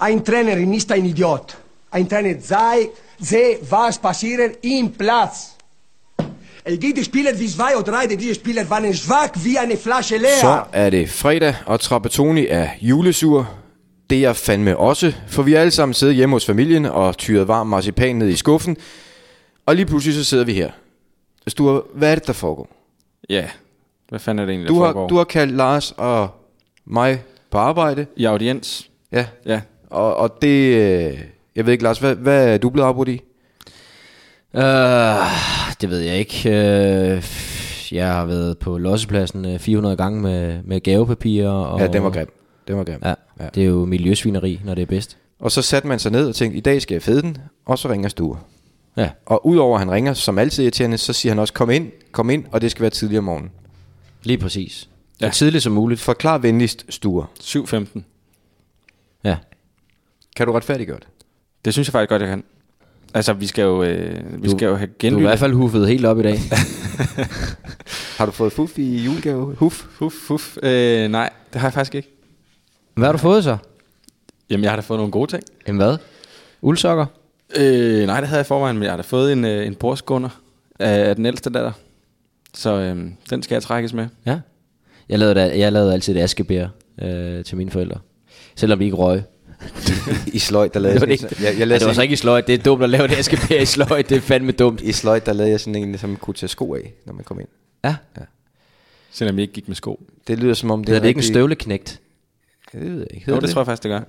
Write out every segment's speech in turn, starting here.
Ein Trainer ist ein Idiot. Ein Trainer sei, sehe, was passiert im Platz. El die Spieler wie zwei oder drei, die Spieler waren schwach wie eine Flasche leer. Så er det fredag, og Trapattoni er julesur. Det er jeg fandme også, for vi er alle sammen siddet hjemme hos familien og tyret varm marcipan ned i skuffen. Og lige pludselig så sidder vi her. Sture, hvad er det, der foregår? Ja, hvad fanden er det egentlig, Du der har, foregår? du har kaldt Lars og mig på arbejde. I audiens. Ja, Ja. Og, og det... øh, Jeg ved ikke, Lars, hvad, hvad er du blevet afbrudt i? Uh, det ved jeg ikke. Uh, jeg har været på lossepladsen øh, 400 gange med, med gavepapirer. Og, Ja, den var grim. Den var grim. Ja, ja, det er jo miljøsvineri, når det er bedst. Og så satte man sig ned og tænkte, i dag skal jeg fede den, og så ringer Sture. Ja, Og udover at han ringer, som altid irriterende, så siger han også, kom ind, kom ind, og det skal være tidligere om morgenen. lige præcis. Ja. Ja. Så tidligt som muligt. Forklar venligst, Sture. 7.15. Ja. Kan du retfærdiggøre det? Det synes jeg faktisk godt, jeg kan. Altså, vi skal jo, øh, vi Du- skal jo have Du er i genlyttet. hvert fald huffet helt op i dag. Har du fået fuff i julegave? Huff? Huf, huf. Øh, nej, det har jeg faktisk ikke. Hvad har du fået så? Jamen, jeg har da fået nogle gode ting. Jamen hvad? Uldsokker? Øh, nej, det havde jeg i forvejen, men jeg har da fået en, øh, en bordskunder af, af den ældste datter. Så øh, den skal jeg trækkes med. Ja. Jeg lavede, da, jeg lavede altid et askebær øh, til mine forældre. Selvom de ikke røg. I sløjt, der lavede Det var, jeg det sådan, ikke, jeg, jeg ja, lavede det var så ikke i sløjt. Det er dumt at lave et askebær i sløjt. Det er fandme dumt. I sløjt, der lavede jeg sådan en, som kunne tage sko af, når man kom ind. Ja. Selvom jeg ikke gik med sko. Det lyder som om... Det er det ikke en støvleknægt. Ja, det ved jeg ikke. Jo, det det, tror jeg faktisk, det gør.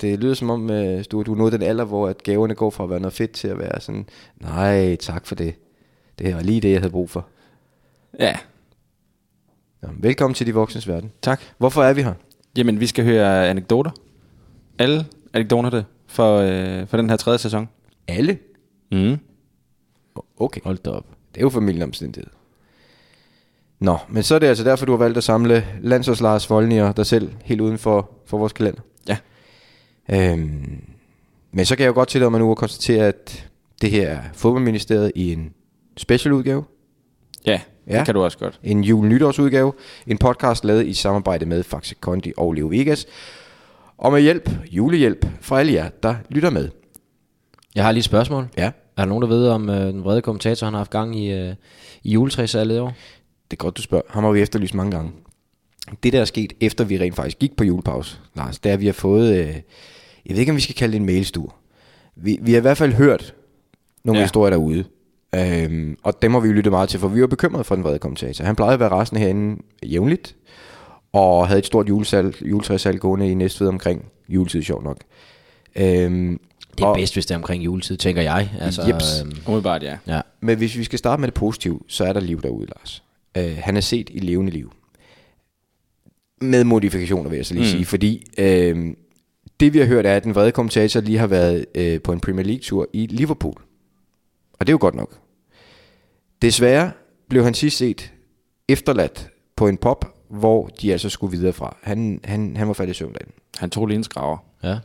det lyder som om, uh, du, du er nået den alder, hvor at gaverne går fra at være noget fedt til at være sådan, nej, tak for det. Det var lige det, jeg havde brug for. Ja, Nå, velkommen til De Voksnes Verden. tak. Hvorfor er vi her? Jamen, vi skal høre anekdoter. Alle anekdoterne for, øh, for den her tredje sæson. Alle? Mm. Okay. Hold da op. Det er jo familieomstændighed. Nå, men så er det altså derfor, du har valgt at samle landsholds Lars Voldnier dig selv helt uden for, for vores kalender. Ja. Øhm, men så kan jeg jo godt tillade mig nu at konstatere, at det her er fodboldministeriet i en specialudgave. Ja, Ja. det kan du også godt. En jul-nytårsudgave. En podcast lavet i samarbejde med Faxe Kondi og Leo Vegas. Og med hjælp, julehjælp, fra alle jer, der lytter med. Jeg har lige et spørgsmål. Ja, Er der nogen, der ved, om øh, den vrede kommentator, han har haft gang i, øh, i juletræsalget i år? det er godt, du spørger. Ham har vi efterlyst mange gange. Det, der er sket, efter vi rent faktisk gik på julepause, Lars, det er, at vi har fået, øh, jeg ved ikke, om vi skal kalde det en mailstue. Vi, vi har i hvert fald hørt nogle ja. Historier derude. Øhm, og dem har vi jo lyttet meget til, for vi var bekymrede for den vrede kommentator. Han plejede at være resten herinde jævnligt, og havde et stort julesal, juletræssalg gående i Næstved omkring juletid, sjovt nok. Øhm, Det er og- bedst, hvis det er omkring juletid, tænker jeg. Altså, Jeps. øhm, Umiddelbart, ja. ja. Men hvis vi skal starte med det positive, så er der liv derude, Lars. Uh, han er set i levende liv. Med modifikationer, vil jeg så lige mm. sige. Fordi uh, det vi har hørt er, at den vrede kommentator lige har været uh, på en Premier League-tur i Liverpool. Og det er jo godt nok. Desværre blev han sidst set efterladt på en pop, hvor de altså skulle videre fra. Han, han, han var faldet i søvn. Han tog lige en skraver. ja.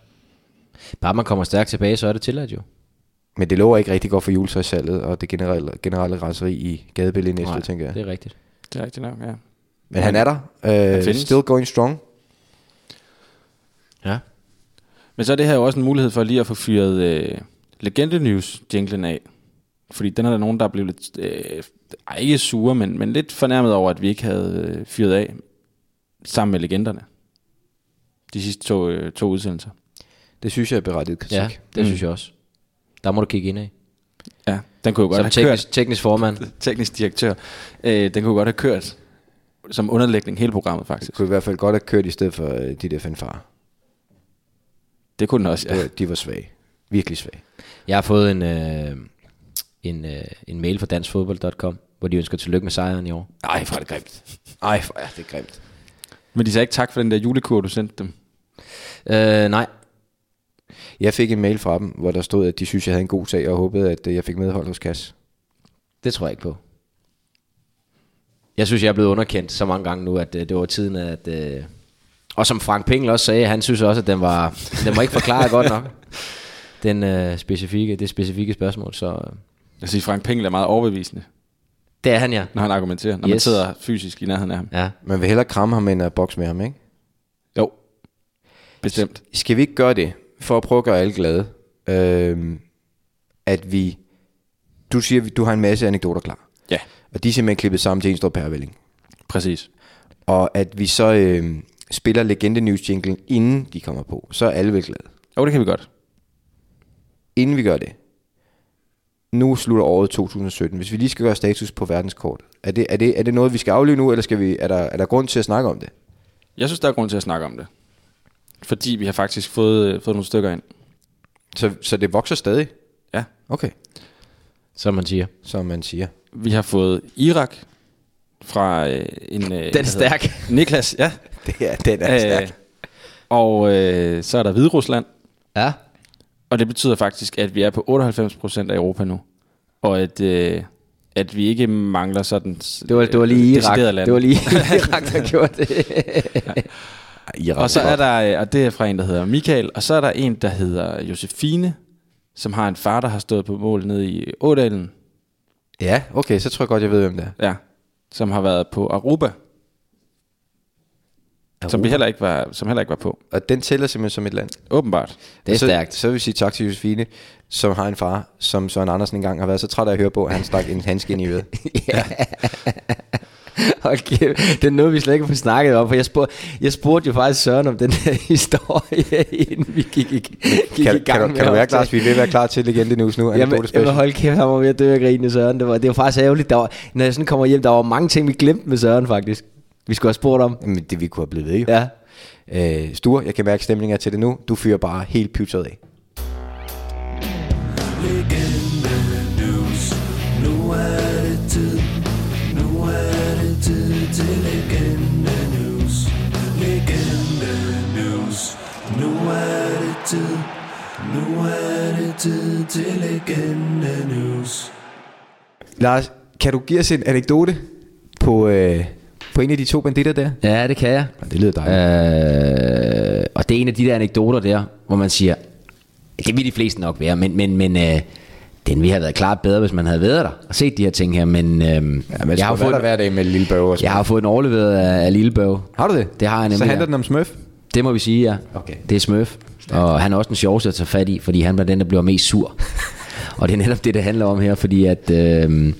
Bare man kommer stærkt tilbage, så er det tilladt jo. Men det lover ikke rigtig godt for juletræssalget og det generelle, generelle raseri i gadebilledet næste, Nej, tænker jeg. det er rigtigt. Det er rigtigt nok, ja. Men han er der. Uh, findes. still going strong. Ja. Men så er det her jo også en mulighed for lige at få fyret øh, Legende News jinglen af. Fordi den er der nogen, der er blevet lidt, øh, ej, ikke sure, men, men lidt fornærmet over, at vi ikke havde øh, fyret af sammen med legenderne. De sidste to, øh, to udsendelser. Det synes jeg er berettiget kritik. Ja, det mm. synes jeg også. Der må du kigge ind af. Ja, den kunne jo godt Som have teknisk, kørt, teknisk formand. teknisk direktør, øh, den kunne godt have kørt som underlægning hele programmet Det faktisk. kunne i hvert fald godt have kørt i stedet for øh, de der fanfare. Det kunne den også, Ja. ja. De var svage. Virkelig svage. Jeg har fået en, øh, en, øh, en mail fra danskfodbold.com, hvor de ønsker tillykke med sejren i år. Ej, for er det grimt. Ej, for er det grimt. Men de sagde ikke tak for den der julekur, du sendte dem. Øh, nej, Jeg fik en mail fra dem, hvor der stod, at de synes, jeg havde en god sag, og håbede, at øh, jeg fik medhold hos Kass. det tror jeg ikke på. Jeg synes, jeg er blevet underkendt så mange gange nu, at øh, det var tiden, at... Øh, og som Frank Pengel også sagde, han synes også, at den var, den var ikke forklaret godt nok. Den øh, specifikke, det specifikke spørgsmål, så øh, Jeg siger, Frank Pengel er meget overbevisende, det er han ja. når han argumenterer, når yes. man sidder fysisk i nærheden af ham. Ja, Man vil hellere kramme ham, end at bokse med ham, ikke? Jo, Bestemt. Skal vi ikke gøre det, for at prøve at gøre alle glade, øhm, at vi, du siger, at du har en masse anekdoter klar, Ja, og de er simpelthen klippet sammen til en stor pærevælling, præcis. og at vi så øhm, spiller Legende News jingle, inden de kommer på, så er alle vel glade. Jo, det kan vi godt. Inden vi gør det, nu slutter året 2017, hvis vi lige skal gøre status på verdenskort, er det, er det, er det noget, vi skal aflive nu, eller skal vi, er, der, er der grund til at snakke om det? Jeg synes, der er grund til at snakke om det. Fordi vi har faktisk fået, øh, fået nogle stykker ind. Så, så det vokser stadig? Ja. Okay, Som man siger. som man siger. Vi har fået Irak fra øh, en... Øh, Den er hedder- stærk. Niklas, ja. Det er, den er stærk. Øh, og øh, så er der Hviderusland. Ja. Og det betyder faktisk, at vi er på 98% af Europa nu. Og at, øh, at vi ikke mangler sådan... Det var, det var lige Irak. Det var lige Irak, der gjorde det. Irak Og så er der, øh, og det er fra en, der hedder Michael, og så er der en, der hedder Josefine, som har en far, der har stået på mål nede i Ådalen, Ja, okay, så tror jeg godt, jeg ved, hvem det er. ja, som har været på Aruba, som vi heller ikke var, som heller ikke var på. Og den tæller simpelthen som et land. Åbenbart. Det er så, stærkt. Så vil vi sige tak til Josefine, som har en far, som Søren Andersen engang har været så træt af at høre på, at han stak en handske ind i øret. Hold kæft, det er noget, vi slet ikke har fået snakket om, for jeg spurgte, jeg spurgte jo faktisk Søren om den her historie, inden vi gik, gik, gik Kan, i gang kan, du, med kan du være klar, vi at være klar til Legende News nu? Jamen, jamen hold kæft, han var ved at dø af grine, Søren. Det var, det var faktisk ærgerligt. Der var, når jeg sådan kommer hjem, der var mange ting, vi glemte med Søren faktisk. Vi skulle have spurgt om. Jamen, det vi kunne have blevet ved, jo. Ja. Øh, Sture, jeg kan mærke, stemningen er til det nu. Du fyrer bare helt pytret af. Lars, kan du give os en anekdote på, øh, på en af de to banditter der? Ja, det kan jeg. Det lyder dejligt. Øh, og det er en af de der anekdoter der, hvor man siger, det vil de fleste nok være, men, men, men øh, den ville have været klart bedre, hvis man havde været der og set de her ting her. Men, øh, Ja, men jeg, har fået der hver dag med lille bøger. jeg har fået den overleveret af, af Lillebøv. Har du det? Det har jeg nemlig. Så handler ja. den om Smurf? Det må vi sige, ja. Okay. Det er Smurf. Og han er også den sjoveste at tage fat i, fordi han bliver den, der bliver mest sur. og det er netop det, det handler om her, fordi at... Øh,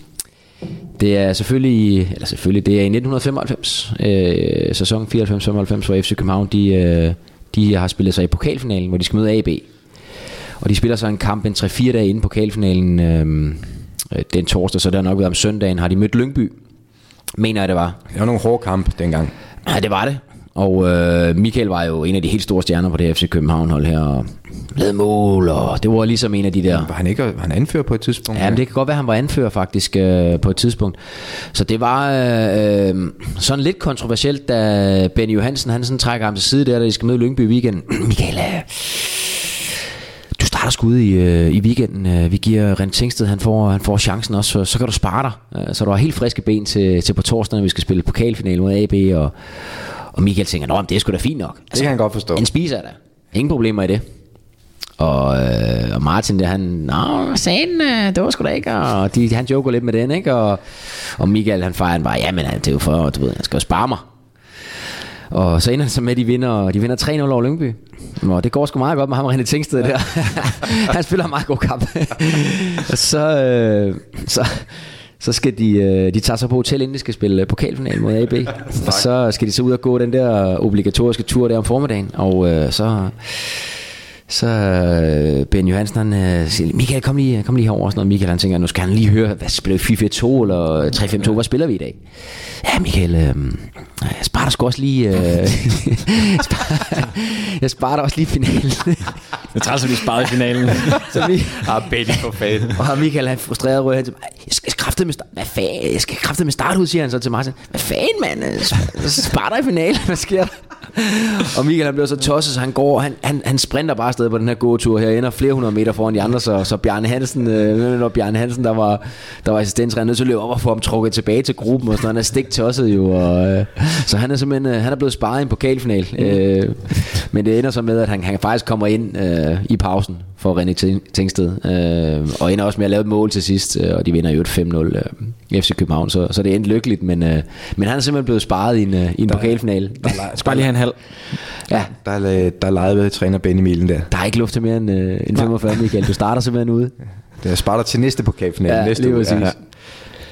det er selvfølgelig, eller selvfølgelig, det er i 1995, øh, sæson 94-95, hvor FC København, de, øh, de har spillet sig i pokalfinalen, hvor de skal møde AB. Og de spiller så en kamp en 3-4 dage inden pokalfinalen, øh, øh, den torsdag, så det har nok været om søndagen, har de mødt Lyngby, mener jeg det var. Det var nogle hårde kamp dengang. Ja, det var det. Og øh, Michael var jo en af de helt store stjerner på det FC København hold her, og lavede mål, og det var ligesom en af de der... Var han ikke var han anfører på et tidspunkt? Ja, men det kan godt være, at han var anfører faktisk øh, på et tidspunkt. Så det var øh, øh, sådan lidt kontroversielt, da Benny Johansen han sådan trækker ham til side der, da de skal møde Lyngby i weekenden. Michael, øh, du starter sgu ud i, øh, i weekenden. Øh, Vi giver Rent Tingsted, han får, han får chancen også, så, så kan du spare dig. Øh, Så du har helt friske ben til, til på torsdag, når vi skal spille pokalfinale mod AB, og, og Michael tænker, Nå, men det er sgu da fint nok. Det kan han godt forstå. Han spiser da. Ingen problemer i det. Og, øh, og Martin der, han, nå, den, øh, det var sgu da ikke, og de, han joker lidt med den, ikke, og, og Michael, han fejrer han bare, jamen, det er jo for, du ved, han skal jo spare mig. Og så ender det så med, at de vinder, de vinder 3-0 over Lyngby. Og det går sgu meget godt med ham og René Tingsted der. han spiller en meget god kamp. og så, øh, så, så skal de, øh, de tager sig på hotel, inden de skal spille pokalfinale mod AB. og så skal de så ud og gå den der obligatoriske tur der om formiddagen. Og øh, så... Så øh, Ben Johansen, han øh, siger, Michael, kom lige, kom lige herover. Og sådan noget. Michael, han tænker, nu skal han lige høre, hvad spiller vi 4-4-2 eller 3-5-2, hvad spiller vi i dag? Ja, Michael, øh, jeg sparer dig sgu også lige... Øh, jeg sparer dig også lige finalen. Det træls, at vi sparede i finalen. så vi, Ah, Betty for fanden. og Michael, han er frustreret rød hen til mig. Jeg skal kraftet med start. Hvad fanden? Jeg skal kraftet med start ud, siger han så til Martin. Hvad fanden, mand? Spar dig i finalen. Hvad sker der? Og Michael han bliver så tosset, så han går, han, han, han sprinter bare afsted på den her gåtur her, ender flere hundrede meter foran de andre, så, så Bjarne Hansen, øh, når Bjarne Hansen, der var, der var assistenttræner, nødt til at løbe op og få ham trukket tilbage til gruppen, og sådan, han er stik tosset jo, og, øh, så han er simpelthen, øh, han er blevet sparet i en pokalfinal. Øh, Men det ender så med, at han, han faktisk kommer ind øh, i pausen for René Ting- Tingsted, øh, og ender også med at lave et mål til sidst, øh, og de vinder jo et 5-0 øh, FC København, så, så det endte lykkeligt, men, øh, men han er simpelthen blevet sparet i en, øh, i en pokalfinale. Skal bare lige have en halv. Ja, Der er, der er lejet ved træner Benny Milen der. der er ikke luft til mere end, øh, end 45, Michael. Du starter simpelthen ude. Det er Sparta til næste pokalfinale Ja, næste lige uge. præcis.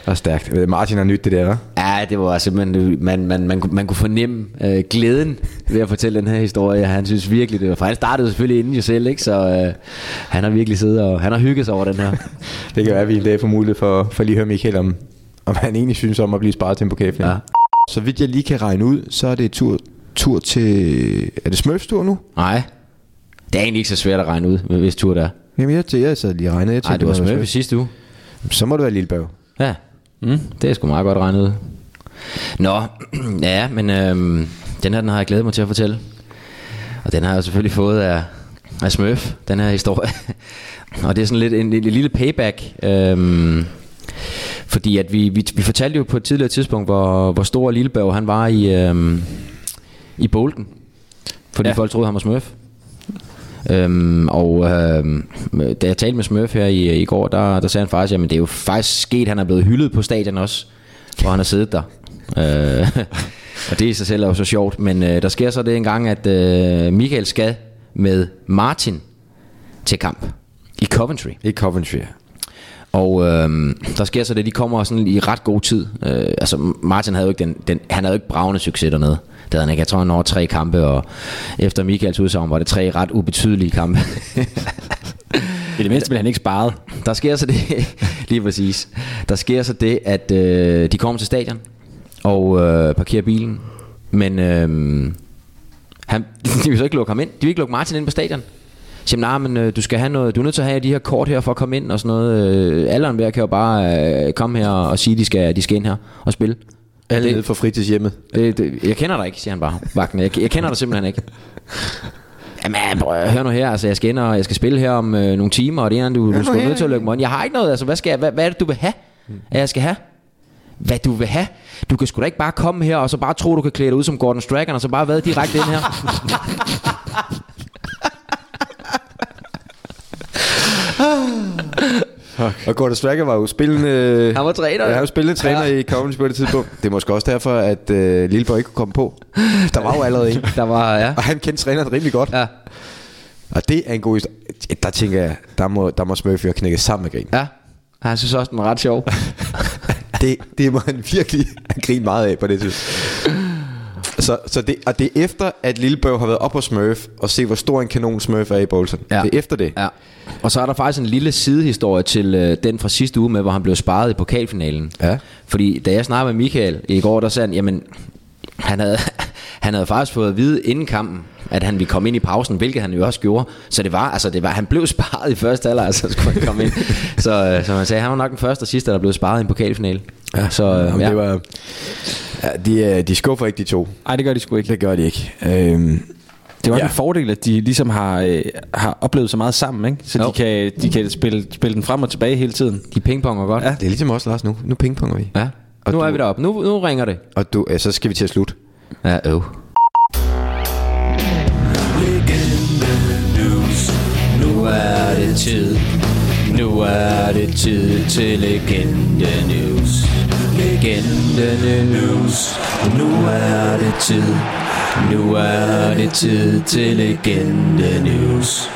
Det er stærkt. Martin har nyt det der, hva'? Ja, det var simpelthen, man, man, man, kunne- man kunne fornemme øh, glæden ved at fortælle den her historie. Han synes virkelig, det var, for han startede selvfølgelig inden jo selv, ikke? så øh, han har virkelig siddet og han har hygget sig over den her. Det kan være, at vi en dag får mulighed for, for lige at høre Michael om, om han egentlig synes om at blive sparet til en pokalfinale. Ja. Så vidt jeg lige kan regne ud, så er det tur, tur til... Er det Smurfs tur nu? Nej, det er egentlig ikke så svært at regne ud, hvis tur det er. Jamen, jeg, jeg sad lige og regnede. Jeg Nej, tænkte, det var være i sidste uge. Smurfs. Så må det være Lillebørg. Ja, mm, det er sgu meget godt regnet ud. Nå, ja, men øhm, den her den har jeg glædet mig til at fortælle. Og den har jeg selvfølgelig fået af, af Smurf, den her historie. og det er sådan lidt en, en, en lille payback. Øhm, fordi at vi, vi, vi fortalte jo på et tidligere tidspunkt, hvor, hvor stor Lilleberg han var i, øhm, i Bolden. Fordi ja. Ja. folk troede, han var Smurf. Øhm, og øhm, da jeg talte med Smurf her i, i går, der, der sagde han faktisk, at det er jo faktisk sket, han er blevet hyldet på stadion også, hvor han har siddet der. Øh, og det i sig selv er jo så sjovt, men øh, der sker så det en gang, at øh, Michael skal med Martin til kamp i Coventry. I Coventry. Og øh, der sker så det, de kommer sådan i ret god tid. Øh, altså Martin havde jo ikke den, den, han havde jo ikke bravende succes dernede. Det havde han ikke. Jeg tror, han når tre kampe, og efter Michaels udsagn var det tre ret ubetydelige kampe. I det mindste blev han ikke sparet. der sker så det, lige præcis. Der sker så det, at øh, de kommer til stadion og øh, parkerer bilen. Men øh, han, de vil så ikke lukke ham ind. De vil ikke lukke Martin ind på stadion. Siger, nej, men øh, du skal have noget, du er nødt til at have de her kort her for at komme ind og sådan noget. Øh, alle hver kan jo bare øh, komme her og sige, at de skal, de skal ind her og spille. Alle Det- nede fra fritidshjemmet. Det, det, jeg kender dig ikke, siger han bare, vagten. Jeg, jeg kender dig simpelthen ikke. Jamen, prøv, hør nu her, altså, jeg skal ind og jeg skal spille her om øh, nogle timer, og det ene, du, du skal nødt til at lukke mig. Jeg har ikke noget, altså, hvad, skal jeg, hvad, hvad er det, du vil have, at jeg skal have? Hvad du vil have? Du kan sgu da ikke bare komme her, og så bare tro, du kan klæde dig ud som Gordon Strachan, og så bare være direkte ind her. Og Gordon Stracker var jo spillende... Han var træner, Ja, han var spillende træner ja. i Coventry på det tidspunkt. Det er måske også derfor, at øh, Lilleborg ikke kunne komme på. Der var jo allerede en. Der var, ja. Og han kendte træneren rimelig godt. Ja, Og det er en god historie. Der tænker jeg, der må, der må Smurfy have knækket sammen med grin. ja. Han synes også, den var ret sjov. Det, det må han virkelig have grinet meget af på det tidspunkt. Så, så det, og det er efter, at Lillebørg har været op på Smurf og se, hvor stor en kanon Smurf er i Bolton. Ja. Det er efter det. Ja. Og så er der faktisk en lille sidehistorie til øh, den fra sidste uge med, hvor han blev sparet i pokalfinalen. Ja. Fordi da jeg snakkede med Michael i går, der sagde han, jamen, han havde, han havde faktisk fået at vide inden kampen, at han ville komme ind i pausen, hvilket han jo også gjorde. Så det var, altså det var, han blev sparet i første halvleg, så skulle han komme ind. Så, øh, som han sagde, han var nok den første og sidste, der blev sparet i en pokalfinale. Ja, så øh, Jamen, ja. det var, ja, de, øh, de skuffer ikke de to. Nej, det gør de sgu ikke. Det gør de ikke. Øhm, Det var Ja. ja. en fordel, at de ligesom har, øh, har oplevet så meget sammen, ikke? Så Jo. de kan, de kan spille, spille den frem og tilbage hele tiden. de pingponger godt. Ja. det er ligesom også, Lars, nu. Nu pingponger vi. ja. Og Nu er du- vi deroppe. Nu, nu ringer det. Og du, øh, så skal vi til at slutte. Ja, øv. Nu er det tid. Nu er det tid til Legende News. Legende News. Nu er det tid. Nu er det tid til Legende News.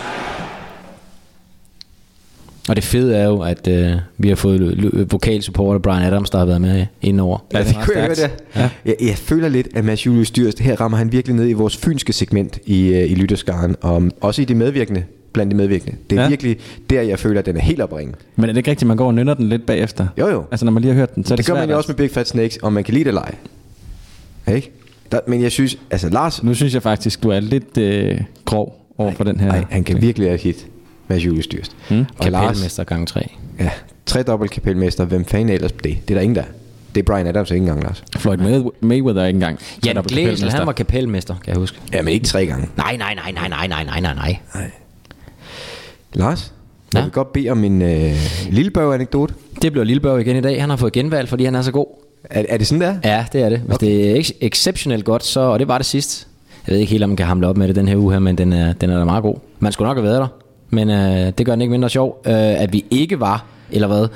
Og det fede er jo, at øh, vi har fået lø- lø- vokalsupport af Brian Adams, der har været med indover. Ja, det meget kunne jeg det. Ja. Jeg, jeg føler lidt, at Mads Julius Dyrst, her rammer han virkelig ned i vores fynske segment i, øh, i lytterskaren, og også i de medvirkende, blandt de medvirkende. Det er ja. Virkelig der, jeg føler, at den er helt opringen. Men er det ikke rigtigt, man går og nynner den lidt bagefter? Jo, jo. Altså når man lige har hørt den, så er Det, det, det gør man jo også med Big Fat Snakes, om man kan lide det eller ej. Ikke? Der, men jeg synes, altså Lars, Nu synes jeg faktisk, du er lidt øh, grov over for den her. nej, han kan virkelig være hit, Mads Julius Dyrst. Mm. Kapelmester gang 3. ja, tredobbelt kapelmester, hvem fanden er ellers det? Det er der ingen der. Det er Brian Adams ikke engang, Lars. Floyd May- Mayweather ikke engang. Jan Dobbelt Glæsel, han var kapelmester, kan jeg huske. Ja, men ikke tre gange. Nej, nej, nej, nej, nej, nej, nej, nej, nej. Lars, jeg Ja? vil godt bede om en øh, lillebørg-anekdote. Det bliver Lillebørg igen i dag. Han har fået genvalg, fordi han er så god. Er, er det sådan der? Ja, det er det. Hvis okay. det er ex- exceptionelt godt, så, og det var det sidst, Jeg ved ikke helt, om man kan hamle op med det den her uge her, men den er, den er da meget god. Man skulle nok have været der, men øh, det gør den ikke mindre sjov, øh, at vi ikke var eller hvad.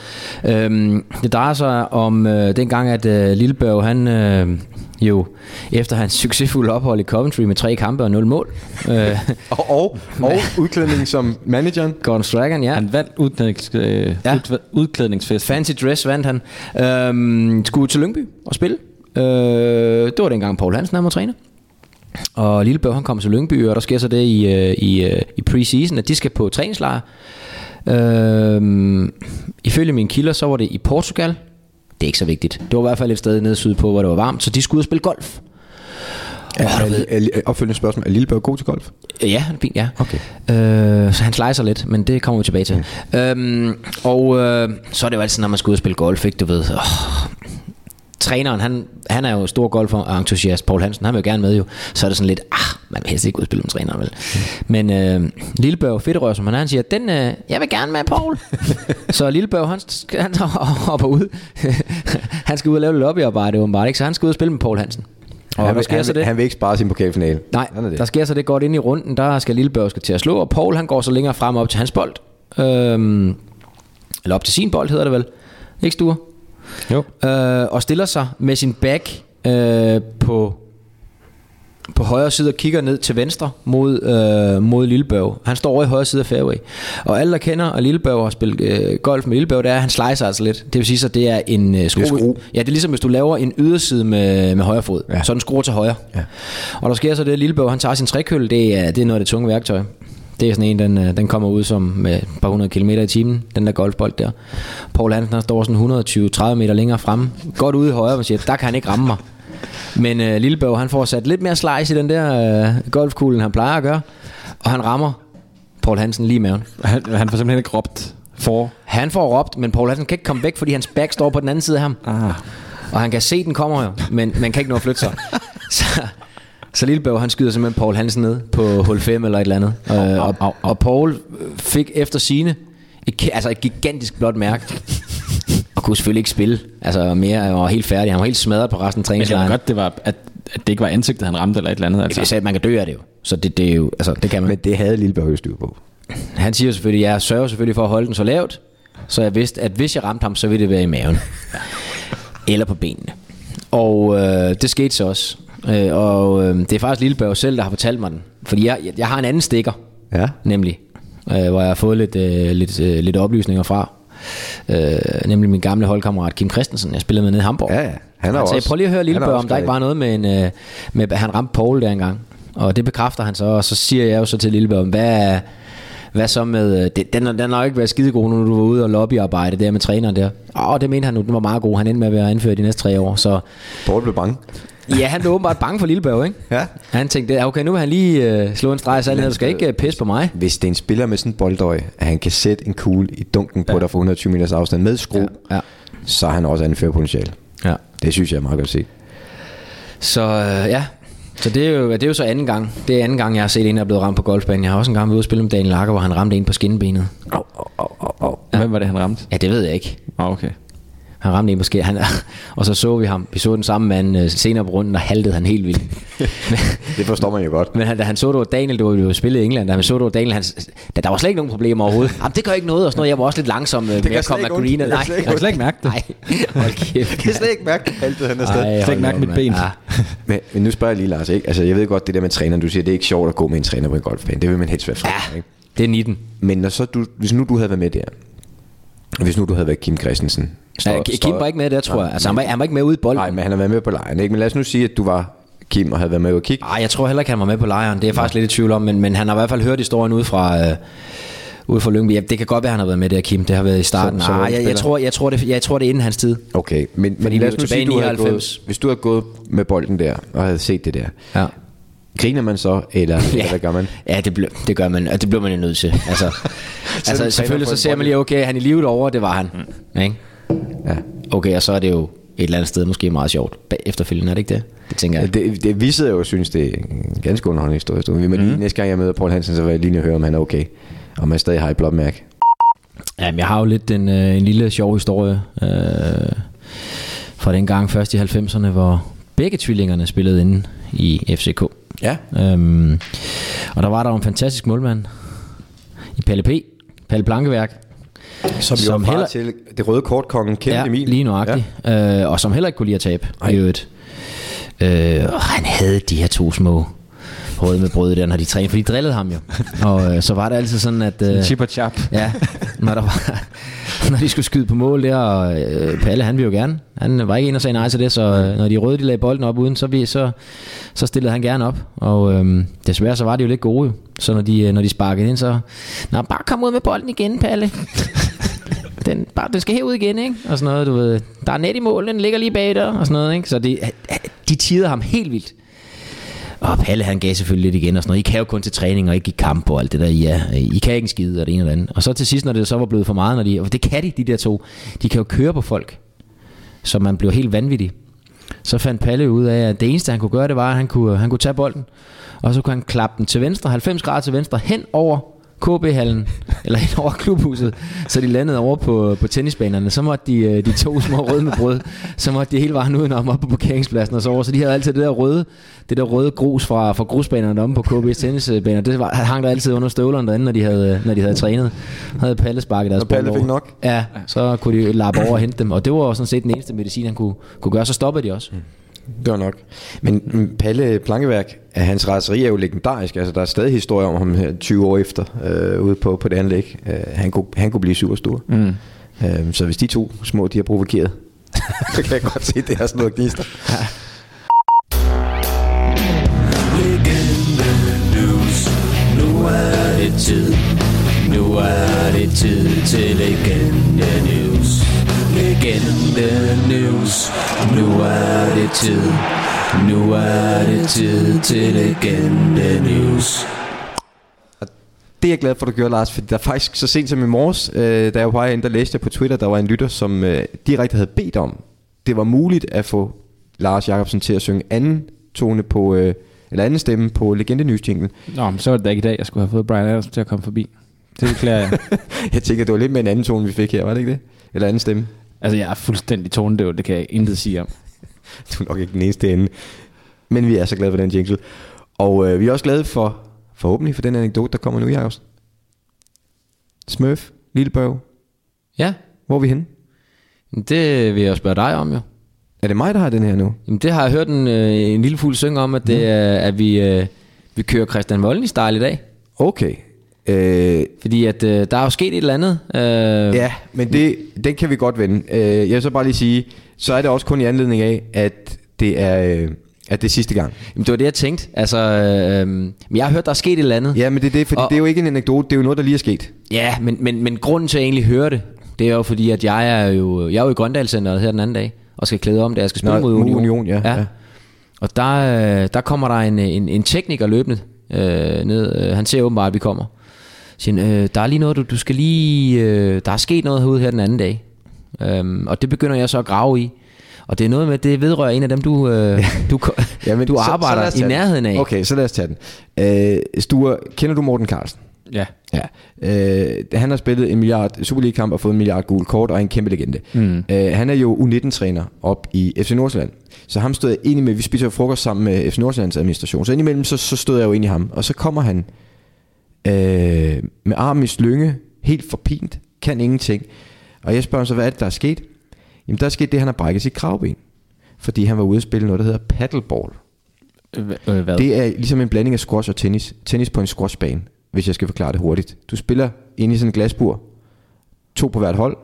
Øhm, det drejer sig om øh, dengang, at øh, Lillebørg, han øh, jo efter hans succesfulde ophold i Coventry med tre kampe og nul mål. Øh, Og, og, og udklædning som manageren. Gordon Strachan, ja. Han vandt udklædnings, øh, Ja. udklædningsfest. Fancy Dress vandt han. Øhm, skulle til Lyngby og spille. Øh, det var dengang Paul Hansen, han var træner. Og Lillebørg, han kom til Lyngby, og der sker så det i, øh, i, øh, i preseason, at de skal på træningslejr. Øh, ifølge mine kilder, så var det i Portugal. Det er ikke så vigtigt. Det var i hvert fald et sted nede sydpå, hvor det var varmt, så de skulle ud og spille golf. Er, er, er, er, opfølgende spørgsmål. Er Lillebørg god til golf? Ja, han er fint, ja. Okay. Øh, så han slicer lidt, men det kommer vi tilbage til. Mm. Øhm, og øh, så er det jo altid, når man skal ud og spille golf, ikke? Du ved, åh, træneren, han, han er jo stor golfentusiast, Paul Hansen, han vil jo gerne med jo. Så er det sådan lidt, ah, man vil helst ikke ud og spille med træneren, vel? Men øh, Lillebørg, fedterør, som han er, han siger, den, øh, jeg vil gerne med, Paul. så Lillebørg, han, skal- han hopper ud. han skal ud og lave lidt lobbyarbejde, åbenbart, ikke? Så han skal ud og spille med Paul Hansen. Og han, vil, sker han, så det? han vil ikke spare sin pokalfinale. Nej, er det. der sker så det godt ind i runden. Der skal Lillebørg skal til at slå, og Paul han går så længere frem op til hans bold. Øhm, eller op til sin bold hedder det vel. Ikke Sture? Jo. Øh, og stiller sig med sin back øh, på på højre side og kigger ned til venstre mod, øh, mod Lillebørg. Han står over i højre side af fairway. Og alle, der kender, at Lillebørg har spillet øh, golf med Lillebørg, det er, at han slicer altså lidt. Det vil sige, at det er en øh, skrue. skru. Ja, det er ligesom, hvis du laver en yderside med, med højre fod. Ja. Så den skruer til højre. Ja. Og der sker så det, at Lillebørg, han tager sin trækølle. Det er, det er noget af det tunge værktøj. Det er sådan en, den, øh, den kommer ud som med et par hundrede kilometer i timen, den der golfbold der. Paul Hansen, han står sådan 120-30 meter længere fremme. Godt ude i højre, man siger, der kan han ikke ramme mig. Men øh, Lillebørg, han får sat lidt mere slice i den der øh, golfkuglen, han plejer at gøre. Og han rammer Paul Hansen lige i maven. Han, han får simpelthen ikke råbt for. Han får råbt, men Paul Hansen kan ikke komme væk, fordi hans back står på den anden side af ham. Ah. Og han kan se, den kommer jo, men man kan ikke nå at flytte sig. så, så Lillebørg, han skyder simpelthen Paul Hansen ned på hul 5 eller et eller andet. Øh, og, og, og Paul fik efter sine et, altså et gigantisk blåt mærke. Og kunne selvfølgelig ikke spille. Altså mere, han var helt færdig. Han var helt smadret på resten af Men det var træningslejren. godt, det var, at, at det ikke var ansigtet, han ramte eller et eller andet. Altså. Det, man kan dø af det jo. Så det, det er jo, altså det kan man. Men det havde Lillebørg jo styr på. Han siger selvfølgelig, jeg sørger selvfølgelig for at holde den så lavt, så jeg vidste, at hvis jeg ramte ham, så ville det være i maven. Eller på benene. Og øh, det skete så også. Øh, og øh, det er faktisk Lilleberg selv, der har fortalt mig den. Fordi jeg, jeg, jeg har en anden stikker, Ja. nemlig, øh, hvor jeg har fået lidt, øh, lidt, øh, lidt oplysninger fra. Øh, nemlig min gamle holdkammerat Kim Christensen, jeg spillede med nede i Hamburg. Ja, ja. Han er han sagde, også- prøv lige at høre også om der ikke var noget med, en, øh, med han ramte Paul der engang. Og det bekræfter han så, og så siger jeg jo så til Lilleberg, hvad, hvad så med, øh, det, den, den har jo ikke været skidegod, nu du var ude og lobbyarbejde der med træneren der. Åh, det mente han nu, den var meget god. Han endte med at være anført de næste tre år. Så Paul blev bange. Ja, han blev åbenbart bange for Lilleberg, ikke? Ja. Han tænkte, ja, okay, nu vil han lige øh, slå en streg i sandet, du skal ikke øh, pisse på mig. Hvis det er en spiller med sådan en boldøje, at han kan sætte en kugle i dunken på dig for 120 meters afstand med skru, Ja, ja. så er han også anfører potentiale. ja. Det synes jeg er meget godt set. Så øh, ja, så det er, jo, det er jo så anden gang. Det er anden gang, jeg har set en, der er blevet ramt på golfbanen. Jeg har også en gang været ude og spille med Daniel Lager, hvor han ramte en på skinbenet. Ja. Hvem var det, han ramte? Ja, det ved jeg ikke. Ah, okay. Han ramte en på skin. Han, og så så vi ham. Vi så den samme mand øh, senere på runden, og haltede han helt vildt. Det forstår man jo godt. men han, da han så, det var Daniel, det var jo spillet i England, da han så, det var Daniel, han, der, der var slet ikke nogen problemer overhovedet. Jamen, det gør ikke noget, og sådan noget. Jeg var også lidt langsom øh, med gør at komme af green. Nej, Det Jeg kan slet ikke mærke det. Nej, hold kæft. Jeg kan slet ikke mærke, altid han er sted. Ej, slet ikke mærke mit ben. Ja. Men, men nu spørger jeg lige, Lars. Ikke? Altså, jeg ved godt, det der med træneren, du siger, det er ikke sjovt at gå med en træner på en golfbane. Det vil man helst være fri. Ja, Ikke? det er 19. Men når så du, hvis nu du havde været med der, hvis nu du havde været Kim Christensen. Ja, Kim var ikke med der, tror jeg. Altså, han var, han var ikke med ude i bolden. Nej, men han har været med på lejren. Ikke? Men lad os nu sige, at du var Kim og havde været med ude at kigge. Ej, jeg tror heller ikke, han var med på lejren. Det er jeg faktisk lidt i tvivl om, men, men han har i hvert fald hørt historien ud fra... Øh, ude fra Lyngby. Ja, det kan godt være, han har været med der, Kim. Det har været i starten. Som- som Nej, jeg, jeg, tror, jeg, tror, det, jeg tror, det er inden hans tid. Okay, men, men lad os nu sige, du havde 99. gået, hvis du havde gået med bolden der, og havde set det der, Ja. griner man så, eller, ja. eller hvad gør man? Ja, det, blev, det gør man, og det bliver man jo nødt til. Altså, altså selvfølgelig så ser man lige, okay, han er i livet over, det var han. Mm. Ikke? Ja. Okay, og så er det jo et eller andet sted måske meget sjovt efterfølgende, er det ikke det? Det tænker jeg. Det, det, vi sidder jo og synes, det er en ganske underholdende historie. Må lige, næste gang jeg møder Paul Hansen, så vil jeg lige høre, om han er okay. Om han stadig har et blåt mærke. Jamen, jeg har jo lidt en, øh, en lille sjov historie øh, fra den gang først i 90'erne, hvor begge tvillingerne spillede inde i FCK. Ja. Øhm, og der var der en fantastisk målmand i Palle P. Palle Plankeværk. Som, Som jo heller- til det røde kortkongen, Kent ja, Emil. lige nuagtigt. Ja. Øh, og som heller ikke kunne lide at tabe. Nej. I øvrigt. Øh, og han havde de her to små røde med brød der, når de trænede, for de drillede ham jo. Og øh, så var det altid sådan, at... Øh, Chip og chap. Ja, når, der var, når de skulle skyde på mål der, og øh, Palle han ville jo gerne. Han var ikke en, der sagde nej til det, så øh, når de røde de lagde bolden op uden, så, vi, så, så stillede han gerne op. Og øh, desværre så var de jo lidt gode. Så når de, øh, når de sparkede ind, så... Nå, bare kom ud med bolden igen, Palle. Den, bare, den skal herud igen, ikke? Og sådan noget, du ved. Der er net i mål, den ligger lige bag der, og sådan noget, ikke? Så det, øh, øh, de tider ham helt vildt. Og Palle han gav selvfølgelig lidt igen og sådan noget. I kan jo kun til træning og ikke i kamp og alt det der. I, er, øh, I kan ikke en skide og det ene og det andet. Og så til sidst, når det så var blevet for meget, når de, og det kan de, de der to. De kan jo køre på folk, så man bliver helt vanvittig. Så fandt Palle ud af, at det eneste han kunne gøre, det var, at han kunne, øh, han kunne tage bolden. Og så kunne han klappe den til venstre, 90 grader til venstre, hen over KB-hallen, eller hen over klubhuset, så de landede over på, på tennisbanerne. Så måtte de, øh, de to små røde med brød, så måtte de hele vejen udenom op på parkeringspladsen og så over. Så de havde altid det der røde, det der røde grus fra, fra grusbanerne omme på KB's tennisbaner. Det var, hang der altid under støvlerne derinde, når de havde, når de havde trænet. havde Palle sparket deres Og Palle fik over. nok? Ja, så kunne de lappe over og hente dem. Og det var sådan set den eneste medicin, han kunne, kunne gøre. Så stoppede de også. Det var nok. Men mm, Palle Plankeværk, at hans raseri er jo legendarisk. Altså, der er stadig historier om ham her 20 år efter, øh, ude på, på det anlæg. Øh, han, kunne, han kunne blive super stor. Mm. Øh, så hvis de to små, de har provokeret, så kan jeg godt se, at det er sådan noget gnister. Nu er det tid. Nu er det tid til Legende Legende News. Nu er det tid. Nu er det tid til Legende News. Det er jeg glad for, at du gjorde, Lars, for der er faktisk så sent som i morges, øh, da jeg var på ind, der læste jeg på Twitter, der var en lytter, som øh, direkte havde bedt om, det var muligt at få Lars Jacobsen til at synge anden tone på, øh, eller anden stemme på Legende News jingle. Nå, men så var det da ikke i dag, jeg skulle have fået Brian Adams til at komme forbi. Det beklager jeg. Jeg tænker, det var lidt med en anden tone, vi fik her, var det ikke det? Eller anden stemme. Altså, jeg er fuldstændig tonedøv, det kan jeg intet sige om. Du er nok ikke den eneste ende. Men vi er så glade for den jingle. Og øh, vi er også glade for, forhåbentlig for den anekdote, der kommer nu, Jacobsen. Smurf, Lillebørg, Ja, hvor er vi henne? det vil jeg spørge dig om jo. Er det mig, der har den her nu? Jamen, det har jeg hørt en, øh, en lille fugl synge om, at, det er, at vi, øh, vi kører Christian Mollen style i dag. Okay. Øh, Fordi at øh, der er jo sket et eller andet. Øh, ja, men det, den kan vi godt vende. Øh, jeg vil så bare lige sige, så er det også kun i anledning af, at det er, øh, at det er sidste gang. Jamen, det var det, jeg tænkte. Altså, øh, men jeg har hørt, der er sket et eller andet. Ja, men det er det, fordi Og- det er jo ikke en anekdote, det er jo noget, der lige er sket. Ja, men, men, men grunden til, at jeg egentlig hører det, det er jo fordi, at jeg er jo, jeg er jo i Grøndalscenteret her den anden dag, og skal klæde om, da jeg skal spille Nå, mod Union. Union, ja, ja. Og der, øh, der kommer der en, en, en tekniker løbende øh, ned. Øh, han ser åbenbart, at vi kommer. Siger, øh, der er lige noget, du, du skal lige... Øh, der er sket noget herude her den anden dag. Øhm, og det begynder jeg så at grave i. Og det er noget med, det vedrører en af dem, du, øh, du, Jamen, du så- så arbejder lad os i nærheden af. Okay, så lad os tage den. Øh, Sture, kender du Morten Carlsen? Ja. Ja. Øh, han har spillet en milliard Superliga-kamp og fået en milliard gul kort og er en kæmpe legende. Mm. Øh, han er jo U19-træner op i FC Nordsjælland. Så ham stod jeg ind med, vi spiser frokost sammen med FC Nordsjællands administration. Så indimellem så, så stod jeg jo ind i ham. Og så kommer han øh, med armen i slynge, helt forpint, kan ingenting. Og jeg spørger så, hvad er det, der er sket? Jamen der er sket det, han har brækket sit kravben. Fordi han var ude at spille noget, der hedder paddleball. Øh, hvad? Det er ligesom en blanding af squash og tennis. Tennis på en squashbane, hvis jeg skal forklare det hurtigt. Du spiller ind i sådan en glasbur, to på hvert hold,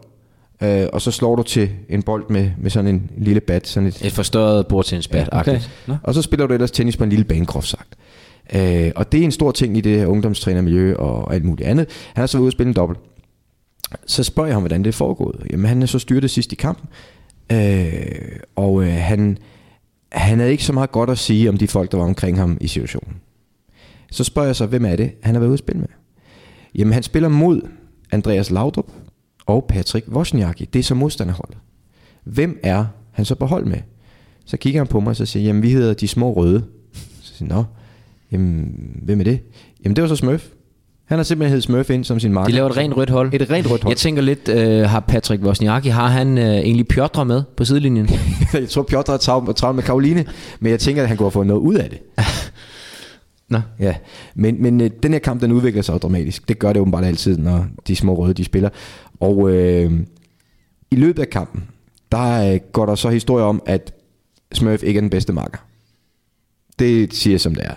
øh, og så slår du til en bold med, med sådan en lille bat. Sådan et, Et forstørret bordtennisbat. Ja, okay. og så spiller du ellers tennis på en lille bane, groft sagt. Øh, og det er en stor ting i det her ungdomstrænermiljø og alt muligt andet. Han har så været ude og spille en dobbelt. Så spørger jeg ham, hvordan det er foregået. Jamen, han er så styrtet sidst i kampen. Øh, og øh, han, han havde ikke så meget godt at sige om de folk, der var omkring ham i situationen. Så spørger jeg så, hvem er det, han har været ude at spille med? Jamen, han spiller mod Andreas Laudrup og Patrick Wozniacki. Det er så modstanderholdet. Hvem er han så på hold med? Så kigger han på mig og så siger, jamen vi hedder De Små Røde. Så siger jeg, nå, jamen, hvem er det? Jamen det var så Smurf. Han har simpelthen heddet Smurf ind som sin marker. De laver et rent rødt hold. Et rent rødt hold. Jeg tænker lidt, øh, har Patrick Wozniacki, har han øh, egentlig Piotr med på sidelinjen? jeg tror, Piotr har travlt travlt med Karoline, men jeg tænker, at han kunne have fået noget ud af det. Nå. Ja, men, men øh, den her kamp, den udvikler sig dramatisk. Det gør det åbenbart altid, når de små røde, de spiller. Og øh, i løbet af kampen, der øh, går der så historie om, at Smurf ikke er den bedste marker. Det siger jeg, som det er.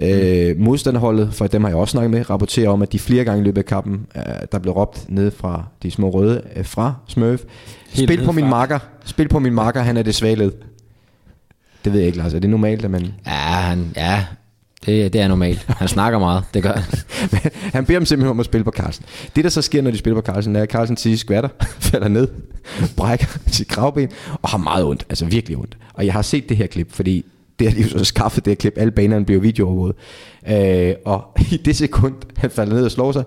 Øh, modstanderholdet, for dem har jeg også snakket med, rapporterer om, at de flere gange i løbet af kampen, øh, der blev råbt ned fra de små røde, øh, fra Smurf. Spil på min marker. Spil på min marker, han er det svage led. Det ved jeg ikke, Lars. Er det normalt, at man... Ja, han, ja det, det er normalt. Han snakker meget, det gør han. Han beder dem simpelthen om at spille på Carlsen. Det, der så sker, når de spiller på Carlsen, er, at Carlsen sidst skvatter, falder ned, brækker sit kravben, og har meget ondt. Altså virkelig ondt. Og jeg har set det her klip, fordi det har de jo så skaffet, det her klip. Alle banerne bliver videoovervåget. Øh, og i det sekund, han falder ned og slår sig,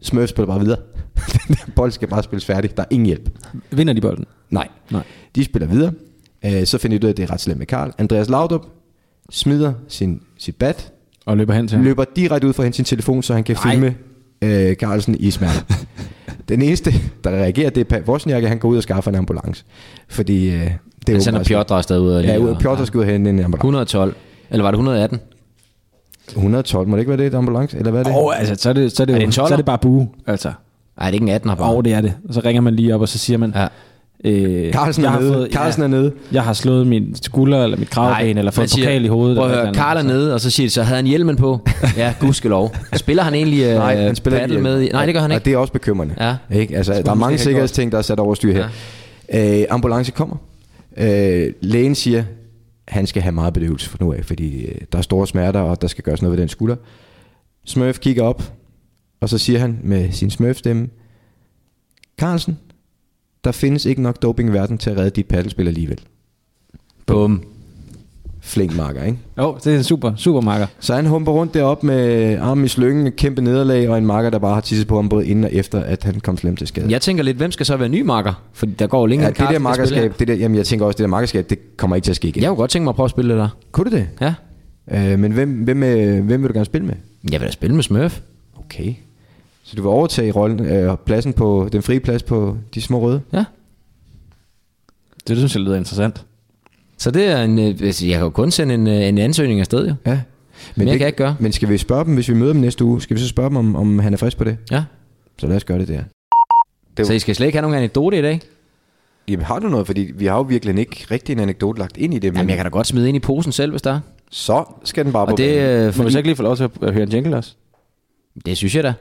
Smurf spiller bare videre. Den der bold skal bare spilles færdig. Der er ingen hjælp. Vinder de bolden? Nej. Nej. De spiller videre. Øh, så finder de ud af, at det er ret slemt med Karl. Andreas Laudrup smider sin, sit bat, Og løber hen til ham. løber direkte ud fra sin telefon, så han kan Nej. filme øh, Carlsen i smerte. Den eneste, der reagerer, det er Vosniakke, han går ud og skaffer en ambulance. Fordi øh, det er Han sender åbenbart- Piotr afsted ud. og Ja, lige- ud- Piotr skal ud og hente en ambulance. 112. Eller var det 118? 112, må det ikke være det, et ambulance? Eller hvad er det? Og altså, så er det, så er det, Er det en så er det bare bue, altså. Nej, det er ikke en 18 her bare. Og det er det. Og så ringer man lige op, og så siger man, Ja. øh, Carlsen jeg er har nede. fået- Carlsen ja, er nede. Jeg har slået min skulder, eller mit kravben, eller fået pokal i hovedet. Prøv at eller høre, Karl er nede, og så siger de så, havde han hjelmen på? Ja, gudskelov. Spiller han egentlig øh, Nej, han spiller paddle ikke med? i- Nej, det gør han Og ikke. det er også bekymrende. Ja. Ikke? Altså, der er mange sikkerhedsting, der er sat over styr her. Ja. Øh, ambulance kommer. Øh, lægen siger, han skal have meget bedøvelse for nu af, fordi øh, der er store smerter, og der skal gøres noget ved den skulder. Smurf kigger op, og så siger han med sin Smurf-stemme, Carlsen, der findes ikke nok doping i verden til at redde dit paddelspil alligevel. Bum. Flink marker, ikke? Jo, det er en super, super marker. Så han humper rundt deroppe med armen i slyngen, kæmpe nederlag, og en marker, der bare har tisset på ham både inden og efter, at han kom slemt til skade. Jeg tænker lidt, hvem skal så være ny marker? For der går jo længe, Ja, det der markerskab, det der, jamen jeg tænker også, det der markerskab, det kommer ikke til at ske igen. Jeg kunne godt tænke mig at prøve at spille det der. Kunne du det? Ja. Øh, men hvem, hvem, øh, hvem vil du gerne spille med? Jeg vil da spille med Smurf. Okay. Så du vil overtage rollen, øh, pladsen på, den frie plads på de små røde? Ja. Det synes jeg lyder interessant. Så det er en, øh, altså, jeg kan jo kun sende en, øh, en ansøgning afsted, jo. Ja. Mere kan jeg ikke gøre. Men skal vi spørge dem, hvis vi møder dem næste uge, skal vi så spørge dem, om, om han er frisk på det? Ja. Så lad os gøre det der. Det Så I skal slet ikke have nogen anekdote i dag? Jamen har du noget? Fordi vi har jo virkelig ikke rigtig en anekdote lagt ind i det, men Jamen, jeg kan da godt smide ind i posen selv, hvis der er. så skal den bare på Og det, banen. øh, Må vi så ikke lige få lov til at høre en jingle også? det synes jeg da.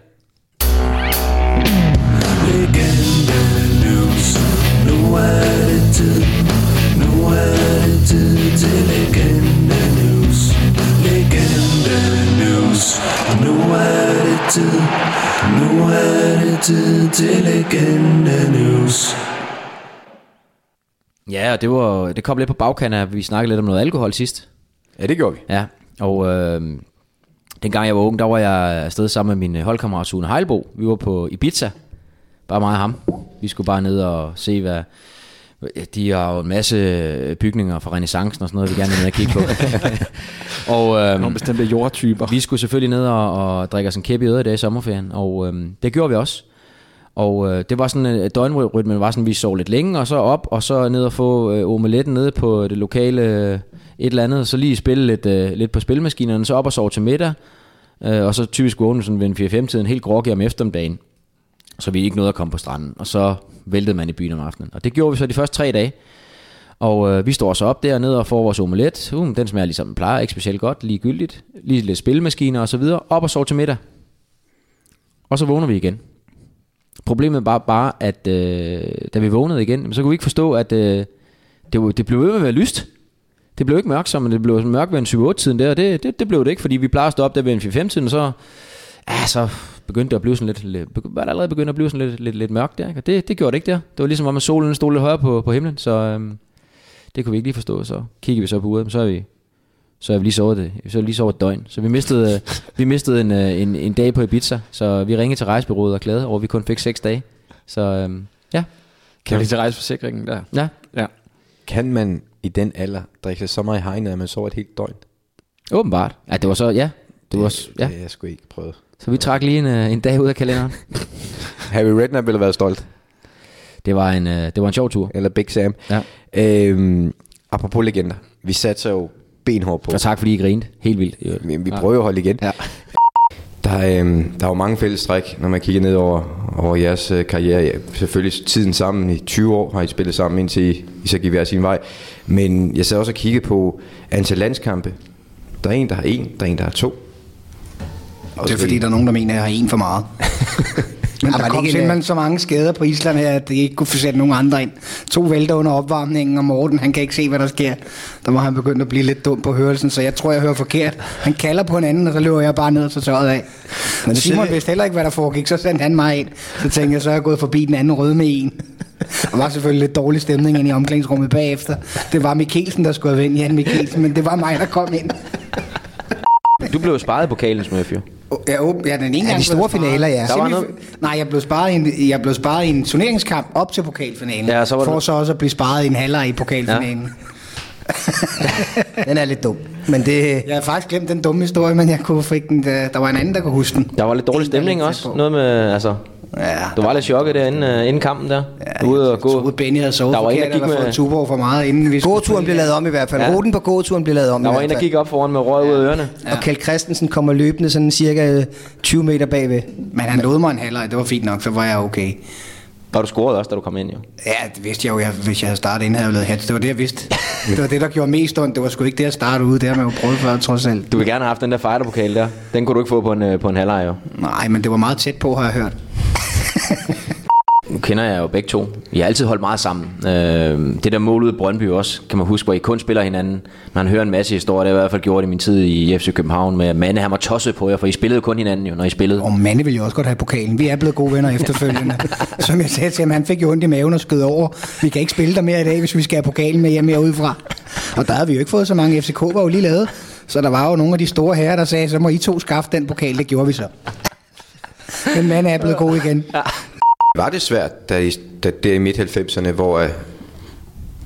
Ja, og det, var, det kom lidt på bagkanten at vi snakkede lidt om noget alkohol sidst. Ja, det gjorde vi. Ja, og øh, dengang jeg var ung, der var jeg afsted sammen med min øh, holdkammerat Sune Heilbo. Vi var på Ibiza, bare mig og ham. Vi skulle bare ned og se, hvad... De har jo en masse bygninger fra renaissancen og sådan noget, vi gerne vil ned og kigge på. og øh, Nogle bestemte jordtyper. vi skulle selvfølgelig ned og, og drikke os en kæppe i øret i dag i sommerferien, og øh, det gjorde vi også. Og øh, det var sådan, at døgnrytmen var sådan, vi sov lidt længe, og så op, og så ned og få øh, omeletten nede på det lokale øh, et eller andet, så lige spille lidt, øh, lidt på spilmaskinerne, så op og sove til middag, øh, og så typisk vågne sådan ved en 4-5-tiden, helt groggy om eftermiddagen, så vi ikke nåede at komme på stranden, og så væltede man i byen om aftenen. Og det gjorde vi så de første tre dage, og øh, vi står så op dernede og får vores omelet. Uh, den smager ligesom den plejer, ikke specielt godt, ligegyldigt. Lige lidt spilmaskiner og så videre. Op og sove til middag. Og så vågner vi igen. Problemet var bare, at øh, da vi vågnede igen, så kunne vi ikke forstå, at øh, det, var, det blev ved med at være lyst. Det blev ikke mørkt, som det blev mørkt ved en 7-8 tiden der, og det, det, det blev det ikke, fordi vi plejede at stå op der ved en 4-5 tiden, og så, ja, så begyndte det at blive sådan lidt, lidt var det allerede begyndt at blive sådan lidt, lidt, lidt mørkt der, ikke? og det, det gjorde det ikke der. Det var ligesom om, at solen stod lidt højere på, på himlen, så øhm, det kunne vi ikke lige forstå. Så kiggede vi så på uret, så er vi så har vi lige sovet det. Så har vi lige sovet et døgn. Så vi mistede, øh, vi mistede en, øh, en, en dag på Ibiza. Så vi ringede til rejsbyrået og klagede over, at vi kun fik seks dage. Så øhm, ja. Kan vi til rejseforsikringen der? Ja, Ja. Kan man i den alder drikke sig så meget i hegnet, at man sover et helt døgn? åbenbart. Ja, det var så, ja. Det var, s- ja. Det har jeg sgu ikke prøvet. Så vi trak lige en, øh, en dag ud af kalenderen. Harry Redknapp ville have været stolt. Det var en, øh, det var en sjov tur. Eller Big Sam. Ja. Øhm, apropos legender. Vi satte så jo benhård på. Og tak fordi I grinede. Helt vildt. øvrigt. Vi, vi prøver at holde igen. Ja. Der er, øhm, der er jo mange fælles stræk, når man kigger ned over, over jeres øh, karriere. Ja, selvfølgelig tiden sammen i 20 år har I spillet sammen, indtil I, I så gik hver sin vej. Men jeg sad også og kiggede på antal landskampe. Der er en, der har en, der er en, der har to. Det er fordi, der er nogen, der mener, at jeg har en for meget. Men der man kom ikke en, simpelthen øh, så mange skader på Island her, at det ikke kunne sætte nogen andre ind. To vælter under opvarmningen, og Morten, han kan ikke se, hvad der sker. Der var han begyndt at blive lidt dum på hørelsen, så jeg tror, jeg hører forkert. Han kalder på en anden, og så løber jeg bare ned og tager tøjet af. Men Simon tidligere- vidste heller ikke, hvad der foregik, så sendte han mig ind. Så tænkte jeg, så er jeg gået forbi den anden røde med en. Der var selvfølgelig lidt dårlig stemning ind i omklædningsrummet bagefter. Det var Mikkelsen, der skulle have vendt Jan Mikkelsen, men det var mig, der kom ind. Du blev jo sparet i pokalen, Smøf, jo. Ja, åb- ja, den ene Ja, gang de store finaler, ja. Der var noget- Nej, jeg blev sparet i en, jeg blev sparet i en turneringskamp op til pokalfinalen. Ja, så var for det- så også at blive sparet i en halvleg i pokalfinalen. Den er lidt dum. Men det, Jeg havde faktisk glemt den dumme historie, men jeg kunne fik den, der, der var en anden, der kunne huske den. Der var lidt dårlig stemning også. Noget med, altså... Ja. Du var lidt chokket derinde uh, inden kampen der. Ja, ude og Jeg gå. troede, Benny havde sovet Der var en, der forkert, gik eller med- Tuborg for meget, inden vi gåturen blev lavet om i hvert fald. Ja. Ruten på gåturen blev lavet om Der var en, der gik op foran med røg ud af ørerne. Og Kjeld Christensen kommer løbende sådan cirka 20 meter bagved. Men han lod mig en halvleg, det var fint nok, så var jeg okay. Og du scorede også, da du kom ind, jo. Ja, det vidste jeg jo, jeg, hvis jeg havde startet inden, havde jeg lavet hats. Det var det, jeg vidste. Det var det, der gjorde mest ondt. Det var sgu ikke det, jeg startede ude. Det har man jo prøvet før, trods alt. Du vil gerne have haft den der fighterpokal der. Den kunne du ikke få på en, øh, på en halvleg, jo. Nej, men det var meget tæt på, har jeg hørt. Nu kender jeg jo begge to. I har altid holdt meget sammen. Øh, det der mål ud i Brøndby også, kan man huske, hvor I kun spiller hinanden. Man hører en masse historier, det har jeg i hvert fald gjort i min tid i FC København, med at Mande han var tosset på jer, for I spillede kun hinanden jo, når I spillede. Og Mande ville jo også godt have pokalen. Vi er blevet gode venner efterfølgende. Som jeg sagde til ham, han fik jo ondt i maven og skød over. Vi kan ikke spille der mere i dag, hvis vi skal have pokalen med hjem herudefra. Og der havde vi jo ikke fået så mange. FCK var jo lige lavet. Så der var jo nogle af de store herrer, der sagde, så må I to skaffe den pokal. Det gjorde vi så. Men Mande er blevet god igen. Var det svært, da, I, da det er i midt-90'erne, hvor uh,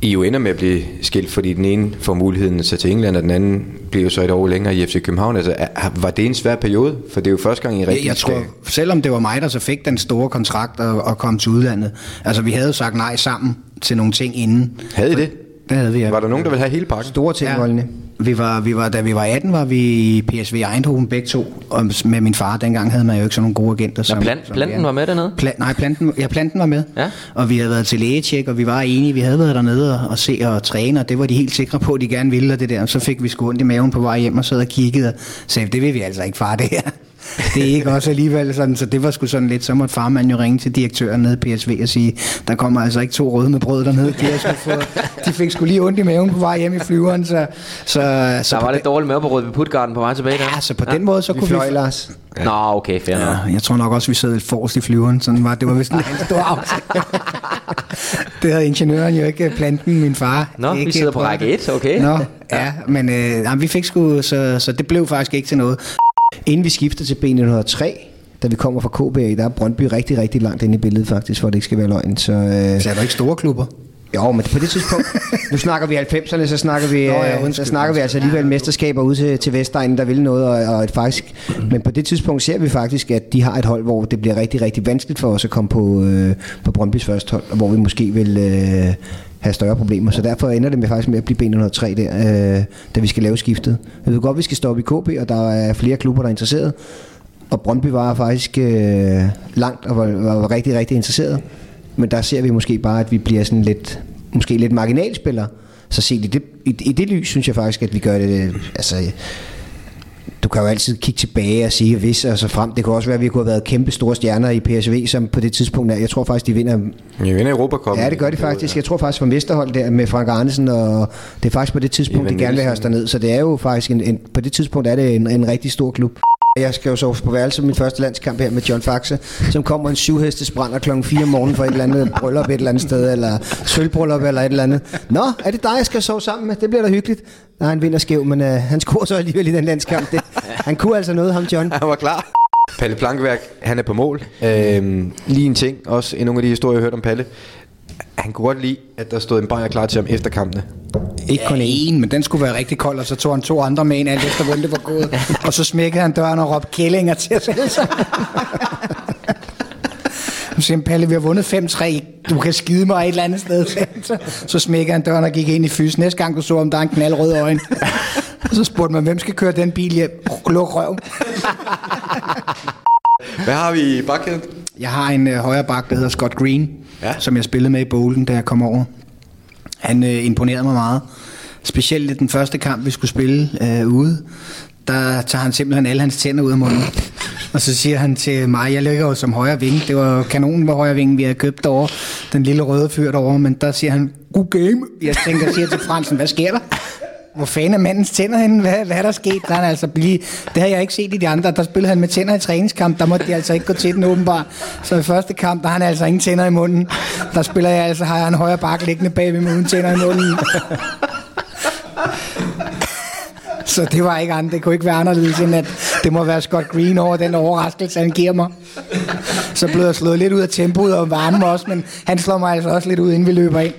I jo ender med at blive skilt, fordi den ene får muligheden at tage til England, og den anden bliver jo så et år længere i FC København. Altså, var det en svær periode? For det er jo første gang, I rigtig Jeg, jeg tror, selvom det var mig, der så fik den store kontrakt og, og kom til udlandet. Altså, vi havde jo sagt nej sammen til nogle ting inden. Havde I det? Det havde vi, ja. Var der nogen, der ville have hele pakken? Store ting, ja. Vi var, vi var, da vi var 18, var vi i PSV Eindhoven begge to. Og med min far, dengang havde man jo ikke sådan nogle gode agenter. Som, plant- som planten var med dernede? Pla- nej, planten, ja, planten var med. Ja. Og vi havde været til lægetjek, og vi var enige. Vi havde været dernede og, og se og træne, og det var de helt sikre på, at de gerne ville. Og det der. Så fik vi sgu ondt i maven på vej hjem og sad og kiggede og sagde, det vil vi altså ikke, far, det her. Det er ikke også alligevel sådan, så det var sgu sådan lidt, så måtte farmand jo ringe til direktøren nede i PSV og sige, der kommer altså ikke to røde med brød dernede. De, har sgu fået, de fik sgu lige ondt i maven på vej hjem i flyveren, så, så, så Der var lidt dårligt mave på rød ved Putgarden på vej tilbage der. Ja, så på den måde, så Vi kunne fløj, vi... Lars. Nå, okay, fair nok. Ja, jeg tror nok også, vi sad lidt forrest i flyveren. Sådan var, det var vist en stor aftale. det havde ingeniøren jo ikke planten, min far. Nå, vi ikke sidder på prøvet række det. et, okay. Nå, ja, men øh, jamen, vi fik sgu, så, så det blev faktisk ikke til noget. Inden vi skifter til B903, da vi kommer fra KB, der er Brøndby rigtig, rigtig langt inde i billedet faktisk, for at det ikke skal være løgn. Så, øh, Så er der ikke store klubber. jo, men på det tidspunkt, nu snakker vi 90'erne, så snakker vi, Nå, ja, så undskyld, snakker vi altså alligevel mesterskaber ud til, til Vestegnen, der vil noget, og, og et faktisk, men på det tidspunkt ser vi faktisk, at de har et hold, hvor det bliver rigtig, rigtig vanskeligt for os at komme på, øh, på Brøndbys første hold, og hvor vi måske vil øh, have større problemer. Så derfor ender det med faktisk med at blive B103 der, øh, da vi skal lave skiftet. Jeg ved godt, vi skal stoppe i KB, og der er flere klubber, der er interesseret. Og Brøndby var faktisk øh, langt og var, var, var rigtig, rigtig interesseret. Men der ser vi måske bare, at vi bliver sådan lidt, måske lidt marginalspillere. Så set i det, i, i det lys, synes jeg faktisk, at vi gør det, øh, altså, du kan jo altid kigge tilbage og sige, hvis og så frem. Det kunne også være, at vi kunne have været kæmpe store stjerner i PSV, som på det tidspunkt er. Jeg tror faktisk, de vinder I vinder Europa Cup. Ja, det gør de faktisk. Jeg tror faktisk fra Vesterhold der med Frank Arnesen, og det er faktisk på det tidspunkt, Ivan de gerne vil have os derned. Så det er jo faktisk, en, en, på det tidspunkt er det en, en rigtig stor klub. Jeg skal jo sove på værelse min første landskamp her med John Faxe, som kommer en syvhestes brænder klokken 4 om morgenen for et eller andet bryllup et eller andet sted, eller sølvbryllup eller et eller andet. Nå, er det dig, jeg skal sove sammen med? Det bliver da hyggeligt. Nej, han vinder skæv, men uh, han scorer så alligevel i den landskamp. Det, han kunne altså noget, ham John. Han var klar. Palle Plankeværk, han er på mål. Øhm, lige en ting, også i nogle af de historier, jeg har hørt om Palle. Han kunne godt lide, at der stod en bajer klar til ham efter kampene. Ikke kun én, men den skulle være rigtig kold, og så tog han to andre med ind, alt efter hvordan det var gået. Og så smækkede han døren og råbte kællinger til os alle sammen. Så siger Palle, vi har vundet 5-3. Du kan skide mig et eller andet sted. Så, så smækkede han døren og gik ind i fys. Næste gang du så, om der er en knaldrød øjne. Og så spurgte man, hvem skal køre den bil hjem? Luk røv. Hvad har vi i bakkæden? Jeg har en øh, højre bak, der hedder Scott Green, ja. som jeg spillede med i Bolden, da jeg kom over. Han øh, imponerede mig meget. Specielt i den første kamp, vi skulle spille øh, ude, der tager han simpelthen alle hans tænder ud af munden. Og så siger han til mig, jeg ligger jo som højre vinge. Det var kanonen på højre vinge, vi havde købt derovre. Den lille røde fyr derovre. Men der siger han, god game. Jeg tænker, jeg siger til Fransen, hvad sker der? Hvor fanden er mandens tænder henne? Hvad, hvad er der sket? Der er han altså blive... Det har jeg ikke set i de andre. Der spillede han med tænder i træningskamp. Der måtte de altså ikke gå til den åbenbart. Så i første kamp, der har han altså ingen tænder i munden. Der spiller jeg altså, har jeg en højre bakke liggende bagved med uden tænder i munden. Så det var ikke andet. Det kunne ikke være anderledes, end at det må være Scott Green over den overraskelse, han giver mig. Så blev jeg slået lidt ud af tempoet og varme også, men han slår mig altså også lidt ud, inden vi løber ind.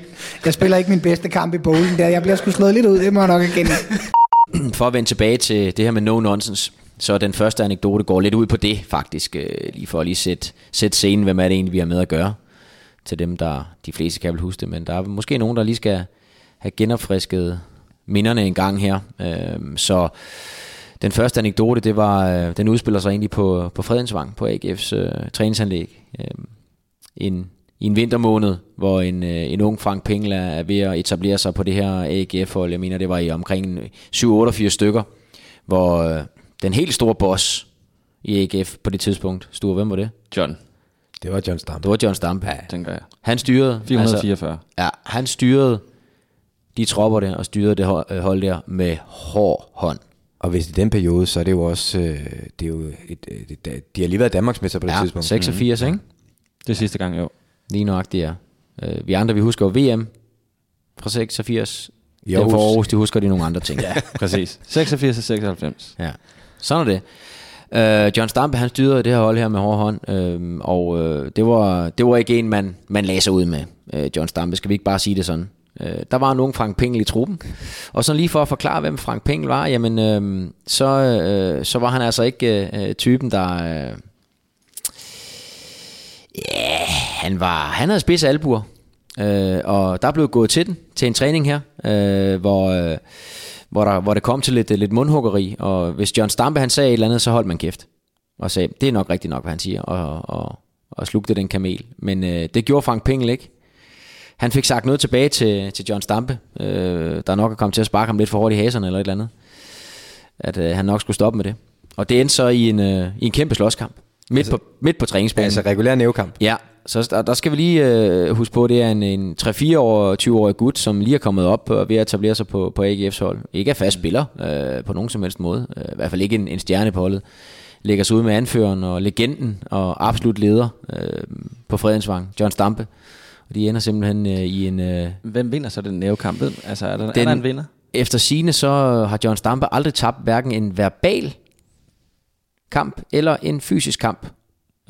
Jeg spiller ikke min bedste kamp i bowling der. Jeg bliver sgu slået lidt ud, det må jeg nok igen. For at vende tilbage til det her med no nonsense, så den første anekdote går lidt ud på det faktisk, øh, lige for at lige sætte, sætte scenen, hvem er det egentlig, vi har med at gøre, til dem, der de fleste kan vel huske det, men der er måske nogen, der lige skal have genopfrisket minderne en gang her. Øh, så den første anekdote, det var, øh, den udspiller sig egentlig på, på Fredensvang, på AGF's øh, træningsanlæg. Øh, en, I en vintermåned, hvor en, øh, en ung Frank Pengel er, ved at etablere sig på det her AGF-hold. Jeg mener, det var i omkring 7-88 stykker, hvor øh, den helt store boss i AGF på det tidspunkt, Sture, hvem var det? John, Det var John Stamp. Det var John Stampe. tænker jeg. Han styrede, 444. Altså, ja, han styrede de tropper der, og styrede det hold, øh, hold der med hård hånd. Og hvis i den periode, så er det jo også... Øh, det er jo et, et, et, de har lige været Danmarksmester på det Ja, tidspunkt. 86, ikke? Det sidste gang, jo. Lige nøjagtigt, ja. Øh, vi andre, vi husker jo VM fra 86. I. Aarhus. for Aarhus, de husker de nogle andre ting. ja. Præcis. 86 og 96. ja. Sådan er det. Øh, John Stampe, han styrede det her hold her med hård hånd, øh, og øh, det, var, det var ikke en, man, man lagde sig ud med, øh, John Stampe. Skal vi ikke bare sige det sådan? Øh, der var nogen Frank Pengel i truppen, og så lige for at forklare, hvem Frank Pengel var, jamen, øh, så, øh, så var han altså ikke øh, øh typen, der... Øh, Ja, han var han havde spids albuer, øh, og der blev gået til den til en træning her, øh, hvor øh, hvor der hvor det kom til lidt lidt mundhuggeri, og hvis John Stampe han sagde et eller andet, så holdt man kæft og sagde, det er nok rigtigt nok hvad han siger, og og, og slugte den kamel. Men øh, det gjorde Frank Pengel ikke. Han fik sagt noget tilbage til, til John Stampe, øh, der nok er kommet til at sparke ham lidt for hårdt i haserne eller et eller andet. At øh, han nok skulle stoppe med det. Og det endte så i en, øh, i en kæmpe slåskamp. Midt, altså, på, midt på træningsbanen. Altså regulær nævekamp. Ja, så der, der skal vi lige øh, huske på, at det er en, en 3-4 år, 20-årig gut, som lige er kommet op og ved at etablere sig på, på AGF's hold. Ikke er fast spiller øh, på nogen som helst måde. Øh, I hvert fald ikke en, en stjerne på holdet. Lægger sig ud med anføreren og legenden og absolut leder øh, på Fredensvang, John Stampe. Og de ender simpelthen øh, i en... Øh, Hvem vinder så den nævekamp? Ved- Altså, er der, den, er der en vinder? efter sine så har John Stampe aldrig tabt hverken en verbal kamp eller en fysisk kamp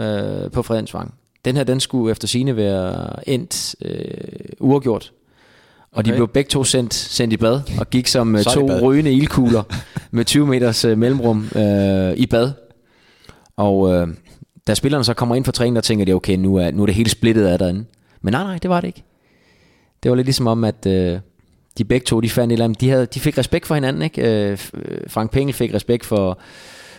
øh, på Fredensvang. Den her, den skulle efter sine være endt øh, uafgjort. Og okay. de blev begge to sendt, sendt i bad, og gik som øh, to rygende ildkugler med 20 meters øh, mellemrum øh, i bad. Og øh, da spillerne så kommer ind for træning, der tænker de, okay, nu er, nu er det hele splittet af derinde. Men nej, nej, det var det ikke. Det var lidt ligesom om, at øh, de begge to, de fandt et eller andet, de, havde, de fik respekt for hinanden, ikke? Øh, øh, Frank Pengel fik respekt for,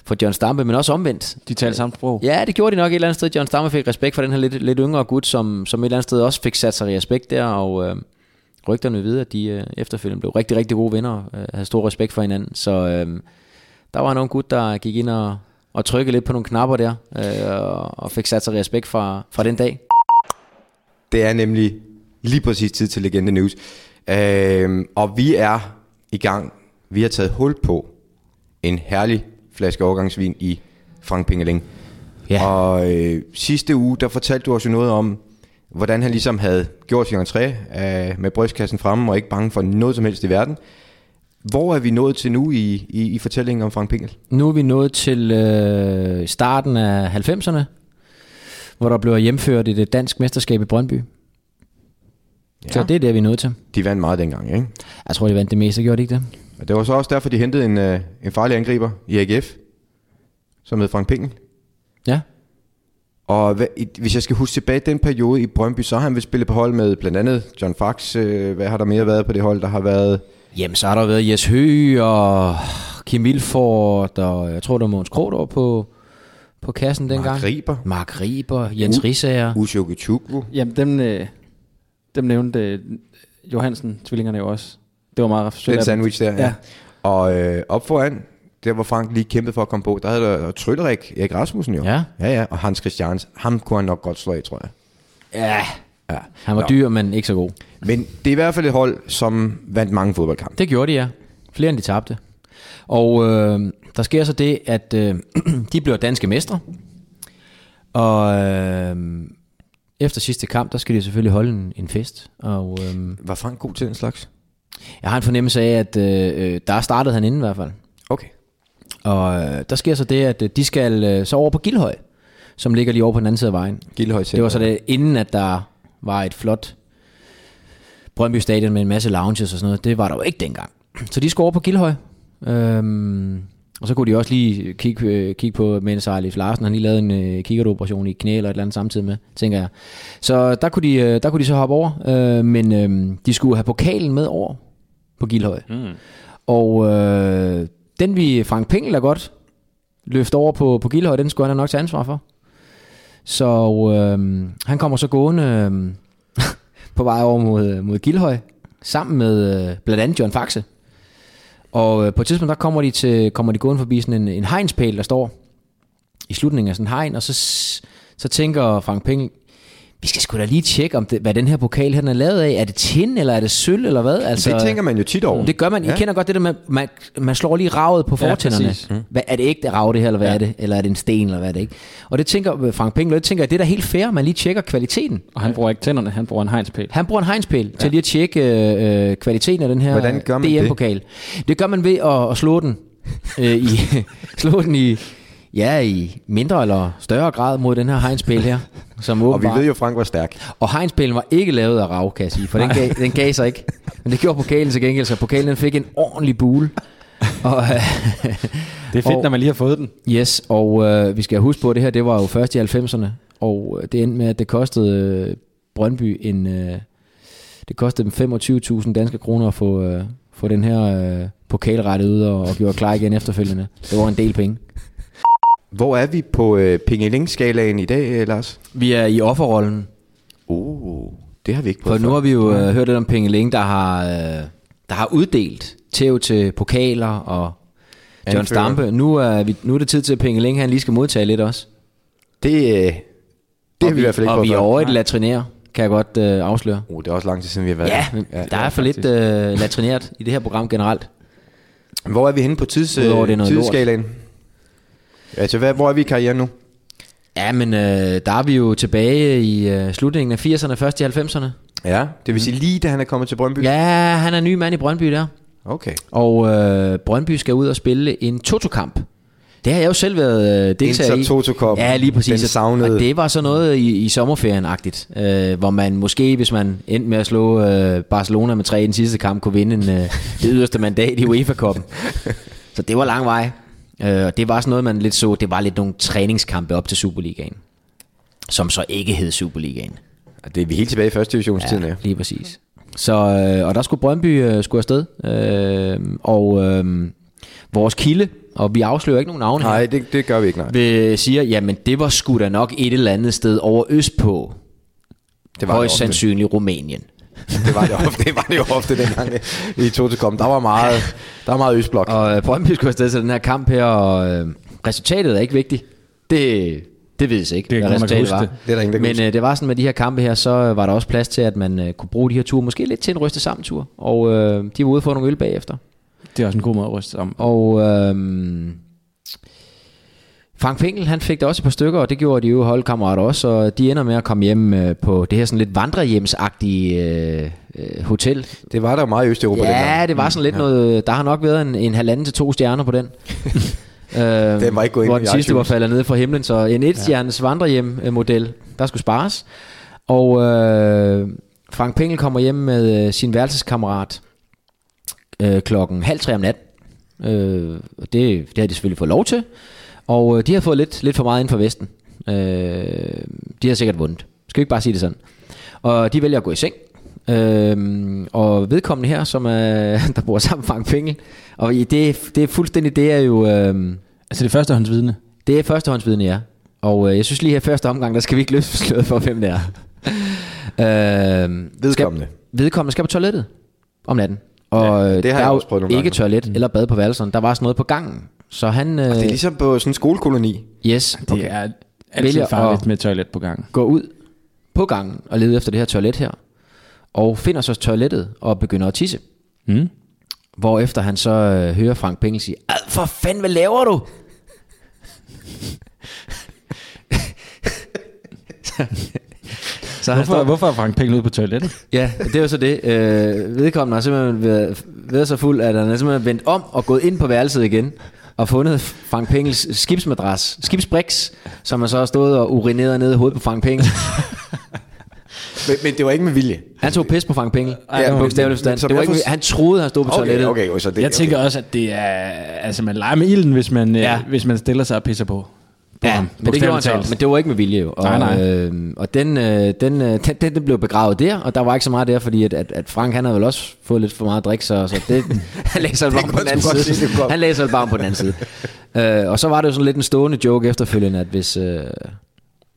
for John Stampe, men også omvendt. De talte samme sprog. Ja, det gjorde de nok et eller andet sted. John Stampe fik respekt for den her lidt, lidt yngre gut, som, som et eller andet sted også fik sat sig i respekt der, og øh, rygterne ved, at de øh, efterfølgende blev rigtig, rigtig gode venner, øh, havde stor respekt for hinanden. Så øh, der var nogle gut, der gik ind og, og trykkede lidt på nogle knapper der, øh, og, fik sat sig respekt fra, fra den dag. Det er nemlig lige præcis tid til Legende News. Øhm, og vi er i gang. Vi har taget hul på en herlig flaske overgangsvin i Frank Pingeling. Ja. Og øh, sidste uge, der fortalte du os jo noget om, hvordan han ligesom havde gjort sin entré øh, med brystkassen fremme og ikke bange for noget som helst i verden. Hvor er vi nået til nu i, i, i fortællingen om Frank Pingel? Nu er vi nået til øh, starten af 90'erne, hvor der blev hjemført et, et dansk mesterskab i Brøndby. Ja. Så det er det, vi er nået til. De vandt meget dengang, ikke? Jeg tror, de vandt det meste, gjorde de ikke det? Og det var så også derfor, de hentede en, øh, en farlig angriber i AGF, som hed Frank Pingel. Ja. Og hvad, i- hvis jeg skal huske tilbage den periode i Brøndby, så har han vil spille på hold med blandt andet John Fax. Øh, hvad har der mere været på det hold? Der har været Jamen, så har der været Jes Høgh og Kim Vilfort, og jeg tror, der var Måns Krohdor på, på kassen dengang. Mark Riber. Mark Riber, Jens Risager. Ushoki Chukwu. Jamen, dem, øh, dem nævnte øh, Johansen, tvillingerne jo også. Det var meget sødt Den sandwich der, ja. Ja. Og øh, op foran, der hvor Frank lige kæmpede for at komme på, der havde der Trøllerik, Erik Rasmussen jo. Ja. Ja, ja. Og Hans Christians, ham kunne han nok godt slå af, tror jeg. Ja, Ja. han var Nå. dyr, men ikke så god. Men det er i hvert fald et hold, som vandt mange fodboldkampe. Det gjorde de, ja. Flere end de tabte. Og øh, der sker så det, at øh, de bliver danske mestre. Og øh, efter sidste kamp, der skal de selvfølgelig holde en, en fest. Og øh, Var Frank god til den slags? jeg har en fornemmelse af, at øh, øh, der startede han inden i hvert fald. Okay. Og øh, der sker så det, at øh, de skal øh, så over på Gildhøj, som ligger lige over på den anden side af vejen. Gildhøj Det var så det, inden at der var et flot Brøndby Stadion med en masse lounges og sådan noget. Det var der jo ikke dengang. Så de skulle over på Gildhøj. Øhm, og så kunne de også lige kigge, øh, kigge på Mens Leif Larsen. Han lige lavede en øh, kikkertoperation i knæ eller et eller andet samtidig med, tænker jeg. Så der kunne de, øh, der kunne de så hoppe over. Øh, men øh, de skulle have pokalen med over på Gildhøj. Mm. Og øh, den vi Frank Pengel er godt løfte over på, på Gildhøj, den skulle han nok tage ansvar for. Så øh, han kommer så gående øh, på vej over mod, mod Gildhøj, sammen med øh, blandt andet John Faxe. Og øh, på et tidspunkt, der kommer de, til, kommer de gående forbi sådan en, en hegnspæl, der står i slutningen af sådan en hegn, og så, så tænker Frank Pengel, vi skal sgu da lige tjekke, om det, hvad den her pokal her den er lavet af. Er det tin, eller er det sølv, eller hvad? Altså, Det tænker man jo tit over. det gør man. I Ja. kender godt det der med, man, man slår lige ravet på fortænderne. Ja, hvad, er det ægte rav det her, eller hvad ja. er det? Eller er det en sten, eller hvad er det ikke? Og det tænker øh, Frank Pengel, det tænker jeg, det er da helt fair, man lige tjekker kvaliteten. Og han bruger ikke tænderne, han bruger en hegnspæl. Han bruger en hegnspæl ja. til lige at tjekke øh, kvaliteten af den her Hvordan gør man det? DM-pokal. Det gør man ved at, at slå den øh, i, slå den i, ja, i mindre eller større grad mod den her hegnspæl her. Som Og vi ved jo, Frank var stærk. og hegnspælen var ikke lavet af rav, kan jeg sige, for den gav, den gav sig ikke. Men det gjorde pokalen til gengæld, så pokalen den fik en ordentlig bule. Og, øh, Det er fedt, Og- når man lige har fået den. yes, og øh, vi skal huske på, at det her det var jo først i 90'erne, og øh, det endte med, at det kostede øh, Brøndby en... Øh, det kostede dem 25.000 danske kroner at få, øh, få den her øh, pokal rettet ud og, og gjorde klar igen efterfølgende. Det var en del penge. Hvor er vi på øh, Pingeling-skalaen i dag, øh, Lars? Vi er i offerrollen, Uh, det har vi ikke For prøvet nu før. har vi jo øh, hørt lidt om Pengeling, der har, øh, der har uddelt tæv til pokaler og John Anfører. Stampe. Nu er, vi, nu er det tid til, at Pengeling han lige skal modtage lidt også. Det, øh, det har vi i hvert fald ikke Og vi er over et latrinær, kan jeg godt øh, afsløre. Uh, det er også lang tid siden, vi har været Ja, der. der er for lidt øh, latrinært i det her program generelt. Hvor er vi henne på tids, øh, er tidsskalaen? Altså, hvad, hvor er vi i karrieren nu? Ja, men øh, der er vi jo tilbage i øh, slutningen af 80'erne, først i 90'erne. Ja, det vil sige lige da han er kommet til Brøndby? Ja, han er ny mand i Brøndby der. Okay. Og øh, Brøndby skal ud og spille en Toto-kamp. Det har jeg jo selv været øh, deltager i. Toto. Ja, lige præcis. Den savnede. Og det var så noget i, i sommerferien-agtigt, øh, hvor man måske, hvis man endte med at slå øh, Barcelona med tre i den sidste kamp, kunne vinde en, øh, det yderste mandat i UEFA-koppen. så det var lang vej. Øh, og det var sådan noget, man lidt så, det var lidt nogle træningskampe op til Superligaen, som så ikke hed Superligaen. Det er vi helt tilbage i første divisionstiden, ja. lige præcis. Så, øh, og der skulle Brøndby øh, skulle afsted. Øh, og øh, vores kilde, og vi afslører ikke nogen navne her, Nej, det, det gør vi ikke, nej. vil, siger, jamen det var sgu da nok et eller andet sted over østpå. Det var Højst sandsynligt Rumænien. Det var det ofte, det var det jo ofte dengang i Toto Cup. Der var meget, der var meget østblok. Og øh, Brøndby skulle afsted til den her kamp her, og øh, resultatet er ikke vigtigt. Det, det vides ikke, Det er hvad resultatet var. det. Det er der ingen, der Men øh, det var sådan med de her kampe her, så øh, var der også plads til, at man øh, kunne bruge de her ture, måske lidt til en ryste sammen tur. Og øh, de var ude for nogle øl bagefter. Det er også en god måde at ryste om. Og øhm, Frank Pinkel, han fik da også et par stykker, og det gjorde de jo holdkammerater også, og de ender med at komme hjem øh, på det her sådan lidt vandrehjemsagtige øh, øh, hotel. Det var der jo meget i Østeuropa Ja, dengang. det var sådan lidt noget, der har nok været en, en halvanden til to stjerner på den. øh, Den var ikke gået ind Hvor den sidste var faldet ned fra himlen, så en etstjernes vandrehjem-model, der skulle spares. Og øh, Frank Pengel kommer hjem med øh, sin værelseskammerat øh, klokken halv tre om natten. Øh, og det, det har de selvfølgelig fået lov til. Og øh, de har fået lidt, lidt for meget ind for Vesten. Øh, de har sikkert vundet. Skal vi ikke bare sige det sådan? Og de vælger at gå i seng. Øhm, og vedkommende her, som er, der bor sammen med Frank Pengel, og det, det er fuldstændig, det er jo, øhm, Altså det førstehåndsvidne. det er førstehåndsvidende, ja. Og øh, jeg synes lige her første omgang, der skal vi ikke løfte sløret for, hvem det er. øhm, Vedkommende. Skal, vedkommende skal på toilettet om natten. Og Ja, det der har er jeg også prøvet nogle ikke gange. toilet eller bad på værelserne. Der var sådan noget på gangen. Så han, øh, Det er ligesom på sådan en skolekoloni. yes, Det okay. er altid farligt med toilet på gangen. går ud på gangen og leder efter det her toilet her. Og finder så toilettet og begynder at tisse. Mm. Hvorefter han så øh, hører Frank Pengel sige, "Ad, for fanden, hvad laver du? så han Hvorfor, står, hvorfor er Frank Pengel ude på toilettet? Ja, det er jo så det. Øh, vedkommende har simpelthen været, været så fuld, at han er simpelthen vendt om og gået ind på værelset igen og fundet Frank Pengels skibsmadras, skibsbriks, som har så stået og urineret ned i hovedet på Frank Pengel. Men, men det var ikke med vilje. Han tog pis på Frank Pengel. Ja, Ja, men- Det var jeg ikke, han troede, han stod på Okay, toilettet. okay, okay, så det, Jeg tænker også, at det er... Altså, man leger med ilden, hvis man, ja. Ja. øh, hvis man stiller sig og pisser på. På Ja, ham, men det gjorde han så, talt. men det var ikke med vilje jo. Og, Nej, nej. Øh, og den, øh, den, øh, den, den, den blev begravet der, og der var ikke så meget der, fordi at, at, at Frank han havde vel også fået lidt for meget drik, så, så det, han læser bare på den anden side. det. Han læser bare på den anden side. øh, og så var det jo sådan lidt en stående joke efterfølgende, at hvis, øh,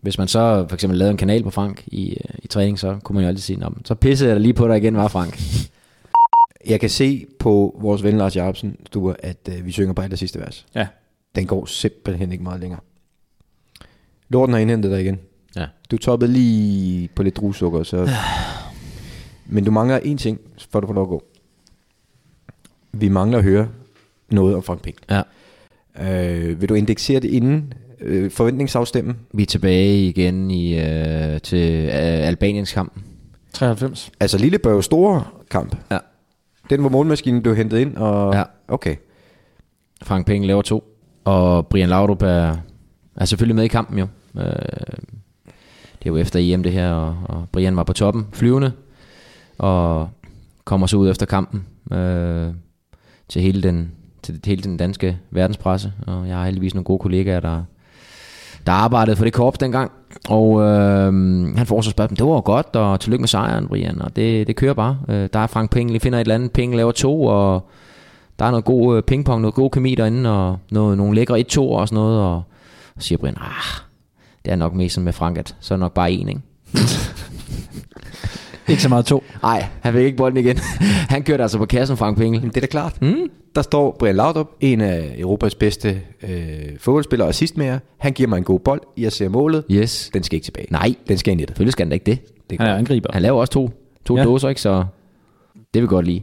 hvis man så for eksempel lavede en kanal på Frank i, øh, i træning, så kunne man jo altid sige, "Nå, så pissede jeg da lige på dig igen, var Frank. Jeg kan se på vores ven Lars Jacobsen, Sture, at øh, vi synger på aller sidste vers. Ja. Den går simpelthen ikke meget længere. Lorten har indhentet dig igen. Ja. Du toppede lige på lidt druesukker, så... Men du mangler én ting, for du får lov at gå. Vi mangler at høre noget om Frank Pink. Ja. Øh, vil du indeksere det inden øh, forventningsafstemmen? Vi er tilbage igen i, øh, til øh, Albaniens kampen. 93. Altså Lillebørg store kamp. Ja. Den, hvor målmaskinen blev hentet ind, og... Ja. Okay. Frank Peng laver to. Og Brian Laudrup er, er selvfølgelig med i kampen jo. Øh, det er jo efter EM det her, og, og Brian var på toppen, flyvende, og kommer så ud efter kampen øh, til, hele den, til hele den danske verdenspresse. Og jeg har heldigvis nogle gode kollegaer, der, der arbejdede for det korps dengang. Og øh, han får så spørgsmål, det var godt, og tillykke med sejren, Brian. Og det, det kører bare. Øh, der er Frank Penge, lige finder et eller andet, Penge laver to, og der er noget god øh, pingpong, noget god kemi derinde, og noget, nogle lækre 1-2 og sådan noget, og så siger Brian, ah, det er nok mest sådan med Frank, at så er det nok bare en, ikke? Ikke så meget to. Nej, han fik ikke bolden igen. han kørte altså på kassen, Frank Pengel. Det er da klart. Mm. Der står Brian Laudrup, en af Europas bedste øh, fodboldspillere og sidst med jer. Han giver mig en god bold. Jeg ser målet. Yes. Den skal ikke tilbage. Nej, Den skal ind i det. selvfølgelig skal da ikke det. det Han er angriber. Han laver også to, to Ja. dåser, ikke? Så det vil vi godt lide.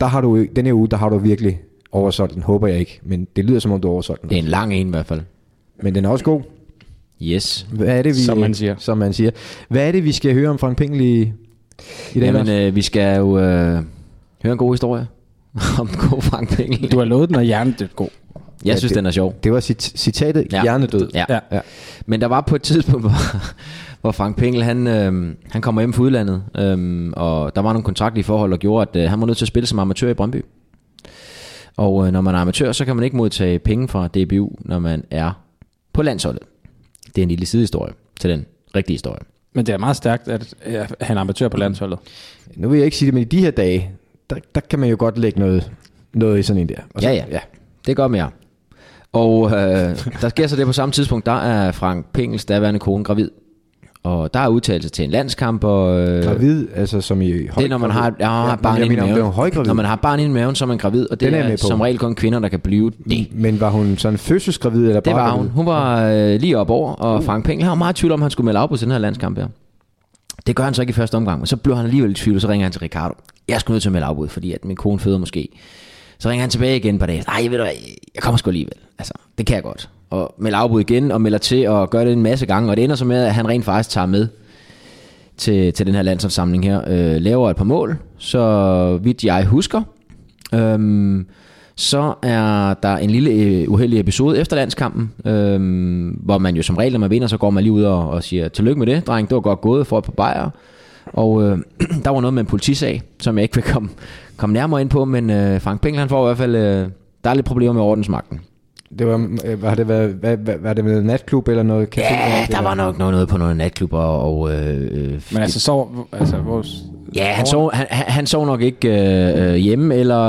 Der har du, den her uge, der har du virkelig oversolgt den. Håber jeg ikke. Men det lyder som om, du har oversolgt den. Det er en lang en i hvert fald. Men den er også god. Yes. Hvad er det, vi, Som man siger. Som man siger. Hvad er det, vi skal høre om Frank Pengel i, i dag? Jamen, øh, vi skal jo øh, høre en god historie om den gode Frank Pengel. Du har lovet den, og er god. Jeg synes, det- den er sjov. Det var cit- citatet ja. Ja. hjernedød. Ja. Ja. Ja. Men der var på et tidspunkt, hvor, hvor Frank Pengel, han, øh, han kommer hjem fra udlandet, øh, og der var nogle kontraktlige forhold, der gjorde, at øh, han var nødt til at spille som amatør i Brøndby. Og øh, når man er amatør, så kan man ikke modtage penge fra DBU, når man er på landsholdet. Det er en lille sidehistorie til den rigtige historie. Men det er meget stærkt, at han er amatør på landsholdet. Nu vil jeg ikke sige det, men i de her dage, der, der kan man jo godt lægge noget, noget i sådan en der. Og så, Ja, ja. ja. Det gør mere. Og øh, der sker så det på samme tidspunkt, der er Frank Pengels daværende kone gravid. Og der er udtalelse til en landskamp, og... Øh, Gravid, altså som i høj Det er, når man har, ja, har ja, barn i maven. Når man har barn i maven, så er man gravid, og det Den er er, på. som regel kun kvinder, der kan blive det. Men var hun sådan fødselsgravid eller Det bare var hun. Hun var øh, lige op over, og Frank Pengel har meget tvivl om, han skulle melde afbud til den her landskamp her. Det gør han så ikke i første omgang, men så blev han alligevel i tvivl, og så ringer han til Ricardo. Jeg sgu nødt til at melde afbud, fordi at min kone føder måske. Så ringer han tilbage igen et par dage. Nej, ved du hvad, jeg kommer sgu alligevel. Altså, det kan jeg godt. Og melder afbud igen, og melder til, og gør det en masse gange. Og det ender så med, at han rent faktisk tager med til, til den her landsholdssamling her. Øh, laver et par mål, så vidt jeg husker. Øhm, så er der en lille øh, uheldig episode efter landskampen, øhm, hvor man jo som regel, når man vinder, så går man lige ud og, og siger, tillykke med det, dreng, det var godt gået for et par bajer. Og øh, der var noget med en politisag, som jeg ikke vil komme, komme nærmere ind på, men øh, Frank Pengel, han får i hvert fald, øh, der er lidt problemer med ordensmagten. Det var, øh, var det, været, hvad, hvad, var det med natklub eller noget café? Ja, eller- der var nok noget, noget på nogle natklubber, og øh, øh, Men altså, så, altså vores, Ja, han sov, han, han sov nok ikke øh, øh, hjemme, eller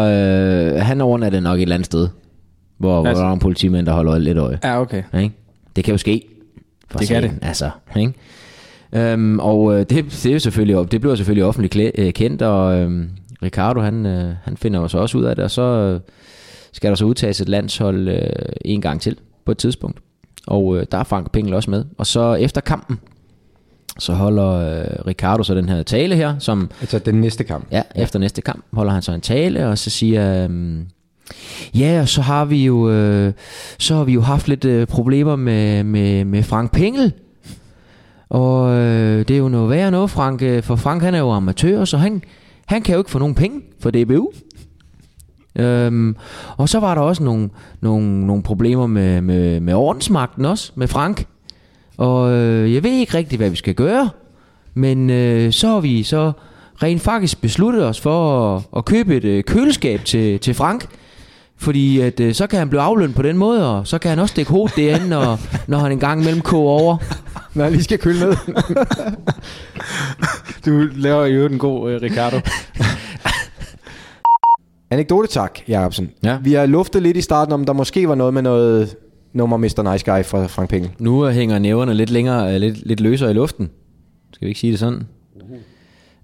øh, han overnattede nok et eller andet sted, hvor, altså, hvor der er en politimand, der holder lidt øje. Ja, okay. Ikke? Det kan jo ske. For Det kan satan, Altså, ikke? Øhm, og øh, det, det, er jo selvfølgelig, op- det bliver selvfølgelig offentligt øh, kendt, og øh, Ricardo han, øh, han finder jo så også ud af det, og så øh, skal der så udtages et landshold øh, en gang til på et tidspunkt. Og øh, der er Frank Pengel også med. Og så efter kampen, så holder øh, Ricardo så den her tale her, som Altså den næste kamp. Ja, efter næste kamp holder han så en tale, og så siger øhm, ja, og så har vi jo øh, så har vi jo haft lidt øh, problemer med, med, med Frank Pengel. Og øh, det er jo noget værre noget, Frank, øh, for Frank han er jo amatør, så han, han kan jo ikke få nogen penge for DBU. Øhm, og så var der også nogle, nogle, nogle problemer med, med, med ordensmagten også, med Frank. Og øh, jeg ved ikke rigtig, hvad vi skal gøre. Men øh, så har vi så rent faktisk besluttet os for at, at købe et øh, køleskab til, til Frank. Fordi at, øh, så kan han blive aflønnet på den måde, og så kan han også stikke hovedet derinde, når, når han en gang imellem koger over. Når jeg lige skal køle ned. Du laver jo en god uh, Ricardo. Anekdote tak, Jacobsen. Ja. Vi har luftet lidt i starten, om der måske var noget med noget nummer Mr. Nice Guy fra Frank Pengel. Nu hænger næverne lidt længere, øh, lidt, lidt løsere i luften. Skal vi ikke sige det sådan?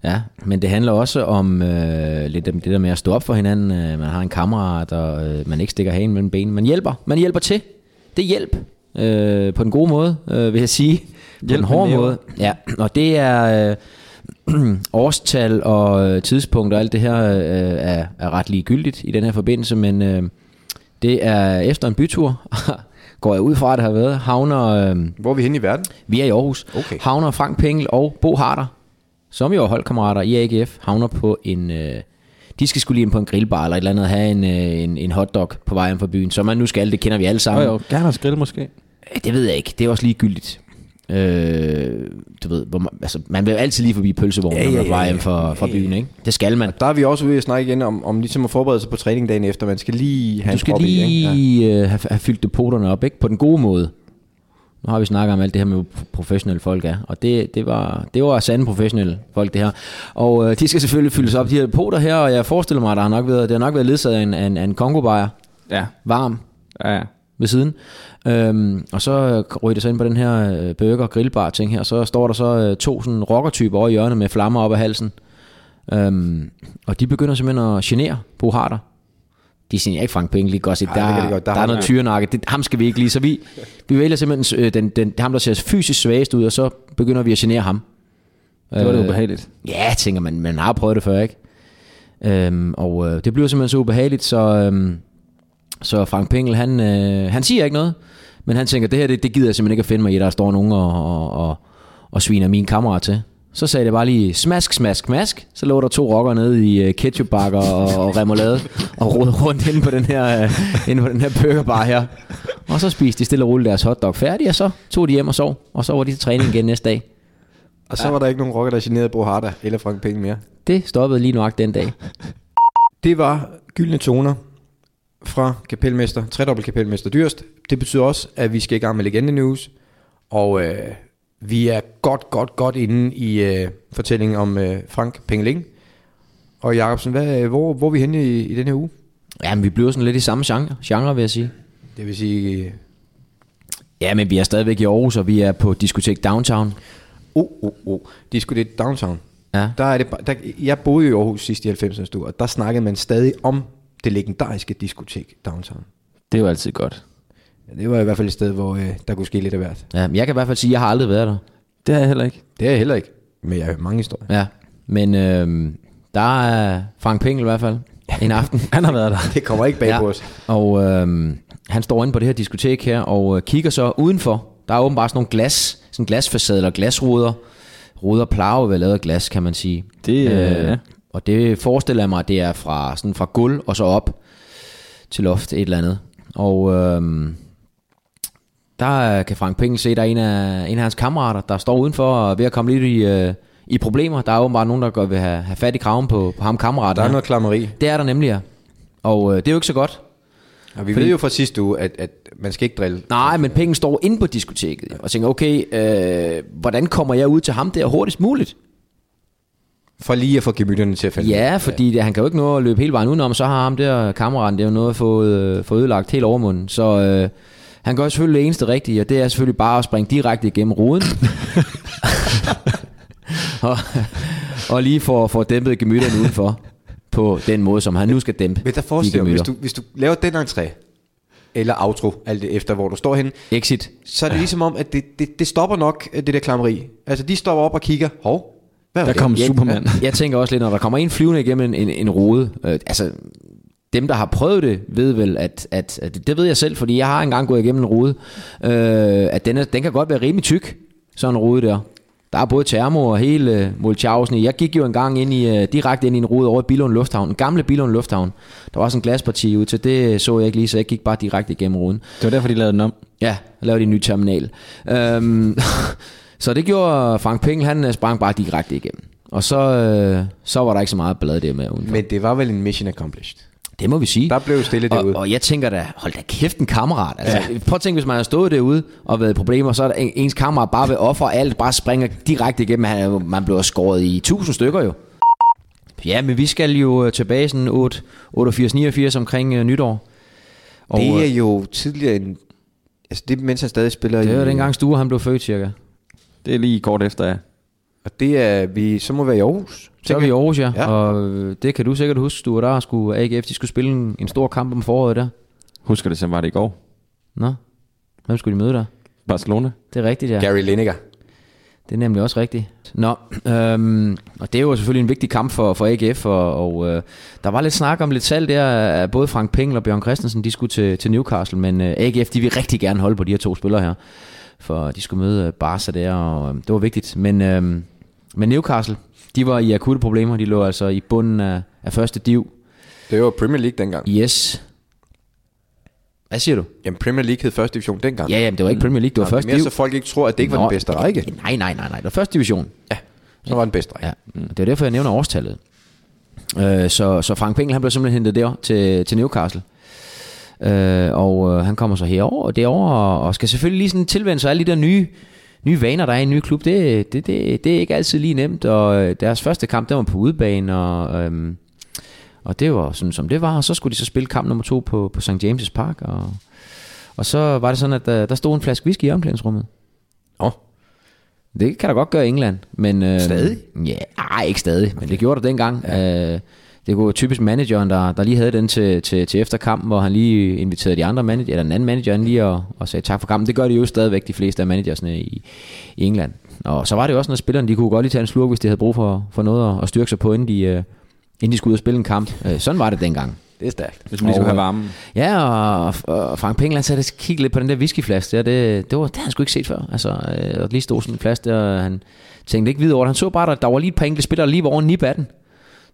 Ja, men det handler også om øh, lidt om det der med at stå op for hinanden. Øh, man har en kammerat, og øh, man ikke stikker hagen mellem benene. Man hjælper. Man hjælper til. Det er hjælp. Øh, på den gode måde, øh, vil jeg sige. På Hjælp den hårde måde. Ja, og det er øh, årstal og øh, tidspunkt og alt det her øh, er, er ret ligegyldigt i den her forbindelse, men øh, det er efter en bytur, går jeg ud fra, at det har været, havner, øh, Hvor er vi henne i verden? vi er i Aarhus, Okay. havner Frank Pengel og Bo Harder, som jo er holdkammerater i AGF, havner på en... Øh, de skal skulle lige ind på en grillbar eller et eller andet have en, øh, en, en hotdog på vejen fra byen. Som man nu skal, det kender vi alle Jo, sammen. jo, gerne skrill måske. Øh, Det ved jeg ikke. Det er også ligegyldigt. Øh, du ved, hvor man, altså, man vil altid lige forbi pølsevognen, ja, ja, ja, hjem fra, fra byen, ikke? Det skal man. Der er vi også ude at snakke igen om, om ligesom at forberede sig på træning dagen efter. Man skal lige have Du en skal prop i, ikke? Ja. lige øh, have, have fyldt depoterne op, ikke? På den gode måde. Nu har vi snakket om alt det her med, hvor professionelle folk er. Og det, det, var, det var sande professionelle folk, det her. Og øh, de skal selvfølgelig fyldes op, de her depoter her. Og jeg forestiller mig, at der har nok været, det har nok været ledsaget af en, af en, af en kongobajer. Ja. Varm Ja, ja. Ved siden. Øhm, og så ryger det så ind på den her øh, burger grillbar ting her, så står der så øh, to sådan rockertyper over i hjørnet med flammer op ad halsen. Øhm, og de begynder simpelthen at genere Bo Harder. De siger ikke Frank Penge lige godt set, Ej, der, det godt. der, Der er noget tyrenakke, det, ham skal vi ikke lige, så vi, vi vælger simpelthen øh, den, den, ham, der ser fysisk svagest ud, og så begynder vi at genere ham. Det var det Øh, ubehageligt. Ja, tænker man, man har prøvet det før, ikke? Øhm, og øh, det bliver simpelthen så ubehageligt, så, øhm, så Frank Pengel, han, øh, han siger ikke noget, men han tænker, det her, det, det gider jeg simpelthen ikke at finde mig i, der står nogen og, og, og, og sviner min kammerat til. Så sagde det bare lige smask, smask, smask. Så lå der to rocker nede i øh, ketchupbakker og, og remoulade og rodede rundt inde på den her, øh, inde på den her burgerbar her. Og så spiste de stille og roligt deres hotdog færdig, og så tog de hjem og sov. Og så var de til træning igen næste dag. Og så var der ikke nogen rocker, der generede Bo Harder eller Frank Pengel mere. Det stoppede lige nok den dag. Det var gyldne toner fra kapelmester, tredobbelt kapelmester Dyrst. Det betyder også, at vi skal i gang med Legende News. Og øh, vi er godt, godt, godt inde i øh, fortællingen om øh, Frank Pengeling. Og Jacobsen, hvad, hvor, hvor er vi henne i, i den her uge? Jamen, vi bliver sådan lidt i samme genre, genre vil jeg sige. Det vil sige... Øh, Ja, men vi er stadigvæk i Aarhus, og vi er på Diskotek Downtown. oh, oh, oh. Disco det Downtown. Ja. Der er det, der, jeg boede i Aarhus sidst i 90'erne, og der snakkede man stadig om det legendariske diskotek Downtown. Det er jo altid godt. Ja, det var i hvert fald et sted, hvor øh, der kunne ske lidt af hvert. ja. men Jeg kan i hvert fald sige, at jeg har aldrig været der. Det er jeg heller ikke. Det er jeg heller ikke, men jeg har hørt mange historier. Ja. Men øhm, der er Frank Pengel i hvert fald en aften. Han har været der. Det kommer ikke bag på os. Og øhm, han står inde på det her diskotek her, og øh, kigger så udenfor. Der er åbenbart sådan nogle glas, sådan glasfacade eller glasruder. Ruder plage vel lavet af glas, kan man sige. Det, øh, ja. Og det forestiller jeg mig, det er fra, sådan fra gulv og så op til loft et eller andet. Og øhm, der kan Frank Pengel se, der er en af, en af hans kammerater, der står udenfor og er ved at komme lidt i, øh, i problemer. Der er åbenbart nogen, der går vil have, have fat i kraven på, på ham kammeraten. Der er noget klammeri. Det er der nemlig, ja. Og øh, det er jo ikke så godt. Og vi Fordi- ved jo fra sidste uge, at, at man skal ikke drille. Nej, men penge står inde på diskoteket og tænker, okay, øh, hvordan kommer jeg ud til ham der hurtigst muligt? For lige at få gemytterne til at falde. Ja, fordi det, han kan jo ikke nå at løbe hele vejen udenom, så har ham der kammeraten, det er jo noget at få, øh, få ødelagt helt over munden. Så øh, han gør selvfølgelig det eneste rigtige, og det er selvfølgelig bare at springe direkte igennem ruden. og, og lige få, få dæmpet gemytterne udenfor på den måde, som han nu skal dæmpe Men der de forestiller mig, hvis du, hvis du laver den entré, eller outro, alt det efter hvor du står henne, Exit. så er det ligesom om, at det, det, det stopper nok, det der klammeri. Altså, de stopper op og kigger, hov, hvad Der det? kom Ja, Superman. Jeg tænker også lidt, når der kommer en flyvende igennem en, en, en rode, øh, altså dem, der har prøvet det, ved vel, at, at, at det ved jeg selv, fordi jeg har engang gået igennem en rode, øh, at den, er, den kan godt være rimelig tyk, sådan en rode der. Der er både termo og hele øh, Mulchausen i. Jeg gik jo en gang ind i, øh, direkte ind i en rode over i Billund Lufthavn, en gamle Billund Lufthavn. Der var sådan en glasparti ud til, det så jeg ikke lige, så jeg gik bare direkte igennem ruden. Det var derfor, de lavede den om. Ja, lavede de en ny terminal. Øhm, så det gjorde Frank Pengel, han øh, sprang bare direkte igennem. Og så, øh, så var der ikke så meget ballade der med udenfor. Men det var vel en mission accomplished. Det må vi sige. Der blev stille og, derude. og jeg tænker da, hold da kæft en kammerat. Altså, ja. Prøv at tænke, hvis man har stået derude og været i problemer, så er der en, ens kammerat bare ved offer alt, bare springer direkte igennem. Han, er man bliver skåret i tusind stykker jo. Ja, men vi skal jo øh, tilbage sådan 8, 88-89 omkring øh, nytår. Og, det er øh, jo tidligere en... Altså, det er mens han stadig spiller det i... var dengang Sture han blev født cirka. Det er lige kort efter, ja. Og det er... Vi, så må være i Aarhus. Så er vi i Aarhus, ja. Ja. Og øh, det kan du sikkert huske, du var der skulle AGF, de skulle spille en, en stor kamp om foråret der. Husker det, som var det i går. Nå, hvem skulle de møde der? Barcelona. Det er rigtigt, ja. Gary Lineker. Det er nemlig også rigtigt. Nå, øhm, og det er jo selvfølgelig en vigtig kamp for, for AGF, og, og øh, der var lidt snak om lidt salg der, af både Frank Pengel og Bjørn Christensen, de skulle til, til Newcastle, men øh, AGF, de vil rigtig gerne holde på de her to spillere her, for de skulle møde øh, Barca der, og øh, det var vigtigt. Men, øh, men Newcastle, de var i akutte problemer, de lå altså i bunden af, af første div. Det var Premier League dengang. Yes. Hvad siger du? Jamen, Premier League hed første division dengang. Ja, jamen, det var ikke Premier League, det var Nå, første mere div. så folk ikke tror, at det ikke var Nå, den bedste række. Nej, nej, nej, nej, det var første division. Ja, så var den bedste række. Ja, det er derfor, jeg nævner årstallet. Øh, så, så Frank Pengel, han blev simpelthen hentet der til, til Newcastle. Øh, og øh, han kommer så herover og derover og, og skal selvfølgelig lige sådan tilvende sig alle de der nye, nye vaner, der er i en ny klub. Det, det, det, det er ikke altid lige nemt, og øh, deres første kamp, den var på udebane, og, øhm, og det var sådan, som det var. Og så skulle de så spille kamp nummer to på, på St. James' Park, og, og så var det sådan, at der, der stod en flaske whisky i omklædningsrummet. Åh, Det kan der godt gøre i England, men... Øh, Stadig? Ja, ej, ikke stadig, men det gjorde der dengang. Ja. Øh, det var typisk manageren, der, der lige havde den til, til, til efterkampen, hvor han lige inviterede de andre manager, eller den anden manager ind lige og, og sagde tak for kampen. Det gør de jo stadigvæk, de fleste af managersne i, i England. Og så var det jo også, når spillerne, de kunne godt lige tage en slurk, hvis de havde brug for, for noget at, at styrke sig på, inden de, øh, inden de skulle ud og spille en kamp. Øh, sådan var det dengang. det er stærkt. Hvis man lige skulle have øh, varmen. Ja, og, og Frank Pengel, han satte og kiggede lidt på den der whiskyflaske der. Det, det, var, det han sgu ikke set før. Altså, øh, der lige stod sådan en flaske der, og han tænkte ikke videre over det. Han så bare, at der var lige et par enkelte spillere lige over nip af den.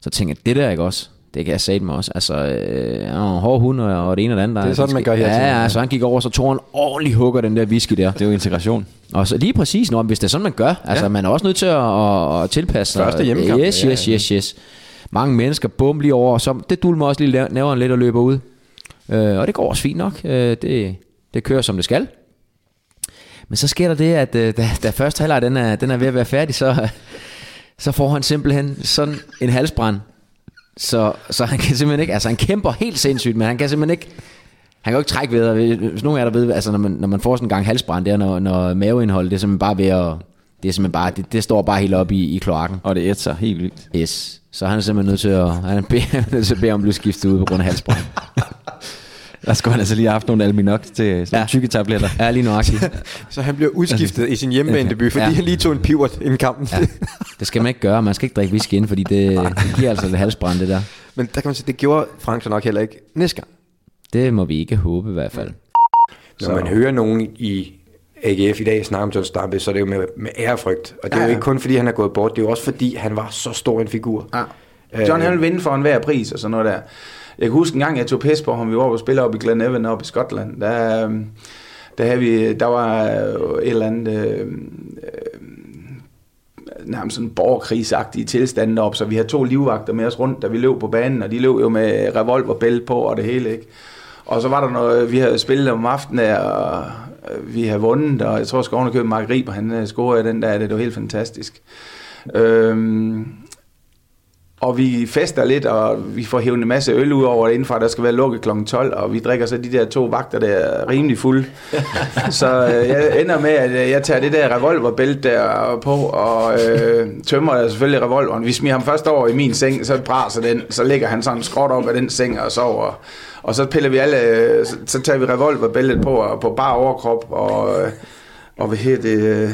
Så tænkte jeg, det der ikke også? Det kan jeg sige mig også. Altså, øh, han var en hård hund, og, det ene og det andet. Der, Det er sådan, man gør her. Ja, ja, så han gik over, så tog han ordentlig hugger den der whisky der. Det er jo integration. Og så lige præcis, når, hvis det er sådan, man gør. Altså, man er også nødt til at, at, at tilpasse sig. Første hjemmekamp. Yes, Ja, yes, yes, yes. Mange mennesker, bum lige over, og så det dulmer også lige nævren lidt og løber ud. Øh, og det går også fint nok. Øh, det, det kører, som det skal. Men så sker der det, at øh, da, da første halvleg den er, den er ved at være færdig, så, så får han simpelthen sådan en halsbrand. Så, så han kan simpelthen ikke, altså han kæmper helt sindssygt, men han kan simpelthen ikke, han kan jo ikke trække ved, hvis nogen af jer der ved, altså når man, når man får sådan en gang halsbrand der, når, når maveindholdet, det er simpelthen bare ved at, det er simpelthen bare, det, det står bare helt op i, i kloakken. Og det ætser helt vildt. Yes. Så han er simpelthen nødt til at, er han er nødt til at bede om at blive skiftet ud på grund af halsbrand. Der skulle han altså lige have haft nogle Alminox til sådan Ja. ja. tykke tabletter. Ja, lige nøjagtigt. Så han bliver udskiftet i sin hjemmebanedebut, fordi Ja. han lige tog en pivot inden kampen. Ja. Det skal man ikke gøre. Man skal ikke drikke whisky ind, fordi det, det giver altså lidt halsbrand, det der. Men der kan man sige, det gjorde Frank så nok heller ikke næste gang. Det må vi ikke håbe i hvert fald. Når man hører nogen i AGF i dag snakke om John Stampe, så er det jo med, med ærefrygt. Og det er ja, jo ikke kun fordi, han er gået bort, det er jo også fordi, han var så stor en figur. Ja. John han vil vinde for enhver pris og sådan noget der. Jeg kan huske en gang, jeg tog pis på ham, vi var på spille op i Glenevan op i Skotland. Der, øhm, der, havde vi, der var øh, et eller andet øh, øh, nærmest sådan borgerkrigsagtige tilstande op, så vi havde to livvagter med os rundt, da vi løb på banen, og de løb jo med revolverbælte på og det hele, ikke? Og så var der noget, vi havde spillet om aftenen, og øh, vi havde vundet, og jeg tror, Skovne købte Mark Riber, han øh, scorede den der, det var helt fantastisk. Øhm, og vi fester lidt, og vi får hævet en masse øl ud over det indenfor, der skal være lukket kl. 12, og vi drikker så de der to vagter, der er rimelig fulde. så øh, jeg ender med, at øh, jeg tager det der revolverbælte der på, og øh, tømmer jeg selvfølgelig revolveren. Vi smider ham først over i min seng, så braser den, så ligger han sådan skråt op af den seng og sover. Og så piller vi alle, øh, så, så tager vi revolverbæltet på, og på bare overkrop, og... Øh, og hvad hedder det, øh,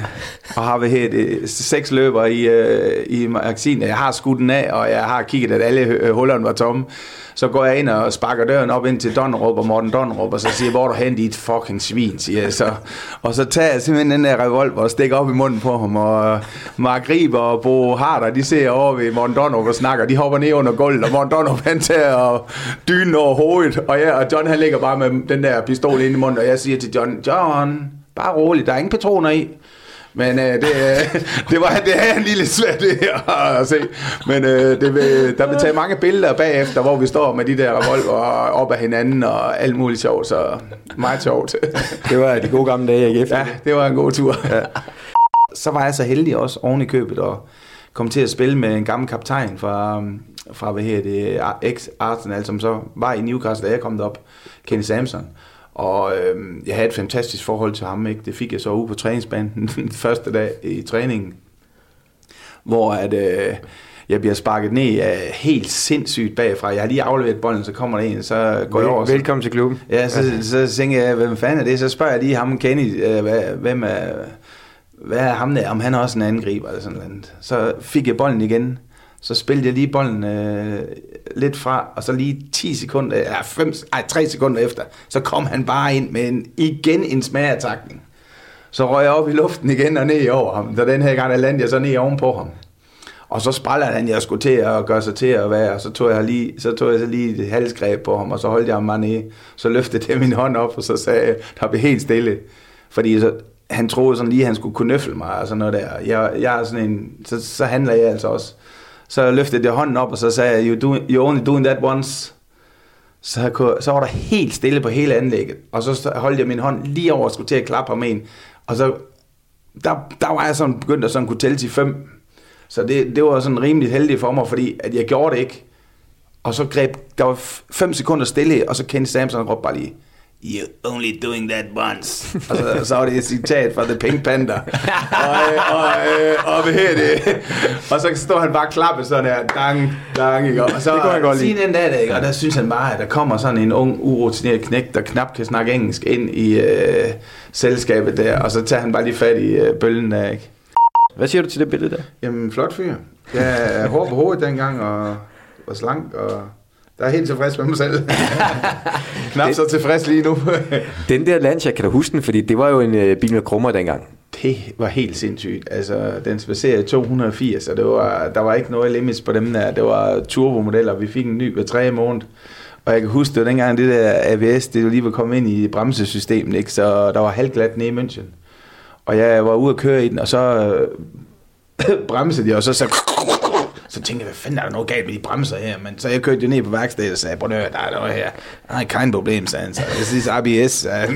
og har hvad hedder det, seks løber i, øh, i magasinet. Jeg har skudt den af, og jeg har kigget, at alle øh, hullerne var tomme. Så går jeg ind og sparker døren op ind til Donnerup og Morten Donnerup, og så siger, hvor er du hen, dit fucking svin, siger jeg så. Og så tager jeg simpelthen den der revolver og stikker op i munden på ham, og øh, Mark Riber og Bo Harder, de ser over ved Morten Donnerup og snakker, de hopper ned under gulvet, og Morten Donnerup han tager og dynen over hovedet, og, jeg, og John han ligger bare med den der pistol ind i munden, og jeg siger til John, John, bare roligt, der er ingen patroner i. Men øh, det, øh, det, var, det er en lille svært det her at se. Men øh, det vil, der vil tage mange billeder bagefter, hvor vi står med de der revolver op af hinanden og alt muligt sjovt. Så meget sjovt. Det var de gode gamle dage, jeg Ja, det var en god tur. Ja. Så var jeg så heldig også oven i købet og kom til at spille med en gammel kaptajn fra, fra hvad her det, ex-Arsenal, som så var i Newcastle, da jeg kom op, Kenny Samson. Og øh, jeg havde et fantastisk forhold til ham. Ikke? Det fik jeg så ude på træningsbanen den første dag i træningen. Hvor at, øh, jeg bliver sparket ned af helt sindssygt bagfra. Jeg har lige afleveret bolden, så kommer der en, så går jeg over. Så, Velkommen til klubben. ja, så, så tænker jeg, hvem fanden er det? Så spørger jeg lige ham, Kenny, øh, hvad, hvem er, hvad er ham der, om han er også en angriber eller sådan noget. Så fik jeg bolden igen. Så spillede jeg lige bolden øh, lidt fra, og så lige 10 sekunder, eller 5, ej, 3 sekunder efter, så kom han bare ind med en, igen en smagertakning. Så røg jeg op i luften igen og ned over ham. Så den her gang, der landede jeg så ned ovenpå ham. Og så sprællede han, jeg skulle til at gøre sig til at være, og så tog jeg lige, så tog jeg så lige et halsgreb på ham, og så holdt jeg ham bare nede. Så løftede jeg min hånd op, og så sagde jeg, der blev helt stille. Fordi så, han troede sådan lige, at han skulle kunne nøffle mig, og sådan noget der. Jeg, jeg er sådan en, så, så handler jeg altså også. Så løftede jeg hånden op, og så sagde jeg, you do, you're only doing that once. Så, jeg kunne, så var der helt stille på hele anlægget. Og så holdt jeg min hånd lige over og skulle til at klappe ham en. Og så, der, der var jeg sådan begyndt at sådan kunne tælle til fem. Så det, det var sådan rimelig heldigt for mig, fordi at jeg gjorde det ikke. Og så greb, der var fem sekunder stille, og så Kenny Samson råbte bare lige, You're only doing that once. og så, så var det et citat fra The Pink Panther. og, øh, og, øh, og, hvad det? og så står han bare og klappe sådan her, dang, dang, ikke? Og så Det kunne han godt lide. siden den dag, der, ikke? og der synes han bare, at der kommer sådan en ung, urutineret knæk, der knap kan snakke engelsk ind i øh, selskabet der, og så tager han bare lige fat i øh, bøllen der, ikke? Hvad siger du til det billede der? Jamen, flot fyr. Jeg er hård på hovedet dengang, og var slank, og der er helt tilfreds med mig selv. Knap så tilfreds lige nu. Den der Lancia, kan du huske den? Fordi det var jo en øh, bil med krummer dengang. det var helt sindssygt. Altså, den spacerede 280, og det var, der var ikke noget limits på dem der. Det var turbomodeller, vi fik en ny hver tredje måned. Og jeg kan huske, det var dengang det der ABS, det var lige var kommet ind i bremsesystemet, ikke? så der var halvglat nede i München. Og jeg var ude at køre i den, og så øh, bremsede jeg, og så så tænkte jeg, hvad fanden er der noget galt med de bremser her? Men så jeg kørte jo ned på værkstedet og sagde, prøv at der er noget her. Er kein problem, sagde han. Så jeg synes ABS, sagde han.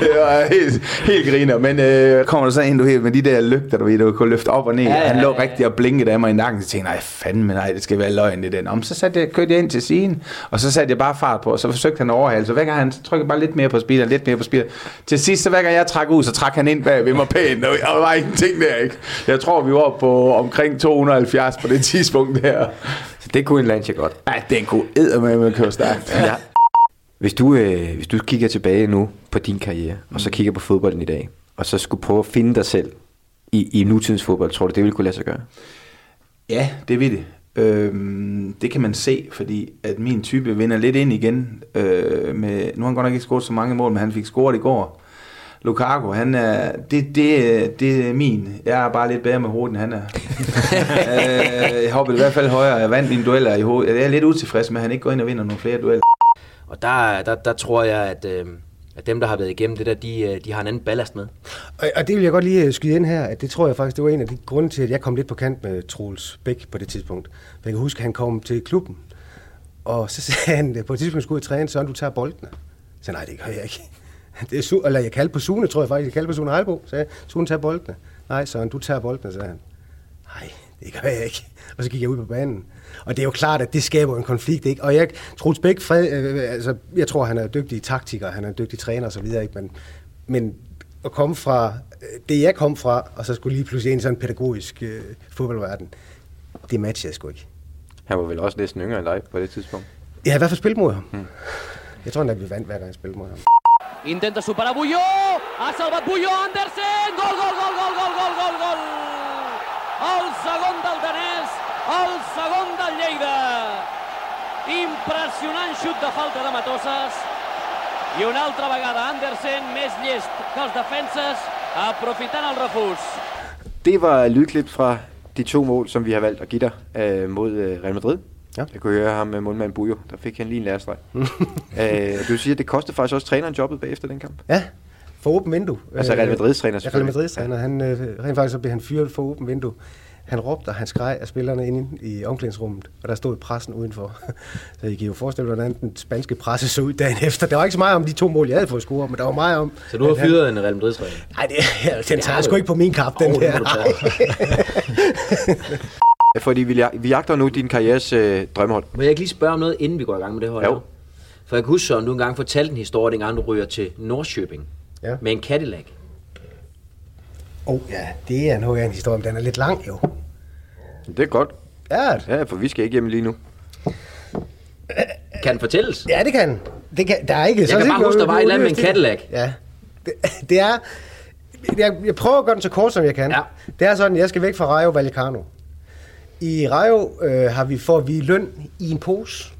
det var helt, helt griner. Men øh, kommer der så ind, du helt med de der lygter, du ved, du kunne løfte op og ned. Ja, ja, ja. Han lå rigtig og blinkede af mig i nakken. Så tænkte jeg, nej, fandme nej, det skal være løgn i den. Om, så satte jeg, kørte jeg ind til siden, og så satte jeg bare fart på, og så forsøgte han at overhale. Så hver gang han trykkede bare lidt mere på speederen, lidt mere på speederen. Til sidst, så hver gang jeg trak ud, så trak han ind bag ved mig pænt, og der var ingenting der, ikke? Jeg tror, vi var på omkring 270 på det tidspunkt der. Så det kunne en Lancia godt. Ej, den kunne med at køre stærkt. Ja. Hvis du, øh, hvis du kigger tilbage nu på din karriere, og så kigger på fodbolden i dag, og så skulle prøve at finde dig selv i, i nutidens fodbold, tror du, det ville kunne lade sig gøre? Ja, det vil det. Øhm, det kan man se, fordi at min type vinder lidt ind igen. Øh, med, nu har han godt nok ikke scoret så mange mål, men han fik scoret i går. Lukaku, han er, det, det, det er min. Jeg er bare lidt bedre med hovedet, end han er. øh, jeg hoppede i hvert fald højere. Jeg vandt mine dueller i hovedet. Jeg er lidt utilfreds med, at han ikke går ind og vinder nogle flere dueller. Og der, der, der tror jeg, at, øh, at dem, der har været igennem det der, de, øh, de har en anden ballast med. Og, og det vil jeg godt lige øh, skyde ind her, at det tror jeg faktisk, det var en af de grunde til, at jeg kom lidt på kant med Troels Bæk på det tidspunkt. For jeg kan huske, at han kom til klubben, og så sagde han, på et tidspunkt skulle ud og træne, så du tager boldene. Så nej, det gør jeg ikke. Det er su- eller jeg kaldte på Sune, tror jeg faktisk. Jeg kaldte på Sune Heilbo. Så sagde jeg, Sune tager boldene. Nej, Søren, du tager boldene, sagde han. Nej, Det gør jeg ikke. Og så gik jeg ud på banen. Og det er jo klart, at det skaber en konflikt, ikke? Og jeg, Troels Bæk, Fred, øh, altså, jeg tror, han er dygtig taktiker, han er en dygtig træner og så videre, ikke? Men, men at komme fra øh, det, jeg kom fra, og så skulle lige pludselig ind i sådan en pædagogisk øh, fodboldverden, det matcher jeg sgu ikke. Han var vel også næsten yngre end dig på det tidspunkt. Jeg har i hvert fald spillet mod ham. Hmm. Jeg tror, at vi vandt hver gang jeg spillede mod ham. Intenta superar Bulló. Ha salvat Bulló. Andersen. Gol, gol, gol, gol, gol, gol, gol, gol. El segon del danès. El segon del Lleida. Impressionant xut de falta de Matosses. I una altra vegada Andersen, més llest que els defenses, aprofitant el refús. Det var lydklip fra de to mål, som vi har valgt at give dig øh, mod øh, Real Madrid. Ja. Jeg kunne høre ham med målmand Bujo. Der fik han lige en lærestreg. øh, du siger, at det kostede faktisk også træneren jobbet bagefter den kamp. Ja, for åben vindue. Altså Real Madrids træner Ja, Real. Madrids træner. Han, øh, rent faktisk så blev han fyret for åben vindue. Han råbte, og han skreg af spillerne inde i omklædningsrummet, og der stod pressen udenfor. Så I kan jo forestille jer, hvordan den spanske presse så ud dagen efter. Der var ikke så meget om de to mål, jeg havde fået scoret, men der var meget om... Så du har at han- fyret en Real Madrid-træner? Nej, det, den tager jeg sgu ikke på min kap, den det der. Fordi vi, vi jagter nu din karrieres øh, drømmehold. Må jeg ikke lige spørge om noget, inden vi går i gang med det hold? Jo. her? For jeg kan huske, Søren, du engang fortalte en historie, dengang du ryger til Nordsjøbing Ja. med en Cadillac. Åh oh, ja, det er noget af en historie, men den er lidt lang jo. Det er godt. Ja, Ja, for vi skal ikke hjem lige nu. Kan den fortælles? ja det kan det kan, der er ikke... Jeg kan bare huske, der var et eller andet med en. Cadillac. Ja, det, det er... Jeg, jeg prøver at gøre den så kort, som jeg kan. Ja. Det er sådan, jeg skal væk fra Rayo Vallecano. I Rayo øh, har vi, får vi løn i en pose.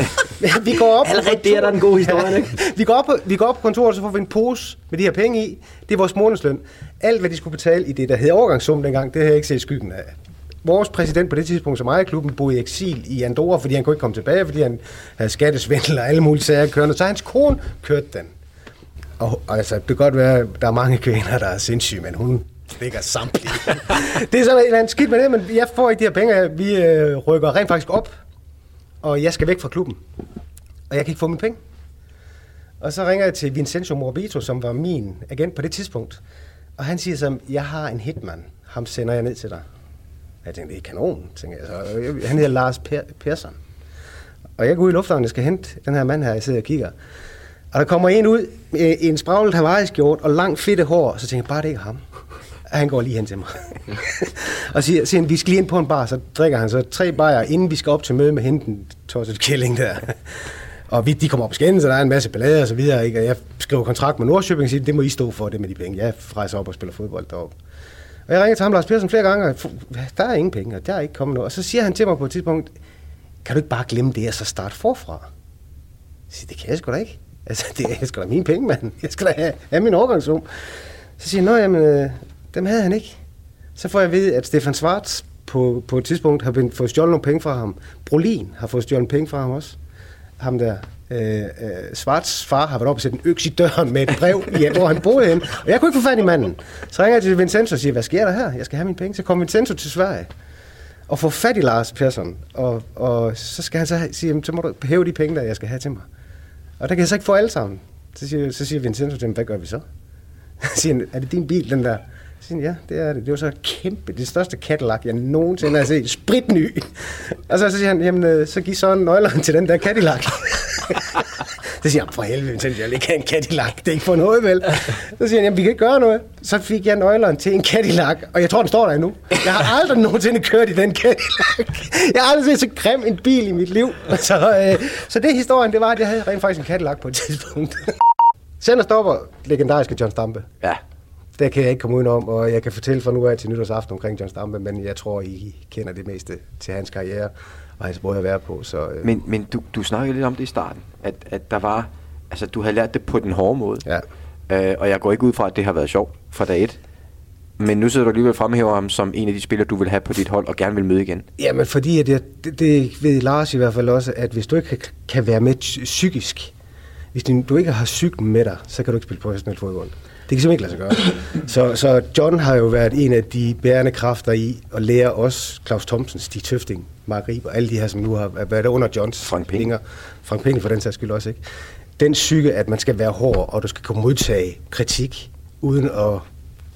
vi går op Allerede det er der en god historie, ikke? vi, går op på, vi går op på kontoret, så får vi en pose med de her penge i. Det er vores månedsløn. Alt, hvad de skulle betale i det, der hed overgangssum dengang, det har jeg ikke set skyggen af. Vores præsident på det tidspunkt, som ejer klubben, boede i eksil i Andorra, fordi han kunne ikke komme tilbage, fordi han havde skattesvindel og alle mulige sager kørende. Så hans kone kørte den. Og, og altså, det kan godt være, at der er mange kvinder, der er sindssyge, men hun ligger samtlige. det er sådan et eller andet skidt med det, men jeg får ikke de her penge. Vi øh, rykker rent faktisk op, og jeg skal væk fra klubben. Og jeg kan ikke få mine penge. Og så ringer jeg til Vincenzo Morbito, som var min agent på det tidspunkt. Og han siger så, jeg har en hitman. Ham sender jeg ned til dig. Jeg tænkte, det er kanon, tænker jeg. Så øh, han hedder Lars per- Persson. Og jeg går ud i lufthavnen, jeg skal hente den her mand her, jeg sidder og kigger. Og der kommer en ud øh, i en spraglet hawaii og langt fedte hår, så tænker jeg, bare det ikke er ham. Han går lige hen til mig. og siger, siger han, vi skal lige ind på en bar, så drikker han så tre bajer, inden vi skal op til møde med hende, den tosset kælling der. og vi, de kommer op skændes, så der er en masse ballade og så videre. Ikke? Og jeg skriver kontrakt med Nordsjøbing og siger, det må I stå for, det med de penge. Jeg rejser op og spiller fodbold deroppe. Og jeg ringer til ham, Lars Persson, flere gange, og der er ingen penge, og der er ikke kommet noget. Og så siger han til mig på et tidspunkt, kan du ikke bare glemme det, og så starte forfra? Jeg siger, det kan jeg sgu da ikke. Altså, det er sgu da mine penge, mand. Jeg skal da have, have min overgangssum. Så siger jeg, nå, jamen, øh, dem havde han ikke. Så får jeg at vide, at Stefan Schwarz på, på et tidspunkt har been- fået stjålet nogle penge fra ham. Brolin har fået stjålet penge fra ham også. Ham der. Øh, øh, Schwarz far har været oppe og sætte en øks i døren med et brev, i, hvor han boede hen. Og jeg kunne ikke få fat i manden. Så ringer jeg til Vincenzo og siger, hvad sker der her? Jeg skal have mine penge. Så kommer Vincenzo til Sverige og får fat i Lars Persson. Og, og så skal han så sige, så må du hæve de penge, der jeg skal have til mig. Og der kan jeg så ikke få alle sammen. Så siger, så siger Vincenzo til ham, hvad gør vi så? Så siger han, er det din bil, den der? Så siger ja, det er det. Det var så kæmpe, det største Cadillac, jeg nogensinde har set. Spritny. Og så, så siger han, jamen, øh, så giv så nøglerne til den der Cadillac. så siger han, for helvede, tænkte jeg ikke have en Cadillac. Det er ikke for noget, vel? Så siger han, jamen, vi kan ikke gøre noget. Så fik jeg nøglerne til en Cadillac, og jeg tror, den står der endnu. Jeg har aldrig nogensinde kørt i den Cadillac. Jeg har aldrig set så grim en bil i mit liv. Så, øh, så det historien, det var, at jeg havde rent faktisk en Cadillac på et tidspunkt. Sender stopper legendariske John Stampe. Ja. Det kan jeg ikke komme udenom, og jeg kan fortælle fra nu af til nytårsaften omkring John Stampe, men jeg tror, I kender det meste til hans karriere og hans måde at være på. Så, øh, Men, men du, du snakkede lidt om det i starten, at, at der var, altså du havde lært det på den hårde måde. Ja. Øh, og jeg går ikke ud fra, at det har været sjovt fra dag et. Men nu sidder du alligevel fremhæver ham som en af de spillere, du vil have på dit hold og gerne vil møde igen. Jamen, fordi at jeg, det, det ved Lars i hvert fald også, at hvis du ikke kan, kan være med psy- psykisk, hvis du, du ikke har psyken med dig, så kan du ikke spille professionel fodbold. Det kan simpelthen ikke lade sig gøre. Så, så John har jo været en af de bærende kræfter i at lære os, Claus Thomsen, Stig Tøfting, Mark Rib og alle de her, som nu har været under Johns Frank vinger. Frank Pind for den sags skyld også, ikke? Den psyke, at man skal være hård, og du skal kunne modtage kritik, uden at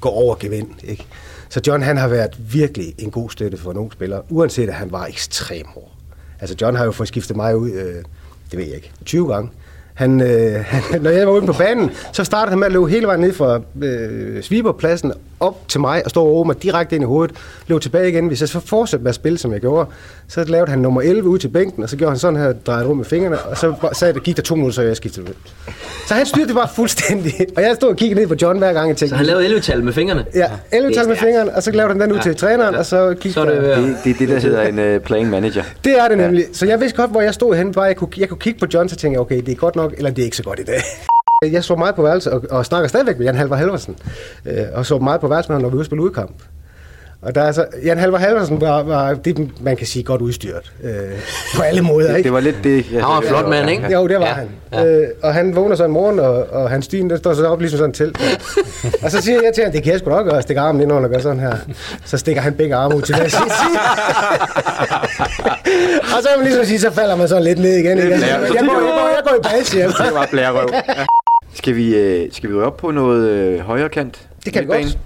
gå over gevind. Ikke? Så John han har været virkelig en god støtte for nogle spillere, uanset at han var ekstrem hård. Altså John har jo fået skiftet mig ud, øh, det ved jeg ikke, 20 gange. Han, øh, han, når jeg var ude på banen, så startede han med at løbe hele vejen ned fra øh, Sviberpladsen op til mig og stå og mig direkte ind i hovedet. Løb tilbage igen. Hvis jeg så fortsatte med at spille, som jeg gjorde, så lavede han nummer 11 ud til bænken, og så gjorde han sådan her, drejede rundt med fingrene, og så sagde det, gik der to minutter, så jeg skiftede ud. Så han styrte det bare fuldstændig. Og jeg stod og kiggede ned på John hver gang, jeg tænkte, Så han lavede 11-tal med fingrene? Ja, 11 Det er tal med stærkt. fingeren, og så lavede han den ud til træneren, og så gik Så er det Det, det er det, der hedder en uh, playing manager. det er det nemlig. Så jeg vidste godt, hvor jeg stod henne. Bare jeg kunne, jeg kunne kigge på John, så tænkte jeg, okay, det er godt nok, eller det er ikke så godt i dag. Jeg så meget på værelse og, og snakker stadigvæk med Jan Halvar Halversen. Øh, og så meget på værelse med ham, når vi spille udkamp. Og der er så, Jan Halvar Halversen var, var det, man kan sige, godt udstyret. Øh, på alle måder, Det, ikke? det var lidt det, jeg Han var en flot mand, ikke? Jo, det var Ja, han. Ja. Øh, og han vågner så en morgen, og, og hans styn, der står så op ligesom sådan til. og så siger jeg til ham, det kan jeg sgu nok gøre, stikke armen ind under og gøre sådan her. Så stikker han begge arme ud til side. og så kan man ligesom sige, så falder man sådan lidt ned igen. Ikke? Altså, Jeg, jeg, går, jeg, går, jeg går i base hjem. Det var blærerøv. Skal vi, øh, skal vi røre op på noget øh, højre kant? Det kan vi godt.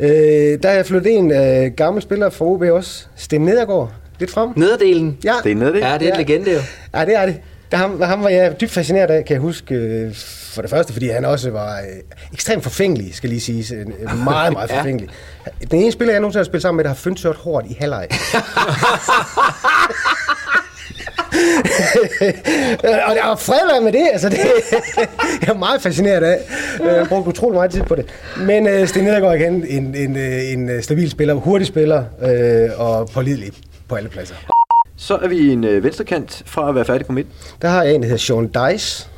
Øh, der er jeg flyttet en øh, gammel spiller fra OB også. Sten Nedergaard. Lidt frem. Nederdelen? Ja. Det er nede det? Ja, det er en Ja. legende jo. Ja, det er det. Der, ham, ham var jeg dybt fascineret af, kan jeg huske. øh, For det første, fordi han også var øh, ekstremt forfængelig, skal lige sige. Meget, meget Ja. forfængelig. Den ene spiller, jeg nogensinde har spillet sammen med, der har fønsørt hårdt i halvleg. og er fred være med det, altså det jeg er meget fascineret af. Jeg har brugt utrolig meget tid på det. Men øh, Sten Nedergaard igen, en, en, øh, en øh, stabil spiller, hurtig spiller øh, og pålidelig på alle pladser. Så er vi en øh, venstrekant fra at være færdig på midt. Der har jeg en, der hedder Sean Dice.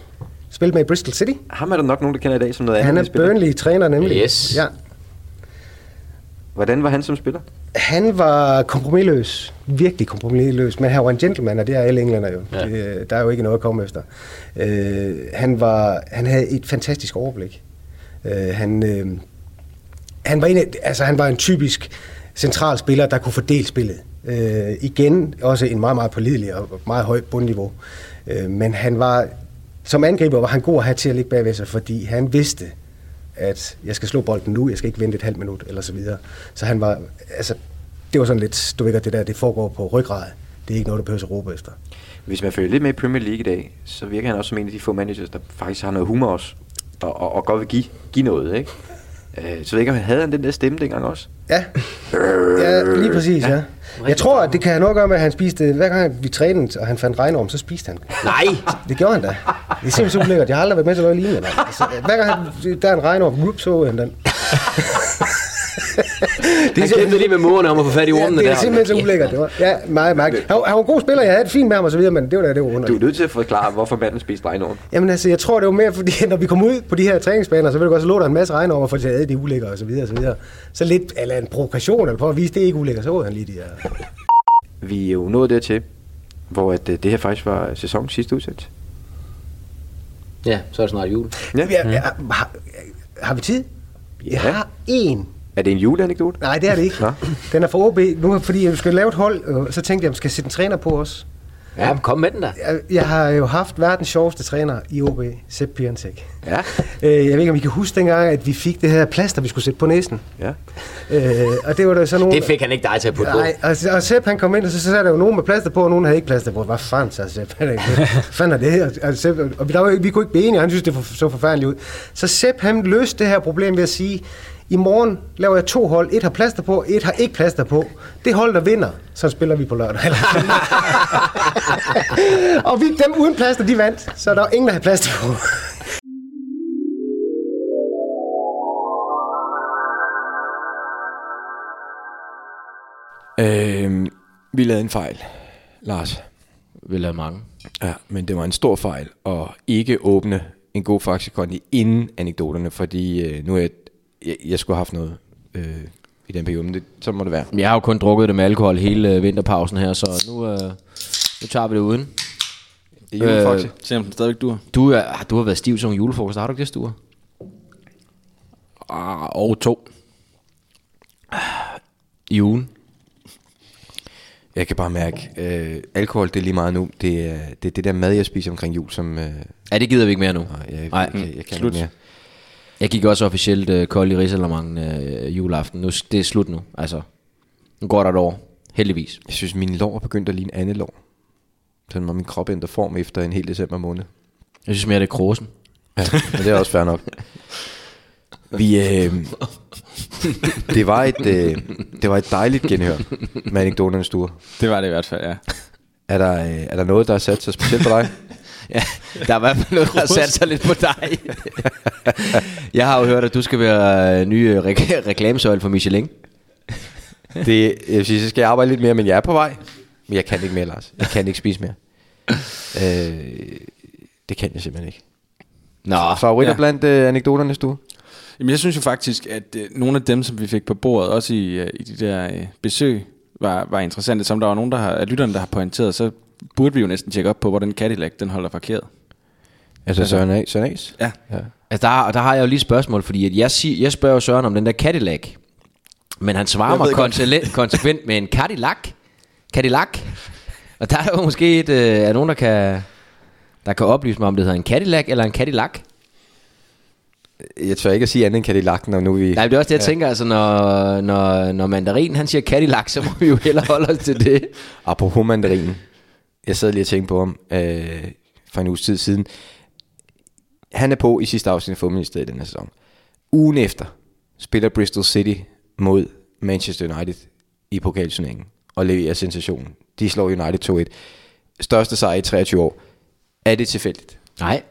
Spillet med i Bristol City. Ham er der nok nogen, der kender i dag som noget Han er andet. Burnley-træner nemlig. Yes. Ja. Hvordan var han som spiller? Han var kompromilløs. Virkelig kompromilløs. Men han var en gentleman, og det er alle englænder jo. Ja. Det, der er jo ikke noget at komme efter. Øh, han, var, han havde et fantastisk overblik. Øh, han, øh, han, var en, af- altså, han var en typisk central spiller, der kunne fordele spillet. Øh, igen også en meget, meget pålidelig og meget højt bundniveau. Øh, men han var, som angriber var han god at have til at ligge bagved sig, fordi han vidste, at jeg skal slå bolden nu, jeg skal ikke vente et halvt minut, eller så videre. Så han var, altså, det var sådan lidt, du ved godt, det der, det foregår på ryggrad. Det er ikke noget, du behøver at råbe efter. Hvis man følger lidt med i Premier League i dag, så virker han også som en af de få managers, der faktisk har noget humor også. Og, og, og godt vil give, give noget, ikke? Øh, så jeg ikke, om han havde han den der stemme dengang også? Ja, ja lige præcis, ja. Jeg tror, at det kan have noget at gøre med, at han spiste, hver gang vi trænede, og han fandt regnorm, så spiste han. Nej! Det gjorde han da. Det er simpelthen så ulækkert. Jeg har aldrig været med til noget lignende. Altså, hver gang han, der er en regnorm, whoop, så han den. Det han kæmpede lige med murene om at få fat i Ja, ormene det er der. simpelthen så ulækkert. Det var, ja, meget mærkeligt. Han, han var en god spiller, jeg havde det fint med ham og så videre, men det var da det var under. Du er nødt til at forklare, hvorfor manden spiste regnorm. Jamen altså, jeg tror, det var mere, fordi når vi kom ud på de her træningsbaner, så ville du godt, så lå der en masse regnormer, for at sige, at det er ulækkert og så videre og så videre. Så lidt, eller en provokation, eller på at vise, det er ikke ulækkert, så var han lige de her. Vi er jo nået dertil, hvor at, øh, det her faktisk var sæsonens sidste udsendelse. Ja, så er det snart jul. Ja. Ja, ja, har, har vi tid? Jeg har én Er det en juleanekdote? Nej, det er det ikke. Nå. Den er fra OB. Nu, fordi jeg skal lave et hold, øh, så tænkte jeg, om jeg skal sætte en træner på os. Ja, kom med den der. Jeg, jeg har jo haft verdens sjoveste træner i OB, Sepp Piontek. Ja. Øh, jeg ved ikke, om I kan huske dengang, at vi fik det her plaster, vi skulle sætte på næsen. Ja. Øh, og det var der så nogle... Det fik han ikke dig til at putte på. Nej, og, og Sepp han kom ind, og så, så er der jo nogen med plaster på, og nogen havde ikke plaster på. Hvad fanden, sagde Sepp. Fanden er det her? Og, Sepp, og vi, der var, vi kunne ikke blive enige, han synes, det for, så forfærdeligt ud. Så Sepp han løste det her problem ved at sige, i morgen laver jeg to hold. Et har plaster på, et har ikke plaster på. Det hold, der vinder, så spiller vi på lørdag. og vi, dem uden plaster, de vandt. Så der var ingen, der havde plaster på. Øh, vi lavede en fejl, Lars. Vi lavede mange. Ja, men det var en stor fejl at ikke åbne en god faxekonti inden anekdoterne, fordi øh, nu er jeg, jeg, jeg skulle have haft noget øh, i den periode, men det, så må det være. Jeg har jo kun drukket det med alkohol hele øh, vinterpausen her, så nu, øh, nu tager vi det uden. Det er julefaxe. Øh, se om den stadigvæk dur. Du, er, du har været stiv som julefrokost, har du ikke det, Sture? Ah, og to. I ugen? jeg kan bare mærke, øh, alkohol det er lige meget nu. Det er det, er det der mad, jeg spiser omkring jul, som... Øh, Ja, det gider vi ikke mere nu. nej, jeg, Nej. jeg, jeg, jeg kan Slut. ikke mere. Jeg gik også officielt øh, kold i Rigsalermangen øh, juleaften. Nu, det er slut nu. Altså, nu går der et år. Heldigvis. Jeg synes, min lår er begyndt at ligne andet lår. Sådan var min krop ændret form efter en hel december måned. Jeg synes mere, det er krosen. Ja, men det er også fair nok. Vi, øh, det, var et, øh, det var et dejligt genhør med anekdoternes stue. Det var det i hvert fald, ja. Er der, øh, er der noget, der er sat sig specielt på dig? Ja, der er i hvert fald noget, der har sat sig lidt på dig. jeg har jo hørt, at du skal være øh, ny øh, re- reklamesøjle for Michelin. Det, jeg vil sige, så skal jeg arbejde lidt mere, men jeg er på vej. Men jeg kan ikke mere, Lars. Jeg kan ikke spise mere. Øh, det kan jeg simpelthen ikke. Nå, Favoritter ja. blandt øh, anekdoterne, du? Jamen, jeg synes jo faktisk, at øh, nogle af dem, som vi fik på bordet, også i, øh, i de der øh, besøg, var, var interessante. Som der var nogen der har, af lytterne, der har pointeret, så burde vi jo næsten tjekke op på, hvordan Cadillac den holder parkeret. Altså Søren, A. Søren A's? Ja. ja. Altså, der, der har jeg jo lige et spørgsmål, fordi at jeg, sig, jeg spørger Søren om den der Cadillac, men han svarer mig konsekvent, konsekvent med en Cadillac. Cadillac. Og der er jo måske et, øh, er nogen, der kan, der kan oplyse mig, om det hedder en Cadillac eller en Cadillac. Jeg tør ikke at sige andet end Cadillac, når nu vi... Nej, det er også det, jeg tænker, altså, når, når, når mandarin han siger Cadillac, så må vi jo hellere holde os til det. Apropos mandarinen. Jeg sad lige og tænkte på ham øh, for en uges tid siden. Han er på i sidste afsnit af Fodboldministeriet i den her sæson. Ugen efter spiller Bristol City mod Manchester United i pokalturneringen og leverer sensationen. De slår United 2-1. Største sejr i 23 år. Er det tilfældigt? Nej,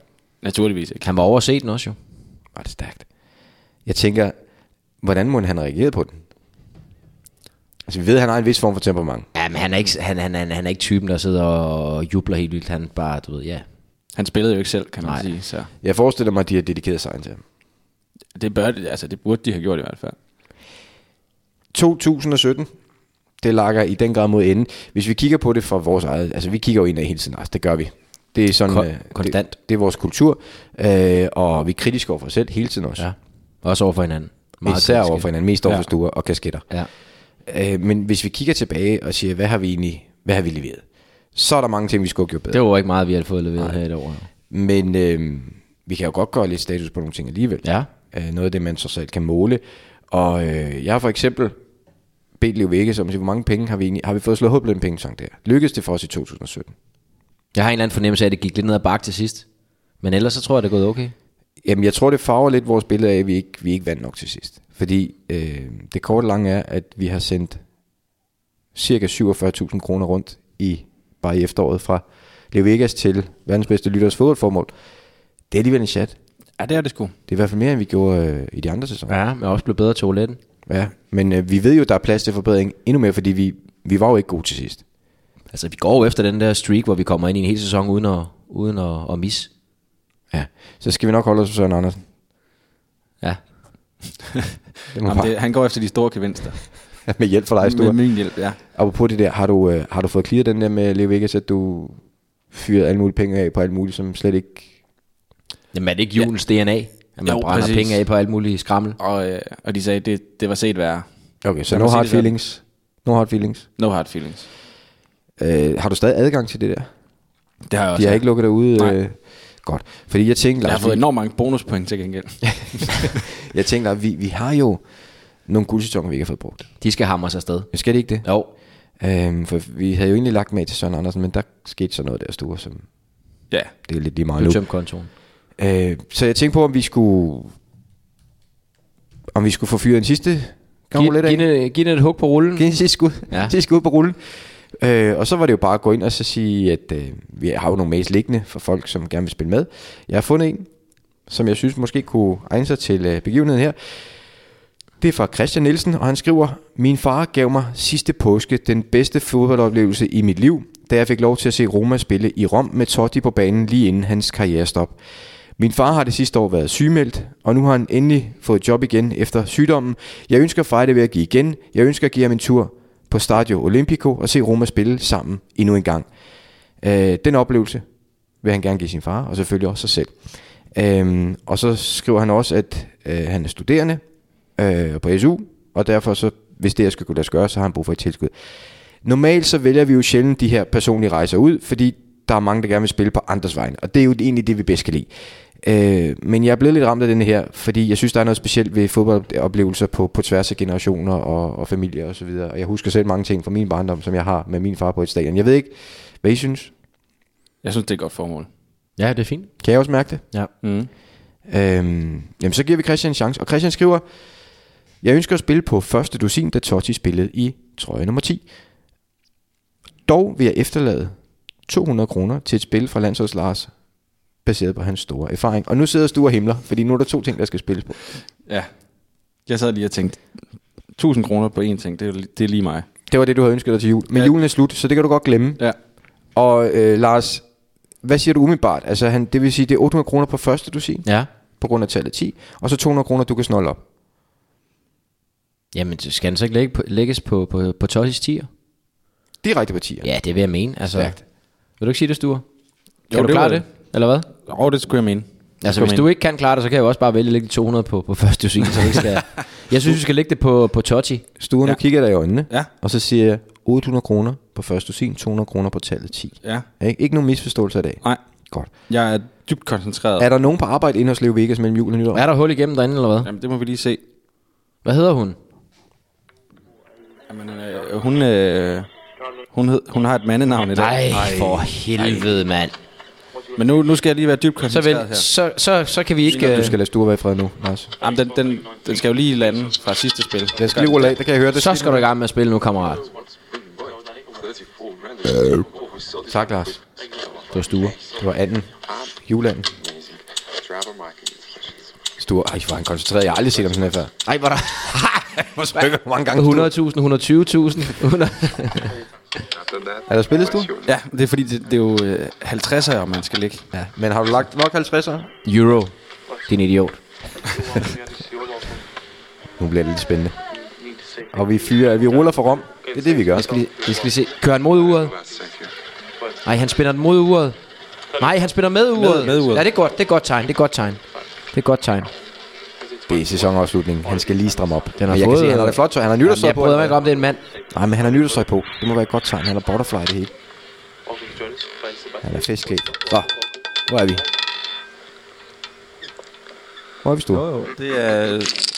Naturligvis ikke. han var overset den også jo. Var det stærkt. Jeg tænker, hvordan må han reagere på den? Altså, vi ved, at han har en vis form for temperament. Ja, men han er ikke, han, han, han, han er ikke typen, der sidder og jubler helt vildt. Han bare, du ved, ja. Han spillede jo ikke selv, kan man Nej. sige. Så Jeg forestiller mig, at de har dedikeret sig til ham. det, bør, altså, det burde de have gjort i hvert fald. 2017, det lakker i den grad mod enden. Hvis vi kigger på det fra vores eget, altså vi kigger jo ind af hele tiden, altså det gør vi. Det er sådan, Kon- øh, konstant. Det, det er vores kultur, øh, og vi er kritiske over for os selv hele tiden også. ja. Også over for hinanden. Meget Især kritisk. over for hinanden, mest over for Ja. stuer og kasketter. Ja. Øh, men hvis vi kigger tilbage og siger, hvad har vi egentlig, hvad har vi leveret? Så er der mange ting, vi skulle have gjort bedre. Det var ikke meget, vi havde fået leveret her i år. Men øh, vi kan jo godt gøre lidt status på nogle ting alligevel. Ja. Øh, noget af det, man så selv kan måle. Og øh, jeg har for eksempel bedt Leo Vække, siger, hvor mange penge har vi, egentlig, har vi fået slået hul på den pengesang der? Lykkedes det for os i 2017? Jeg har en eller anden fornemmelse af, at det gik lidt ned ad bakke til sidst. Men ellers så tror jeg, det er gået okay. Jamen, jeg tror, det farver lidt vores billede af, at vi ikke, vi ikke vandt nok til sidst. Fordi øh, det korte lange er, at vi har sendt cirka 47.000 kroner rundt i bare i efteråret fra Leo Vegas til verdens bedste lytters fodboldformål. Det er alligevel en chat. Ja, det er det sgu. Det er i hvert fald mere, end vi gjorde øh, i de andre sæsoner. Ja, men også blevet bedre til toiletten. Ja, men øh, vi ved jo, der er plads til forbedring endnu mere, fordi vi, vi var jo ikke gode til sidst. Altså, vi går jo efter den der streak, hvor vi kommer ind i en hel sæson uden at, uden at, at misse. Ja, så skal vi nok holde os på Søren Andersen. Ja. Det Jamen, det, han går efter de store gevinster. med hjælp fra dig, Med Sture. min hjælp, ja. Apropos det der, har du, øh, har du fået clear den der med Leo Vegas, at du fyrede alle mulige penge af på alt muligt, som slet ikke... Jamen er det ikke julens DNA? At man Jo, brænder præcis. penge af på alt muligt skrammel? Og, øh, og de sagde, det, det var set værre. Okay, så no hard feelings. No hard feelings. No hard feelings. Øh, har du stadig adgang til det der? Det har jeg også. De har ikke lukket dig ude? Nej. Øh, godt. Fordi jeg tænkte, jeg har Lars, fået vi, enormt mange bonuspoint til gengæld. jeg tænkte, at vi, vi har jo nogle guldsæsoner, vi ikke har fået brugt. De skal hamre sig afsted. Men skal det ikke det? Jo. Øhm, for vi havde jo egentlig lagt med til Søren Andersen, men der skete så noget der store, som ja. det er lidt lige meget nu. tømte kontoen. Øh, så jeg tænkte på, om vi skulle om vi skulle få fyret en sidste Giv, giv, den- giv den et hug på rullen. Giv en sidste skud. Ja. sidste skud på rullen. Øh, og så var det jo bare at gå ind og så sige, at øh, vi har jo nogle mails liggende for folk, som gerne vil spille med. Jeg har fundet en, som jeg synes måske kunne egne sig til øh, begivenheden her. Det er fra Christian Nielsen, og han skriver, Min far gav mig sidste påske den bedste fodboldoplevelse i mit liv, da jeg fik lov til at se Roma spille i Rom med Totti på banen lige inden hans karrierestop. Min far har det sidste år været sygemeldt, og nu har han endelig fået job igen efter sygdommen. Jeg ønsker far det ved at give igen. Jeg ønsker at give ham en tur på Stadio Olimpico og se Roma spille sammen endnu en gang. Øh, den oplevelse vil han gerne give sin far, og selvfølgelig også sig selv. Øhm, og så skriver han også, at øh, han er studerende øh, på SU, og derfor så, hvis det her skal kunne lade sig gøre, så har han brug for et tilskud. Normalt så vælger vi jo sjældent de her personlige rejser ud, fordi der er mange, der gerne vil spille på andres vegne, og det er jo egentlig det, vi bedst kan lide. Øh, men jeg er blevet lidt ramt af den her, fordi jeg synes, der er noget specielt ved fodboldoplevelser på, på tværs af generationer og, og familier og så videre. Og jeg husker selv mange ting fra min barndom, som jeg har med min far på et stadion. Jeg ved ikke, hvad I synes. Jeg synes, det er et godt formål. Ja, det er fint. Kan jeg også mærke det? Ja. Mm. Øhm, jamen, så giver vi Christian en chance. Og Christian skriver, jeg ønsker at spille på første dusin, da Totti spillede i trøje nummer 10. Dog vil jeg efterlade 200 kroner til et spil fra landsholds Lars, baseret på hans store erfaring. Og nu sidder Stue og himler, fordi nu er der to ting, der skal spilles på. Ja. Jeg sad lige og tænkte, 1000 kroner på én ting, det er, det er lige mig. Det var det, du havde ønsket dig til jul. Men Ja. julen er slut, så det kan du godt glemme. Ja. Og øh, Lars, hvad siger du umiddelbart? Altså, han, det vil sige, det er 800 kroner på første dusin, Ja. på grund af tallet 10, og så 200 kroner, du kan snolde op. Jamen, skal den så ikke lægge på, lægges på, på, på Tossis tier? Direkte på 10'er. Ja, det vil jeg mene. Altså, Stærkt. vil du ikke sige det, Sture? Kan Jo, du det klare det? Eller hvad? Og det skulle jeg mene. Altså, hvis du ikke kan klare det, så kan jeg jo også bare vælge at lægge de 200 på, på første dusin, så ikke skal... Jeg synes, vi skal lægge det på, på Totti. Stue, nu Ja. kigger jeg dig i øjnene, Ja. og så siger jeg 800 kroner på første dusin, 200 kroner på tallet 10. Ja. Ikke, ikke nogen misforståelse af dag. Nej, Godt. jeg er dybt koncentreret. Er der nogen på arbejde inde hos Leo Vegas mellem jul og nytår? Er der hul igennem derinde, eller hvad? Jamen, det må vi lige se. Hvad hedder hun? Jamen, øh, hun, øh, hun, hed, hun har et mandenavn i dag. Nej, for helvede, mand. Men nu, nu skal jeg lige være dybt Så, koncentreret vel, her. så, så, så kan vi ikke... Du øh, skal lade Stue være i fred nu, Lars. Jamen, den, den, den skal jo lige lande fra sidste spil. Jeg skal lige rulle af, der kan jeg høre det. Så skal du i gang med at spille nu, kammerat. Tak, Lars. Det var Sture. Det var anden. Juleanden. Stor. Ej, hvor han koncentreret. Jeg har aldrig set ham sådan her før. Ej, hvor der... Hvor mange gange Stue? 100.000, 120.000. 100... Er der spillet, Stue? Ja, det er fordi, det, det er jo øh, 50'er, man skal ligge. Ja. Men har du lagt nok 50'er? Euro. Din idiot. Nu bliver det lidt spændende. Og vi fyrer, vi ruller for Rom. Det er det, vi gør. Vi skal lige, vi skal se. Kører han mod uret? Nej, han spænder den mod uret. Nej, han spænder med uret. med uret. Ja, det er godt. Det er godt tegn. Det er godt tegn. Det er godt tegn. Det er sæsonafslutningen. Han skal lige stramme op. Den har men jeg kan fået- se, han har det flot tøj. Han har nytårstøj jeg på. bryder mig eller ikke om, det er en mand. Nej, men han har nytårstøj på. Det må være et godt tegn. Han har butterfly det hele. Han er festklædt. Så, hvor er vi? Hvor er vi stået? Det er... Er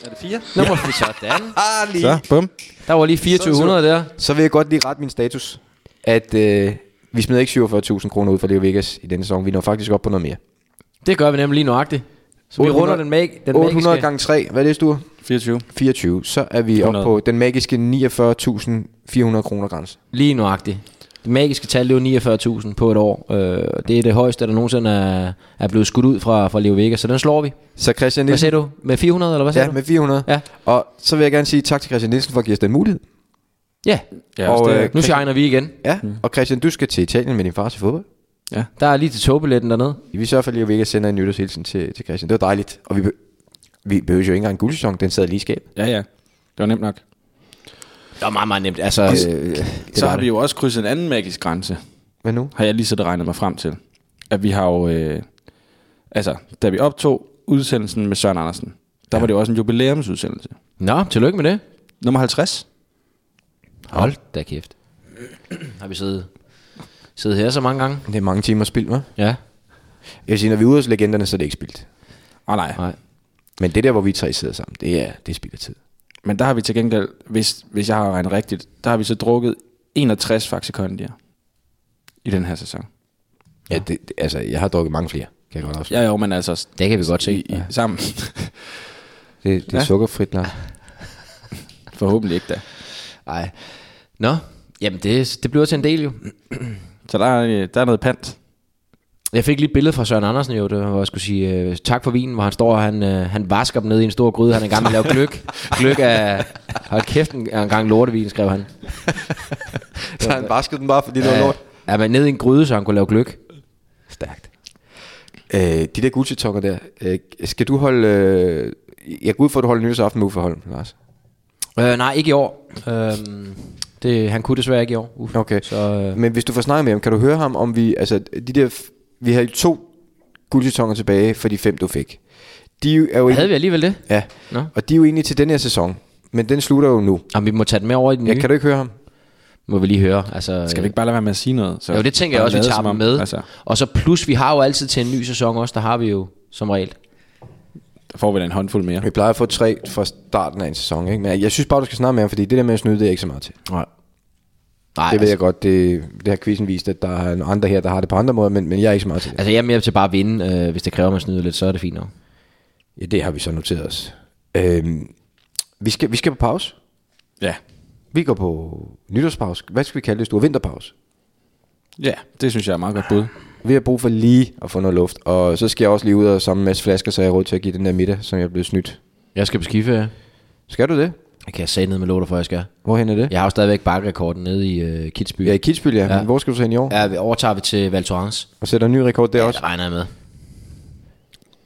det fire? Nummer sådan. Ah, lige. Så, bum. Der var lige 2400 der. Så vil jeg godt lige rette min status. At øh, vi smider ikke 47.000 kroner ud fra Leo Vegas i denne sæson. Vi når faktisk op på noget mere. Det gør vi nemlig lige nøjagtigt. Så vi 800 runder den, mag den 800 magiske... gange 3. Hvad er det, Sture? 24. 24. Så er vi oppe 100. på den magiske 49.400 kroner grænse. Lige nøjagtigt. Det magiske tal, det er jo 49.000 på et år. Øh, det er det højeste, der nogensinde er, er blevet skudt ud fra, fra Leo Vegas, så den slår vi. Så Christian Hvad Nielsen. siger du? Med 400, eller hvad siger Ja, du? med 400. Ja. Og så vil jeg gerne sige tak til Christian Nielsen for at give os den mulighed. Ja, Ja, Og, øh, nu shiner vi igen. Ja, og Christian, du skal til Italien med din far til fodbold. Der er lige til togbilletten dernede. Vi sørger for, at Leo Vegas sender en nytårshilsen til, til Christian. Det var dejligt. Og vi, be- vi behøver jo ikke engang en guldsæson. Den sad lige i skab. ja, ja. Det var nemt nok. Det var meget, meget nemt. Altså, øh, Så har vi jo også krydset en anden magisk grænse. Hvad nu? har jeg lige så regnet mig frem til. At vi har jo... Øh, altså, da vi optog udsendelsen med Søren Andersen, der ja. var det jo også en jubilæumsudsendelse. Nå, tillykke med det. Nummer 50. Hold da kæft. Har vi siddet, siddet her så mange gange? Det er mange timer spildt, hva'? Ja. Jeg vil sige, når vi er ude hos legenderne, så er det ikke spildt. Åh oh, nej. Nej. Men det der, hvor vi tre sidder sammen, det er, det er spild af tid. Men der har vi til gengæld, hvis, hvis jeg har regnet rigtigt, der har vi så drukket 61 Faxe Kondier i den her sæson. Ja, det, det, altså, jeg har drukket mange flere, kan jeg godt også. Ja, jo, men altså... Det kan vi godt se. I, i, sammen. Det, det er Ja. sukkerfrit, Lars. Forhåbentlig ikke da. Nej. Nå, jamen det, det bliver til en del jo. Så der er, øh, der er noget pant. Jeg fik lige et billede fra Søren Andersen jo, det hvor jeg skulle sige øh, tak for vinen, hvor han står og han, øh, han vasker dem ned i en stor gryde. Han er i gang med at lave gløk. gløk af, hold kæft en, en gang lortevin, skrev han. Så han baskede den bare, fordi det var lort. Ja, men ned i en gryde, så han kunne lave gløk. Stærkt. Øh, de der gucci der, øh, skal du holde... Øh, jeg går ud for, at du holder nyhedsaften med Uffe Holm, Lars. Øh, nej, ikke i år. Øh, det, han kunne desværre ikke i år. Uffe. Okay. Så, øh, Men hvis du får snakket med ham, kan du høre ham om vi... Altså, de der... Vi har to guldjetonger tilbage for de fem, du fik. De er jo havde vi egentlig, alligevel det? ja, Nå. og de er jo egentlig til den her sæson. Men den slutter jo nu. Jamen, vi må tage den med over i den Ja, nye. kan du ikke høre ham? Må vi lige høre. Altså, Skal vi ikke bare lade være med at sige noget? Så Jo, det tænker jeg også, vi tager dem med. Altså, Og så plus, vi har jo altid til en ny sæson også, der har vi jo som regel. Får vi da en håndfuld mere. Vi plejer at få tre fra starten af en sæson, ikke? Men jeg synes bare, du skal snakke med ham, fordi det der med at snyde, det er ikke så meget til. Nej. Nej, Det ved jeg godt, det, det har quizzen vist, at der er nogle andre her, der har det på andre måder, men, men jeg er ikke så meget til det. Altså, jeg er mere til bare at vinde. Øh, hvis det kræver, at man snyder lidt, så er det fint nok. Ja, det har vi så noteret os. Øhm, vi, skal, vi skal på pause. Ja. Vi går på nytårspause. Hvad skal vi kalde det? Stor vinterpause. Ja, det synes jeg er et meget godt bud. Vi har brug for lige at få noget luft, og så skal jeg også lige ud og samle en masse flasker, så jeg har råd til at give den der middag, som jeg blevet snydt. Jeg skal på skiferie. Skal du det? Jeg kan sige ned med låter, for jeg skal. Hvorhen er det? Jeg har jo stadigvæk bakkerekorden nede i øh, Kitzbühel. Ja, i Kitzbühel, ja. Ja. Men hvor skal du så hen i år? Ja, vi overtager vi til Val Thorens. Og sætter en ny rekord der Ja, også? det regner jeg med.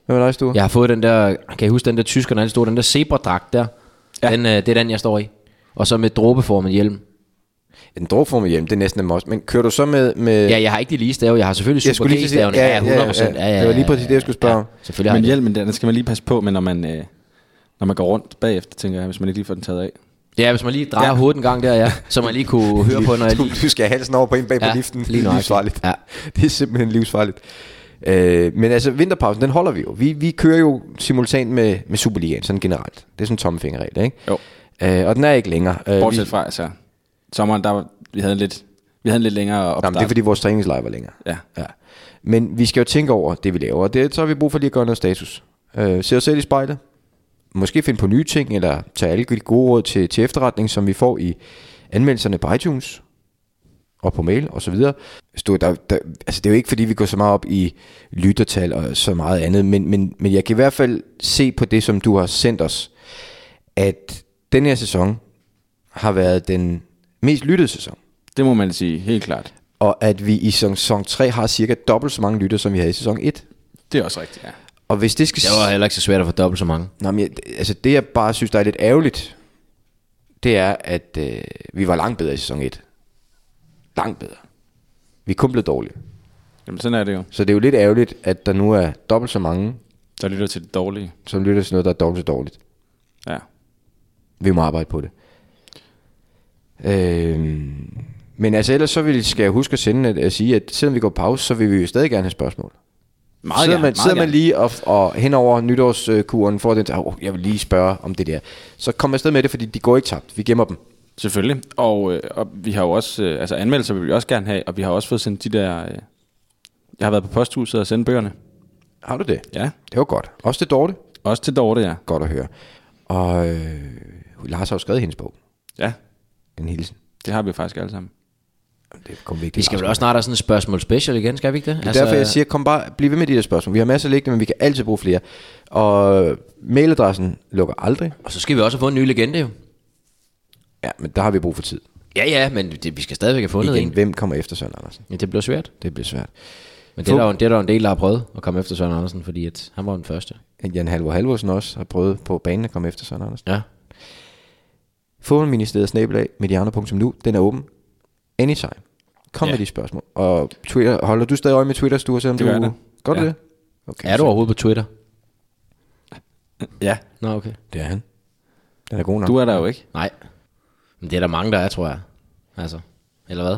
Hvad med dig, Stue? Jeg har fået den der, kan I huske den der tyskerne, der stod, den der zebra-dragt der? Ja. Den, øh, det er den, jeg står i. Og så med dråbeformet hjelm. En drogform hjem, det er næsten også. Men kører du så med... med Ja, jeg har ikke de lige stave, jeg har selvfølgelig Jeg super skulle lige G-stavene. Ja, ja, 100%. Ja, ja, ja, Det var lige præcis det, jeg skulle spørge om. selvfølgelig har Men hjelmen, den skal man lige passe på med, når man, øh, når man går rundt bagefter, tænker jeg, hvis man ikke lige får den taget af. Ja, hvis man lige drejer Ja. hovedet en gang der, ja. Så man lige kunne høre på, når jeg du, lige... du skal have halsen over på en bag på Ja, liften. lige det er livsfarligt. Ja. Det er simpelthen livsfarligt. Øh, men altså, vinterpausen, den holder vi jo. Vi, vi kører jo simultant med, med Superligaen, sådan generelt. Det er sådan en tommefingerregel, ikke? Jo. Øh, og den er ikke længere. Øh, Bortset fra, altså, sommeren, der vi havde en lidt, vi havde en lidt længere opstart. men det er fordi vores træningslejr var længere. Ja. ja. Men vi skal jo tænke over det, vi laver. Og det, så har vi brug for lige at gøre noget status. Øh, se os selv i spejlet. Måske finde på nye ting, eller tage alle de gode råd til, til efterretning, som vi får i anmeldelserne på iTunes og på mail og så videre. Stå, der, der, altså det er jo ikke fordi vi går så meget op i lyttertal og så meget andet, men, men, men jeg kan i hvert fald se på det, som du har sendt os, at den her sæson har været den mest lyttede sæson. Det må man sige, helt klart. Og at vi i sæson 3 har cirka dobbelt så mange lytter, som vi havde i sæson 1. Det er også rigtigt, ja. Og hvis det skal... Det var heller ikke så svært at få dobbelt så mange. Nå, men jeg, altså det jeg bare synes, der er lidt ærgerligt, det er, at øh, vi var langt bedre i sæson 1. Langt bedre. Vi er kun blevet dårlige. Jamen sådan er det jo. Så det er jo lidt ærgerligt, at der nu er dobbelt så mange, Der lytter til det dårlige. som lytter til noget, der er dobbelt så dårligt. Ja. Vi må arbejde på det. Øhm, men altså ellers så vil, skal jeg huske at sende at, at sige, at selvom vi går pause, så vil vi jo stadig gerne have spørgsmål. Meget sidder man, meget sidder man lige og, og hen over nytårskuren får den til, oh, jeg vil lige spørge om det der. Så kom afsted med det, fordi de går ikke tabt. Vi gemmer dem. Selvfølgelig. Og, øh, og vi har jo også, øh, altså anmeldelser vil vi også gerne have, og vi har også fået sendt de der, øh, jeg har været på posthuset og sendt bøgerne. Har du det? Ja. Det var godt. Også det Dorte. Også til Dorte, ja. Godt at høre. Og øh, Lars har jo skrevet hendes bog. Ja, En hilsen. det har vi faktisk alle sammen. Det kom vigtigt. Vi skal vel også snart have sådan et spørgsmål special igen, skal vi ikke det? Det er altså, derfor, jeg siger, kom bare, bliv ved med de der spørgsmål. Vi har masser liggende, men vi kan altid bruge flere. Og mailadressen lukker aldrig. Og så skal vi også have fået en ny legende jo. Ja, men der har vi brug for tid. Ja, ja, men det, vi skal stadigvæk have fundet Igen, en. hvem kommer efter Søren Andersen? Ja, det bliver svært. Det bliver svært. Men det er, der, jo- det er der jo en del, der har prøvet at komme efter Søren Andersen, fordi at han var den første. Jan Halvor Halvorsen også har prøvet på banen at komme efter Søren Andersen. Ja. Fodboldministeriet snabelag mediano.nu. Den er åben. Anytime. Kom ja. med de spørgsmål. Og Twitter, holder du stadig øje med Twitter, Sture, selvom Det du... gør jeg da. Gør du Ja. det? Okay, Er du så- overhovedet på Twitter? Ja. Nå, okay. Det er han. Den er god nok. Du er der jo ikke. Nej. Men det er der mange, der er, tror jeg. Altså, eller hvad?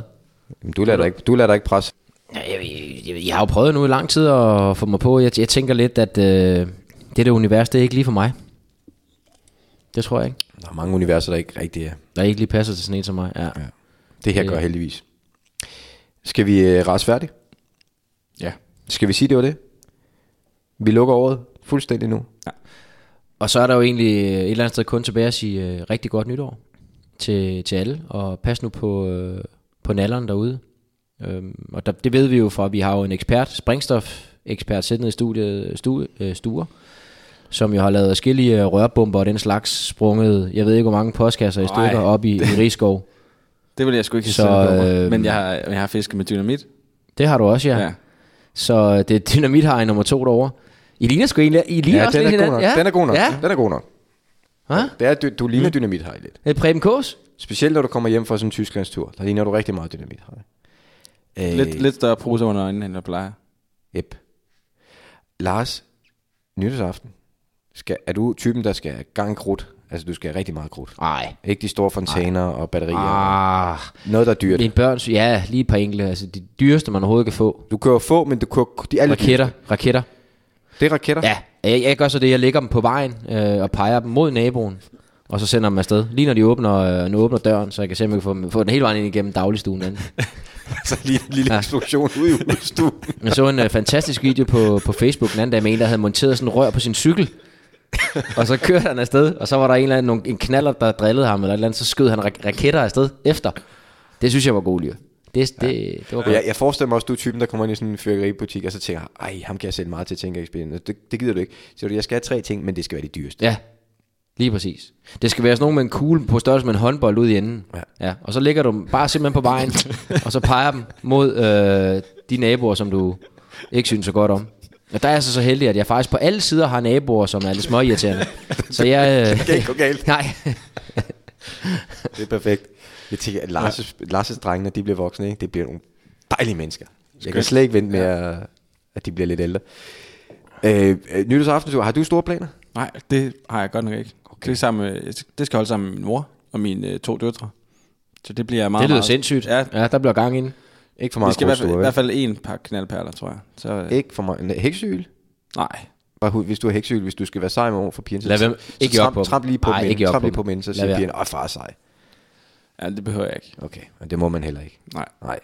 Jamen, du lader dig ikke, du lader dig ikke presse. Ja, jeg, jeg, jeg har jo prøvet nu i lang tid at få mig på. Jeg, jeg tænker lidt, at øh, det der univers, det er ikke lige for mig. Det tror jeg ikke. Der er mange universer, der ikke rigtig er. Der ikke lige passer til sådan en som mig. Ja. Ja. Det her Det- gør heldigvis. Skal vi øh, rase færdigt? Ja. Skal vi sige, det var det? Vi lukker året fuldstændig nu. Og så er der jo egentlig øh, et eller andet sted kun tilbage at sige øh, rigtig godt nytår til, til alle. Og pas nu på, øh, på nalleren derude. Øhm, og der, det ved vi jo fra, vi har jo en ekspert, springstof-ekspert, siddende i studiet, stu, øh, stuer, som jo har lavet forskellige øh, rørbomber og den slags sprunget, jeg ved ikke hvor mange postkasser i stykker op i, i Rigskov. Det vil jeg sgu ikke Så, øh, Men jeg har, jeg har fisket med dynamit. Det har du også, ja. Ja. ja. Så det er dynamit har I nummer to derovre. I ligner sgu egentlig, I ligner Ja, også den er, lidt god nok. hinanden. den er god nok. Ja. Den er god nok. Hva? Det er, du, du ligner dynamit hej lidt. Øh, Preben Kås? Specielt når du kommer hjem fra sådan en Tysklandstur. Der ligner du rigtig meget dynamit hej. Øh, Lidt, lidt større pose under øjnene, end jeg plejer. Yep. Lars, nytårsaften. Skal, er du typen, der skal have gang krudt? Altså, du skal have rigtig meget krudt. Nej. Ikke de store fontæner og batterier. Ah, og Noget, der er dyrt. mine børn, ja, lige et par enkelte. Altså, de dyreste, man overhovedet kan få. Du kører få, men du kører de alle Raketter, raketter. Det er raketter. Ja, jeg, jeg gør så det, jeg lægger dem på vejen øh, og peger dem mod naboen. Og så sender dem afsted. Lige når de åbner, øh, nu åbner døren, så jeg kan se, om jeg kan få, dem- få den hele vejen ind igennem dagligstuen. anden. Så lige en lille Ja. eksplosion ude i udstuen. Jeg så en uh, fantastisk video på, på Facebook den anden dag med en, der havde monteret sådan en rør på sin cykel. og så kørte han afsted, og så var der en, eller anden, en knaller, der drillede ham, eller et eller andet, så skød han rak- raketter afsted efter. Det synes jeg var god liv. Det, det, det var godt. Jeg, jeg forestiller mig også, du er typen, der kommer ind i sådan en fyrkeributik, og så tænker, ej, ham kan jeg sælge meget til, tænker ekspedienten. Det, det gider du ikke. Så du, jeg skal have tre ting, men det skal være de dyreste. Ja, lige præcis. Det skal være sådan nogen med en kugle på størrelse med en håndbold ud i enden. Ja. ja. Og så lægger du dem bare simpelthen på vejen, og så peger dem mod øh, de naboer, som du ikke synes så godt om. Og der er jeg så så heldig, at jeg faktisk på alle sider har naboer, som er lidt småirriterende. så jeg... Øh, Det kan ikke gå galt. Nej, Det er perfekt. Jeg tænker, at Lars' ja. Lars' drengene, de bliver voksne, ikke? Det bliver nogle dejlige mennesker. Jeg kan slet ikke vente med, at, at de bliver lidt ældre. Øh, øh, nytårsaften, har du store planer? Nej, det har jeg godt nok ikke. Okay. Det, er sammen med, det skal holde sammen med min mor og mine øh, to døtre. Så det bliver meget, det lyder meget... sindssygt. Ja, ja, der bliver gang i den. Ikke for vi meget skal i hvert, fald, i krydstour, hvert fald en par knaldperler, tror jeg. Så, øh, Ikke for meget. Heksyl? nej, Bare hvis du har heksyl, hvis du skal være sej med over for pigerne, så, Lad være med- så ikke tramp, dem. tramp lige på Nej, dem, ikke tramp på lige på dem. dem, så siger pigerne, åh, far er sej. ja, det behøver jeg ikke. Okay, men det må man heller ikke. Nej. Nej.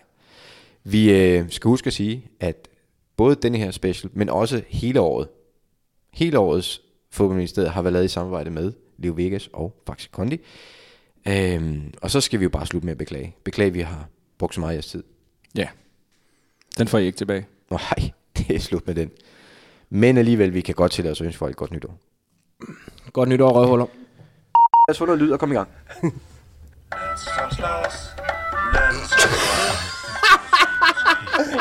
Vi øh, skal huske at sige, at både denne her special, men også hele året, hele årets fodboldministeriet har været lavet i samarbejde med Leo Vegas og Faxe Kondi. Øhm, og så skal vi jo bare slutte med at beklage. Beklage, at vi har brugt så meget af jeres tid. Ja, den får I ikke tilbage. Nej, det er slut med den. Men alligevel, vi kan godt til os ønske folk et godt nytår. Godt nytår, røvhuller. Lad os få noget lyd og komme i gang.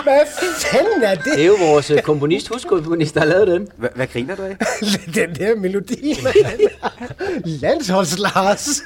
Hvad fanden er det? Det er jo vores øh, komponist, huskomponist, der har lavet den. Hvad, hvad griner du af? Den der melodi, mand. Landsholds Lars.